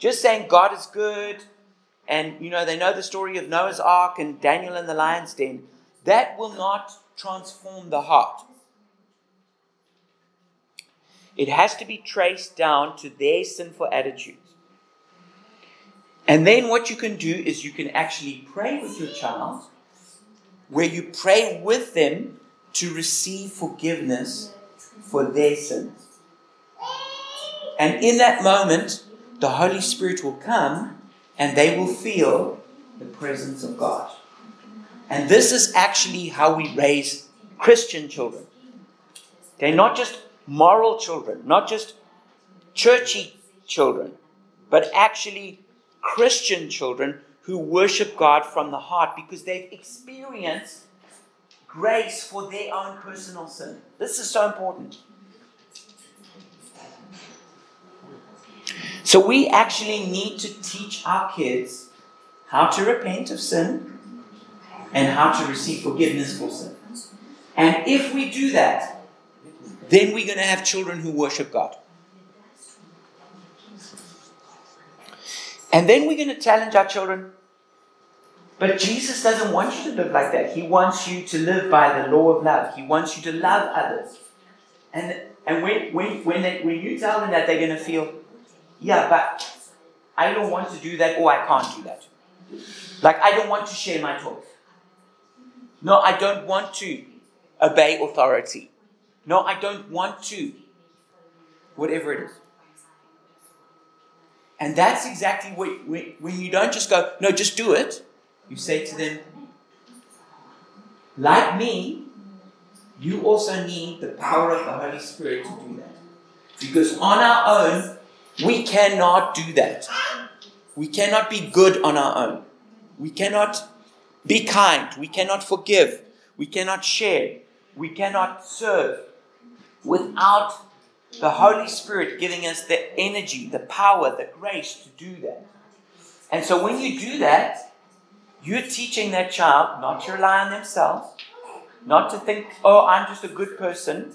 Just saying God is good and you know they know the story of Noah's ark and Daniel in the lion's den, that will not transform the heart. It has to be traced down to their sinful attitudes. And then what you can do is you can actually pray with your child, where you pray with them to receive forgiveness for their sins. And in that moment, the Holy Spirit will come and they will feel the presence of God. And this is actually how we raise Christian children. They're not just moral children, not just churchy children, but actually Christian children who worship God from the heart because they've experienced grace for their own personal sin. This is so important. So we actually need to teach our kids how to repent of sin and how to receive forgiveness for sin. And if we do that, then we're going to have children who worship God. And then we're going to challenge our children. But Jesus doesn't want you to live like that. He wants you to live by the law of love. He wants you to love others. And, and when, when, when, they, when you tell them that, they're going to feel, yeah, but I don't want to do that or I can't do that. Like, I don't want to share my toys. No, I don't want to obey authority. No, I don't want to. Whatever it is. And that's exactly when you don't just go, no, just do it. You say to them, like me, you also need the power of the Holy Spirit to do that. Because on our own, we cannot do that. We cannot be good on our own. We cannot be kind. We cannot forgive. We cannot share. We cannot serve without the Holy Spirit giving us the energy, the power, the grace to do that. And so when you do that, you're teaching that child not to rely on themselves, not to think, oh, I'm just a good person,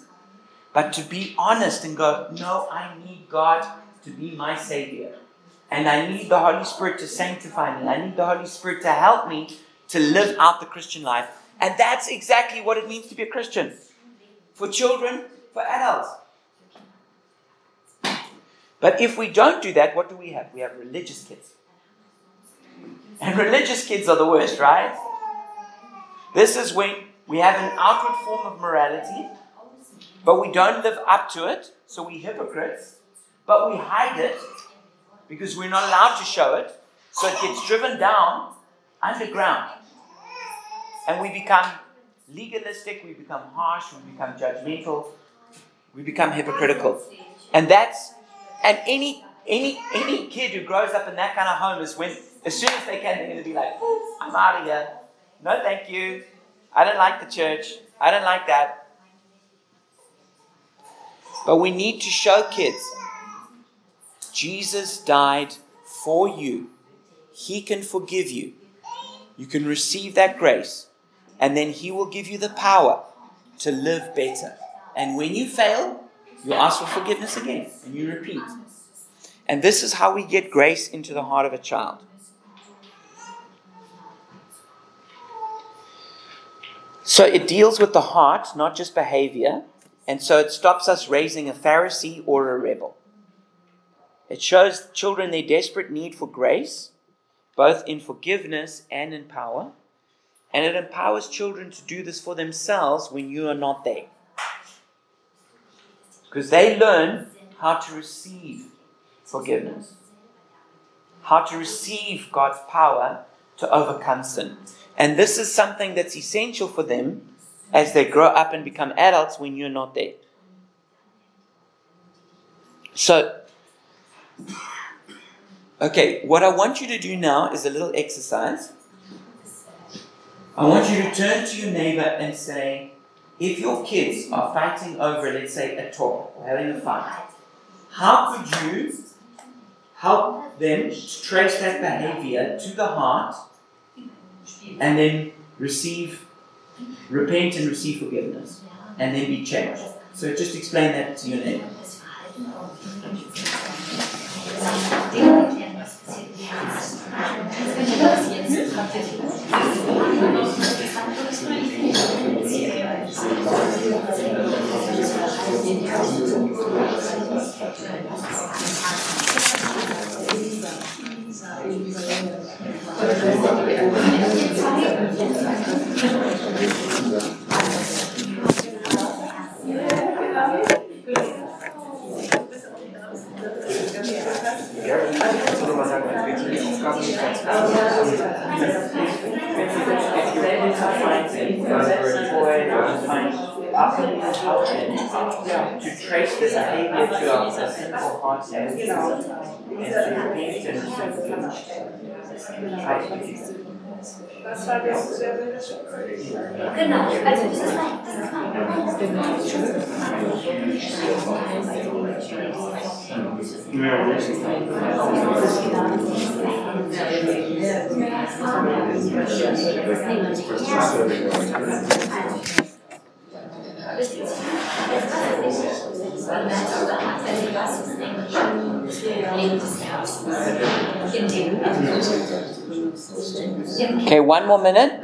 but to be honest and go, no, I need God to be my Savior. And I need the Holy Spirit to sanctify me. I need the Holy Spirit to help me to live out the Christian life. And that's exactly what it means to be a Christian. For children, for adults. But if we don't do that, what do we have? We have religious kids. And religious kids are the worst, right? This is when we have an outward form of morality, but we don't live up to it, so we're hypocrites, but we hide it because we're not allowed to show it, so it gets driven down underground. And we become legalistic, we become harsh, we become judgmental, we become hypocritical. And that's and any any any kid who grows up in that kind of home is when as soon as they can they're gonna be like, I'm out of here. No thank you. I don't like the church. I don't like that. But we need to show kids Jesus died for you. He can forgive you. You can receive that grace, and then He will give you the power to live better. And when you fail, you ask for forgiveness again, and you repeat. And this is how we get grace into the heart of a child. So it deals with the heart, not just behavior. And so it stops us raising a Pharisee or a rebel. It shows children their desperate need for grace, both in forgiveness and in power. And it empowers children to do this for themselves when you are not there. Because they learn how to receive forgiveness, how to receive God's power to overcome sin. And this is something that's essential for them as they grow up and become adults when you're not there. So, okay, what I want you to do now is a little exercise. I want you to turn to your neighbor and say, if your kids are fighting over, let's say, a toy or having a fight, how could you help them to trace that behavior to the heart and then receive, repent and receive forgiveness and then be changed? So just explain that to your neighbor. Thank you. Sinful hearts and and to repent and receive forgiveness. Das war das sehr, sehr schön. Genau, also das ist mein, das ist Okay, one more minute.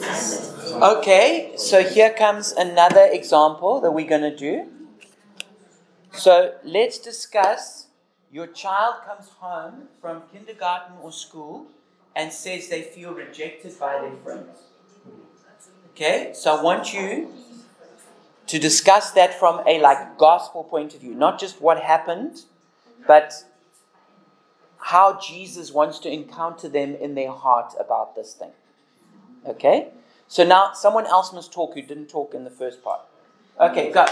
Okay, so here comes another example that we're going to do. So let's discuss your child comes home from kindergarten or school and says they feel rejected by their friends. Okay, so I want you to discuss that from a like gospel point of view, not just what happened, but how Jesus wants to encounter them in their heart about this thing. Okay? So now someone else must talk who didn't talk in the first part. Okay, go.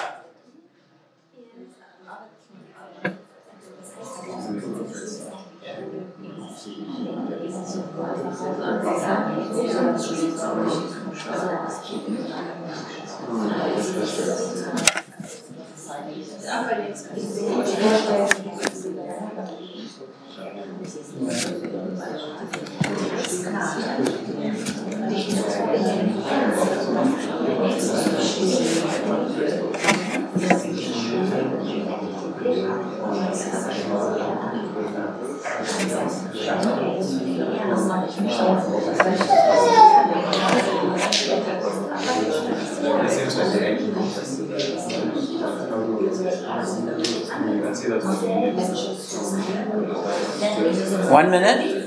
One minute.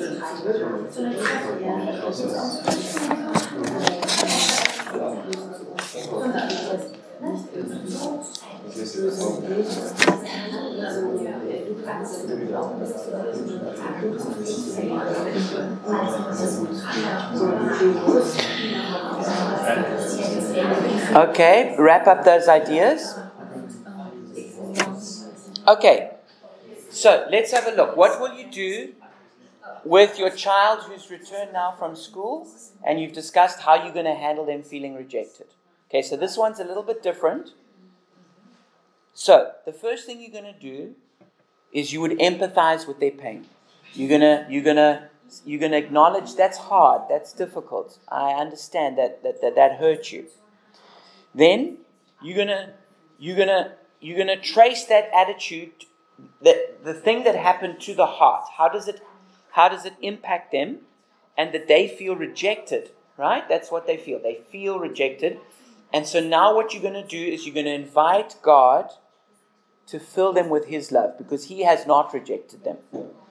Okay, wrap up those ideas. Okay, so let's have a look. What will you do with your child who's returned now from school and you've discussed how you're going to handle them feeling rejected? Okay, so this one's a little bit different. So, the first thing you're going to do is you would empathize with their pain. You're going to you're going to you're going to acknowledge that's hard, that's difficult. I understand that that that, that hurt you. Then you're going to you're going to you're going to trace that attitude that the thing that happened to the heart. How does it how does it impact them and that they feel rejected, right? That's what they feel. They feel rejected. And so now what you're going to do is you're going to invite God to fill them with His love because He has not rejected them.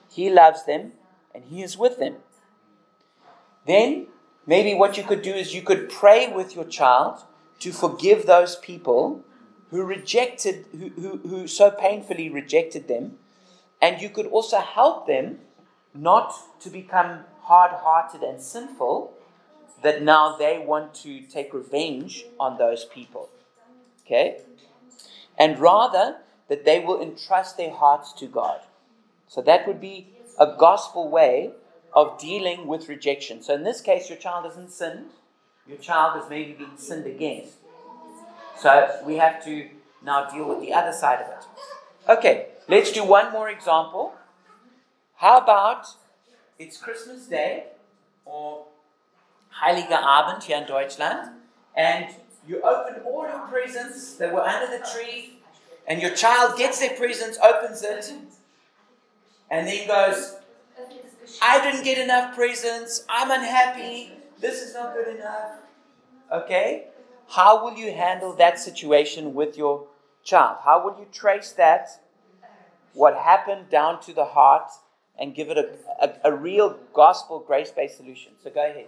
He loves them and He is with them. Then maybe what you could do is you could pray with your child to forgive those people who rejected, who, who, who so painfully rejected them. And you could also help them not to become hard hearted and sinful, that now they want to take revenge on those people. Okay? And rather that they will entrust their hearts to God. So that would be a gospel way of dealing with rejection. So in this case, your child hasn't sinned, your child has maybe been sinned against. So we have to now deal with the other side of it. Okay, let's do one more example. How about it's Christmas Day or Heiliger Abend here in Deutschland, and you open all your presents that were under the tree, and your child gets their presents, opens it, and then goes, I didn't get enough presents, I'm unhappy, this is not good enough. Okay? How will you handle that situation with your child? How will you trace that, what happened down to the heart, and give it a, a, a real gospel grace based solution? So go ahead.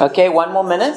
Okay, one more minute.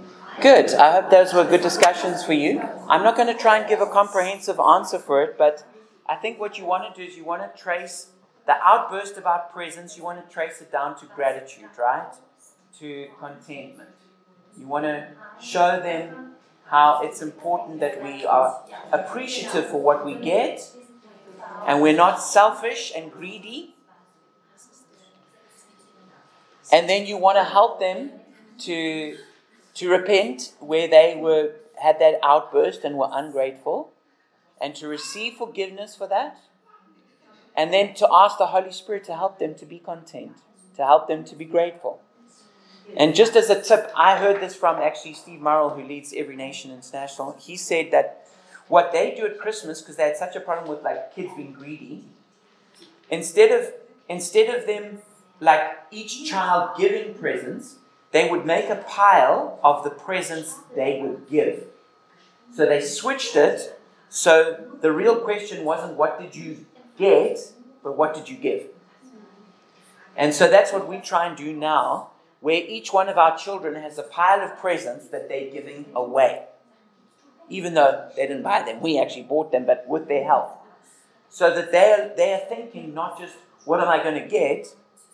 good. I hope those were good discussions for you. I'm not going to try and give a comprehensive answer for it, but I think what you want to do is you want to trace the outburst about presents, you want to trace it down to gratitude, right? To contentment. You want to show them how it's important that we are appreciative for what we get and we're not selfish and greedy. And then you want to help them to, to repent where they were had that outburst and were ungrateful and to receive forgiveness for that and then to ask the Holy Spirit to help them to be content, to help them to be grateful. And just as a tip, I heard this from actually Steve Murrell, who leads Every Nation International. He said that what they do at Christmas, because they had such a problem with like kids being greedy, instead of instead of them like each child giving presents, they would make a pile of the presents they would give. So they switched it. So the real question wasn't what did you get, but what did you give? And so that's what we try and do now, where each one of our children has a pile of presents that they're giving away. Even though they didn't buy them, we actually bought them, but with their help. So that they're, they're thinking not just what am I going to get,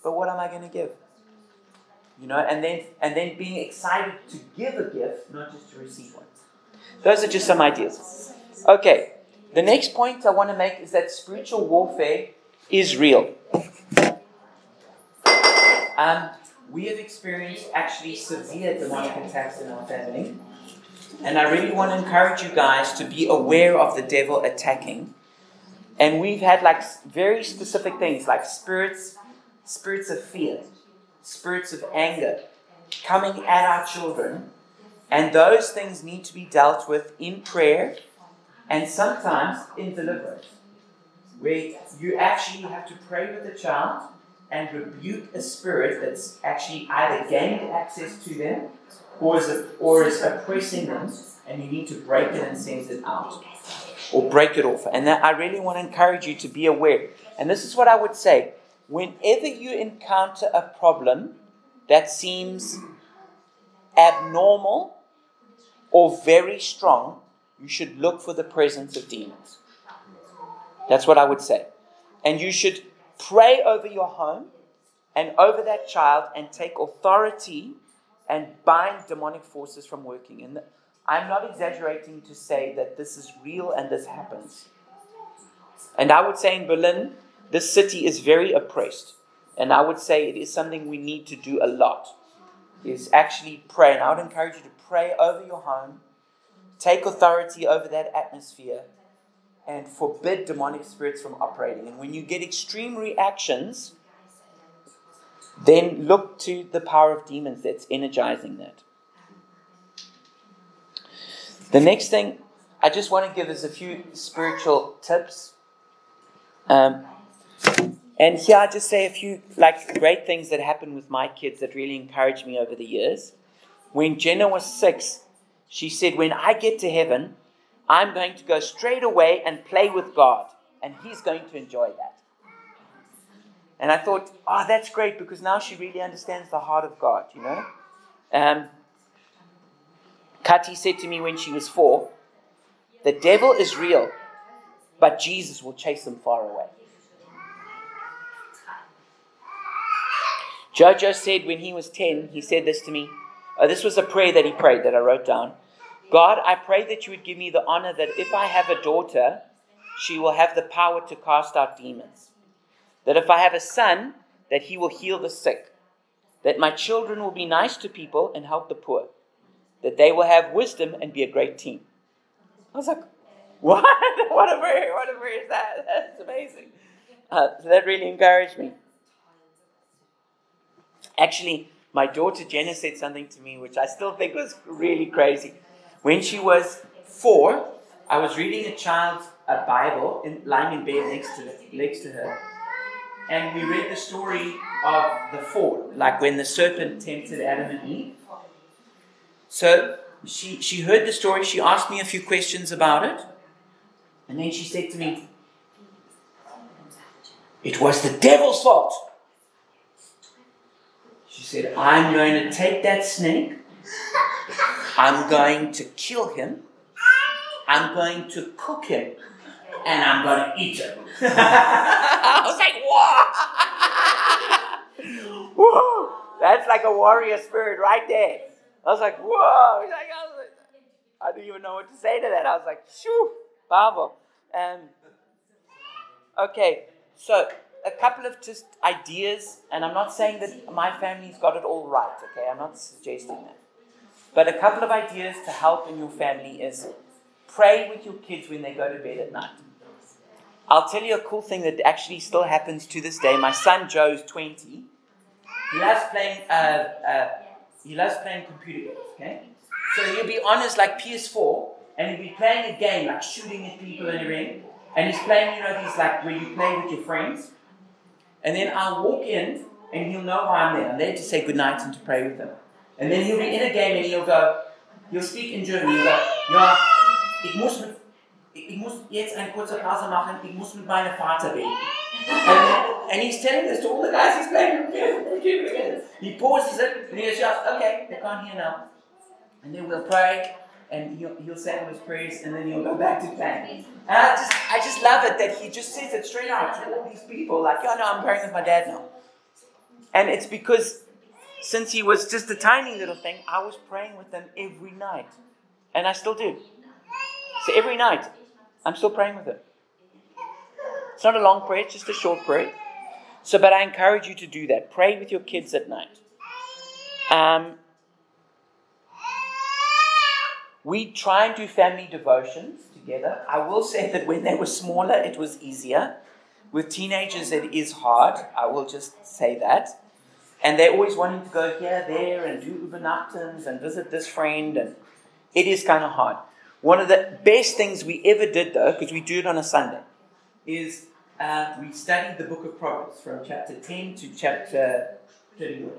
but what am I going to give? You know, and then and then being excited to give a gift, not just to receive one. Those are just some ideas. Okay, the next point I want to make is that spiritual warfare is real. Um, we have experienced actually severe demonic attacks in our family. And I really want to encourage you guys to be aware of the devil attacking. And we've had like very specific things like spirits, spirits of fear, spirits of anger coming at our children. And those things need to be dealt with in prayer and sometimes in deliverance, where you actually have to pray with the child and rebuke a spirit that's actually either gained access to them or is, or is oppressing them, and you need to break it and send it out or break it off. And that, I really want to encourage you to be aware. And this is what I would say whenever you encounter a problem that seems abnormal or very strong, you should look for the presence of demons. That's what I would say. And you should pray over your home and over that child and take authority and bind demonic forces from working. And I'm not exaggerating to say that this is real and this happens. And I would say in Berlin, this city is very oppressed. And I would say it is something we need to do a lot. Is actually pray. And I would encourage you to pray over your home, take authority over that atmosphere, and forbid demonic spirits from operating. And when you get extreme reactions, then look to the power of demons that's energizing that. The next thing I just want to give is a few spiritual tips. Um, and here I just say a few like great things that happened with my kids that really encouraged me over the years. When Jenna was six, she said, When I get to heaven, I'm going to go straight away and play with God, and He's going to enjoy that. And I thought, oh, that's great because now she really understands the heart of God, you know? Um, said to me when she was four, the devil is real, but Jesus will chase him far away. Jojo said when he was 10, he said this to me. Uh, this was a prayer that he prayed that I wrote down. God, I pray that you would give me the honor that if I have a daughter, she will have the power to cast out demons. That if I have a son, that he will heal the sick. That my children will be nice to people and help the poor. That they will have wisdom and be a great team. I was like, what? <laughs> what a prayer! What a prayer is that? <laughs> That's amazing. Uh, so that really encouraged me. Actually, my daughter Jenna said something to me which I still think was really crazy. When she was four, I was reading a child a Bible in, lying in bed next to next to her, and we read the story of the fall, like when the serpent tempted Adam and Eve. So she she heard the story. She asked me a few questions about it, and then she said to me, "It was the devil's fault." Said, I'm going to take that snake, I'm going to kill him, I'm going to cook him, and I'm going to eat him. <laughs> I was like, whoa! <laughs> whoa! That's like a warrior spirit right there. I was like, whoa! I, didn't even know what to say to that. I was like, shoo, powerful. Um, okay, so a couple of just ideas, and I'm not saying that my family's got it all right, okay? I'm not suggesting that. But a couple of ideas to help in your family is pray with your kids when they go to bed at night. I'll tell you a cool thing that actually still happens to this day. My son Joe's 20. He loves playing. Uh, uh, he loves playing computer games. Okay, so he'll be on his like PS4 and he'll be playing a game like shooting at people in a ring, and he's playing. You know, he's like where you play with your friends, and then I'll walk in and he'll know why I'm there. I'm there to say goodnight and to pray with him. And then he'll be in a game and he'll go, he'll speak in German. He'll go, ja, ich muss ich muss jetzt eine kurze Pause machen, ich muss mit meinem Vater beten. And, and he's telling this to all the guys he's playing with. He pauses it and he goes, okay, they can't hear now. And then we'll pray and he'll, he'll say his prayers and then he'll go back to playing. And I just, I just love it that he just says it straight out to all these people, like, yo, no, I'm praying with my dad now. And it's because since he was just a tiny little thing, I was praying with them every night. And I still do. So every night, I'm still praying with him. It's not a long prayer, it's just a short prayer. So, but I encourage you to do that. Pray with your kids at night. Um, we try and do family devotions together. I will say that when they were smaller, it was easier. With teenagers, it is hard. I will just say that. And they're always wanting to go here, there, and do Übernachtens and visit this friend, and it is kind of hard. One of the best things we ever did, though, because we do it on a Sunday, is uh, we studied the book of Proverbs from chapter 10 to chapter 31.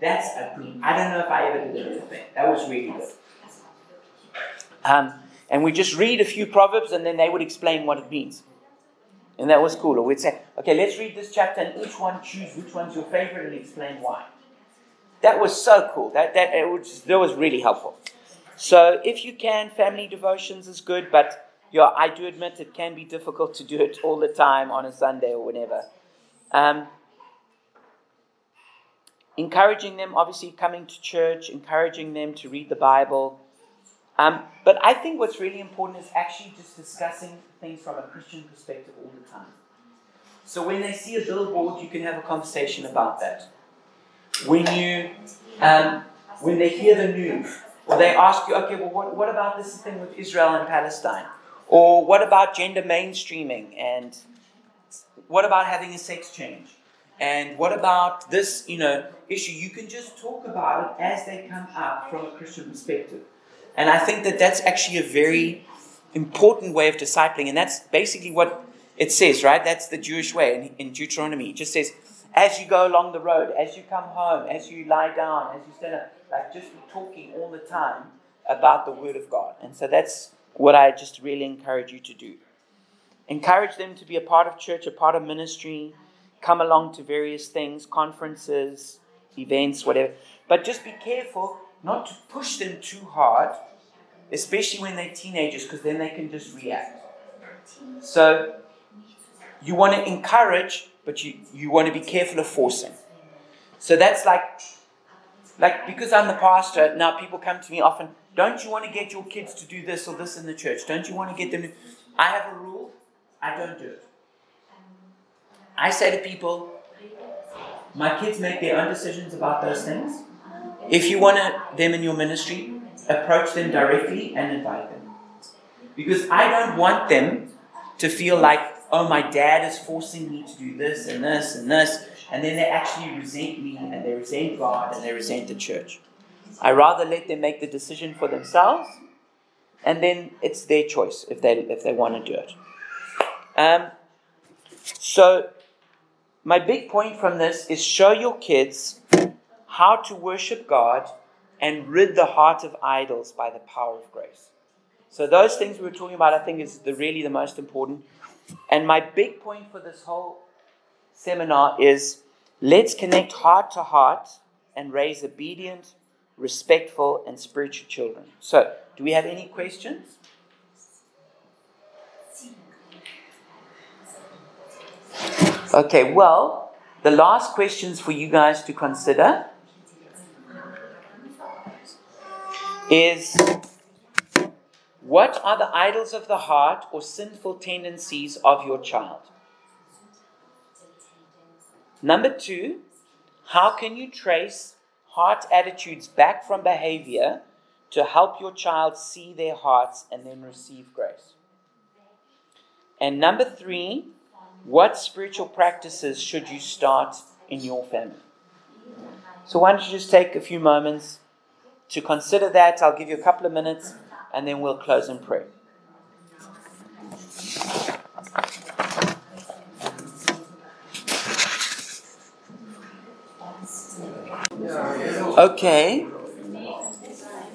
That's a. I don't know if I ever did anything. That was really good. Um, and we just read a few Proverbs and then they would explain what it means. And that was cool. Or we'd say, okay, let's read this chapter and each one choose which one's your favorite and explain why. That was so cool. That, that, it was, that was really helpful. So if you can, family devotions is good, but yeah, I do admit it can be difficult to do it all the time on a Sunday or whenever. Um, encouraging them, obviously, coming to church, encouraging them to read the Bible. Um, but I think what's really important is actually just discussing things from a Christian perspective all the time. So when they see a billboard, you can have a conversation about that. When you, um, when they hear the news, or they ask you, okay, well, what, what about this thing with Israel and Palestine? Or what about gender mainstreaming? And what about having a sex change? And what about this, you know, issue? You can just talk about it as they come up from a Christian perspective. And I think that that's actually a very important way of discipling. And that's basically what it says, right? That's the Jewish way in, Deuteronomy. It just says, as you go along the road, as you come home, as you lie down, as you stand up, like just talking all the time about the Word of God. And so that's what I just really encourage you to do. Encourage them to be a part of church, a part of ministry, come along to various things, conferences, events, whatever. But just be careful not to push them too hard, especially when they're teenagers, because then they can just react. So you want to encourage, but you, you want to be careful of forcing. So that's like, like because I'm the pastor, now people come to me often, don't you want to get your kids to do this or this in the church? Don't you want to get them. I have a rule, I don't do it. I say to people, my kids make their own decisions about those things. If you want them in your ministry, approach them directly and invite them. Because I don't want them to feel like, oh, my dad is forcing me to do this and this and this, and then they actually resent me and they resent God and they resent the church. I rather let them make the decision for themselves, and then it's their choice if they if they want to do it. Um, so, my big point from this is show your kids how to worship God and rid the heart of idols by the power of grace. So those things we were talking about, I think, is the, really the most important. And my big point for this whole seminar is let's connect heart to heart and raise obedient, respectful, and spiritual children. So, do we have any questions? Okay, well, the last questions for you guys to consider is what are the idols of the heart or sinful tendencies of your child? Number two, how can you trace heart attitudes back from behavior to help your child see their hearts and then receive grace? And number three, what spiritual practices should you start in your family? So, why don't you just take a few moments to consider that? I'll give you a couple of minutes and then we'll close in prayer. Okay.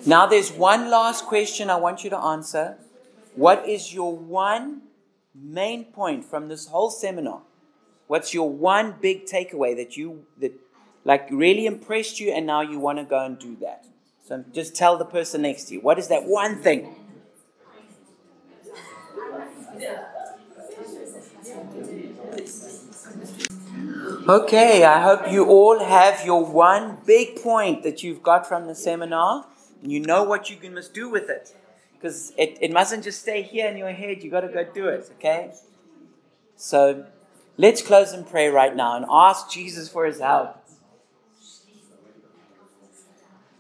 Now there's one last question I want you to answer. What is your one main point from this whole seminar? What's your one big takeaway that you that like really impressed you and now you want to go and do that? So just tell the person next to you. What is that one thing? Okay, I hope you all have your one big point that you've got from the seminar. And you know what you must do with it. Because it, it mustn't just stay here in your head, you've got to go do it, okay? So let's close in prayer right now and ask Jesus for his help.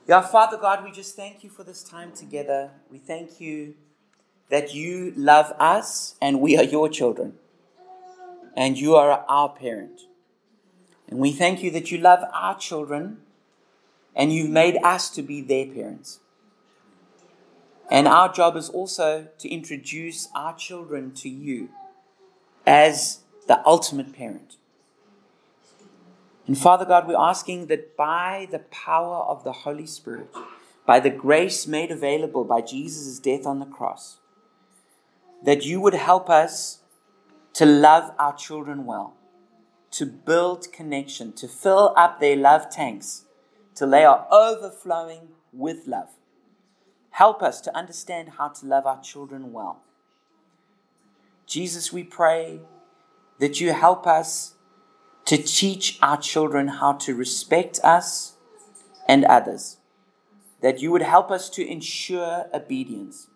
Yeah, Father God, we just thank you for this time together. We thank you that you love us and we are your children. And you are our parent. And we thank you that you love our children and you've made us to be their parents. And our job is also to introduce our children to you as the ultimate parent. And Father God, we're asking that by the power of the Holy Spirit, by the grace made available by Jesus' death on the cross, that you would help us to love our children well to build connection, to fill up their love tanks, till they are overflowing with love. Help us to understand how to love our children well. Jesus, we pray that you help us to teach our children how to respect us and others. That you would help us to ensure obedience.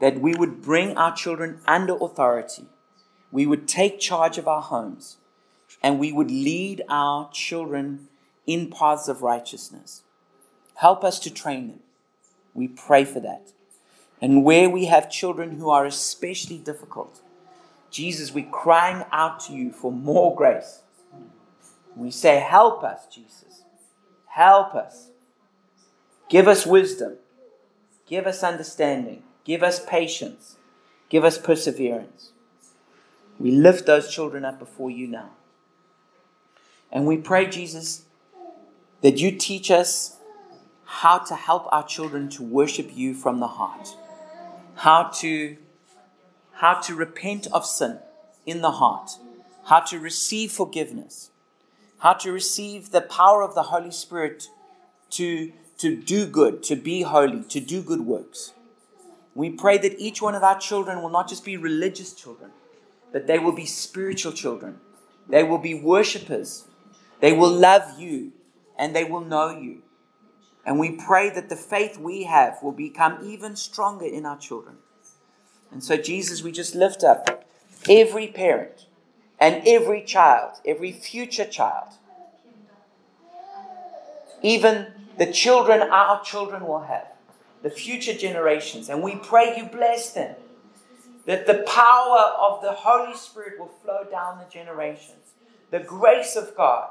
That we would bring our children under authority. We would take charge of our homes and we would lead our children in paths of righteousness. Help us to train them. We pray for that. And where we have children who are especially difficult, Jesus, we're crying out to you for more grace. We say, Help us, Jesus. Help us. Give us wisdom. Give us understanding. Give us patience. Give us perseverance. We lift those children up before you now. And we pray, Jesus, that you teach us how to help our children to worship you from the heart, how to, how to repent of sin in the heart, how to receive forgiveness, how to receive the power of the Holy Spirit to, to do good, to be holy, to do good works. We pray that each one of our children will not just be religious children, but they will be spiritual children. They will be worshippers they will love you and they will know you. And we pray that the faith we have will become even stronger in our children. And so, Jesus, we just lift up every parent and every child, every future child, even the children our children will have, the future generations. And we pray you bless them, that the power of the Holy Spirit will flow down the generations, the grace of God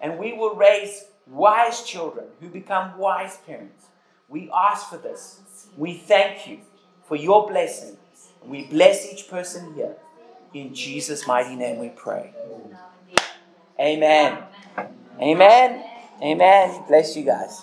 and we will raise wise children who become wise parents. We ask for this. We thank you for your blessing. We bless each person here. In Jesus' mighty name we pray. Amen. Amen. Amen. Bless you guys.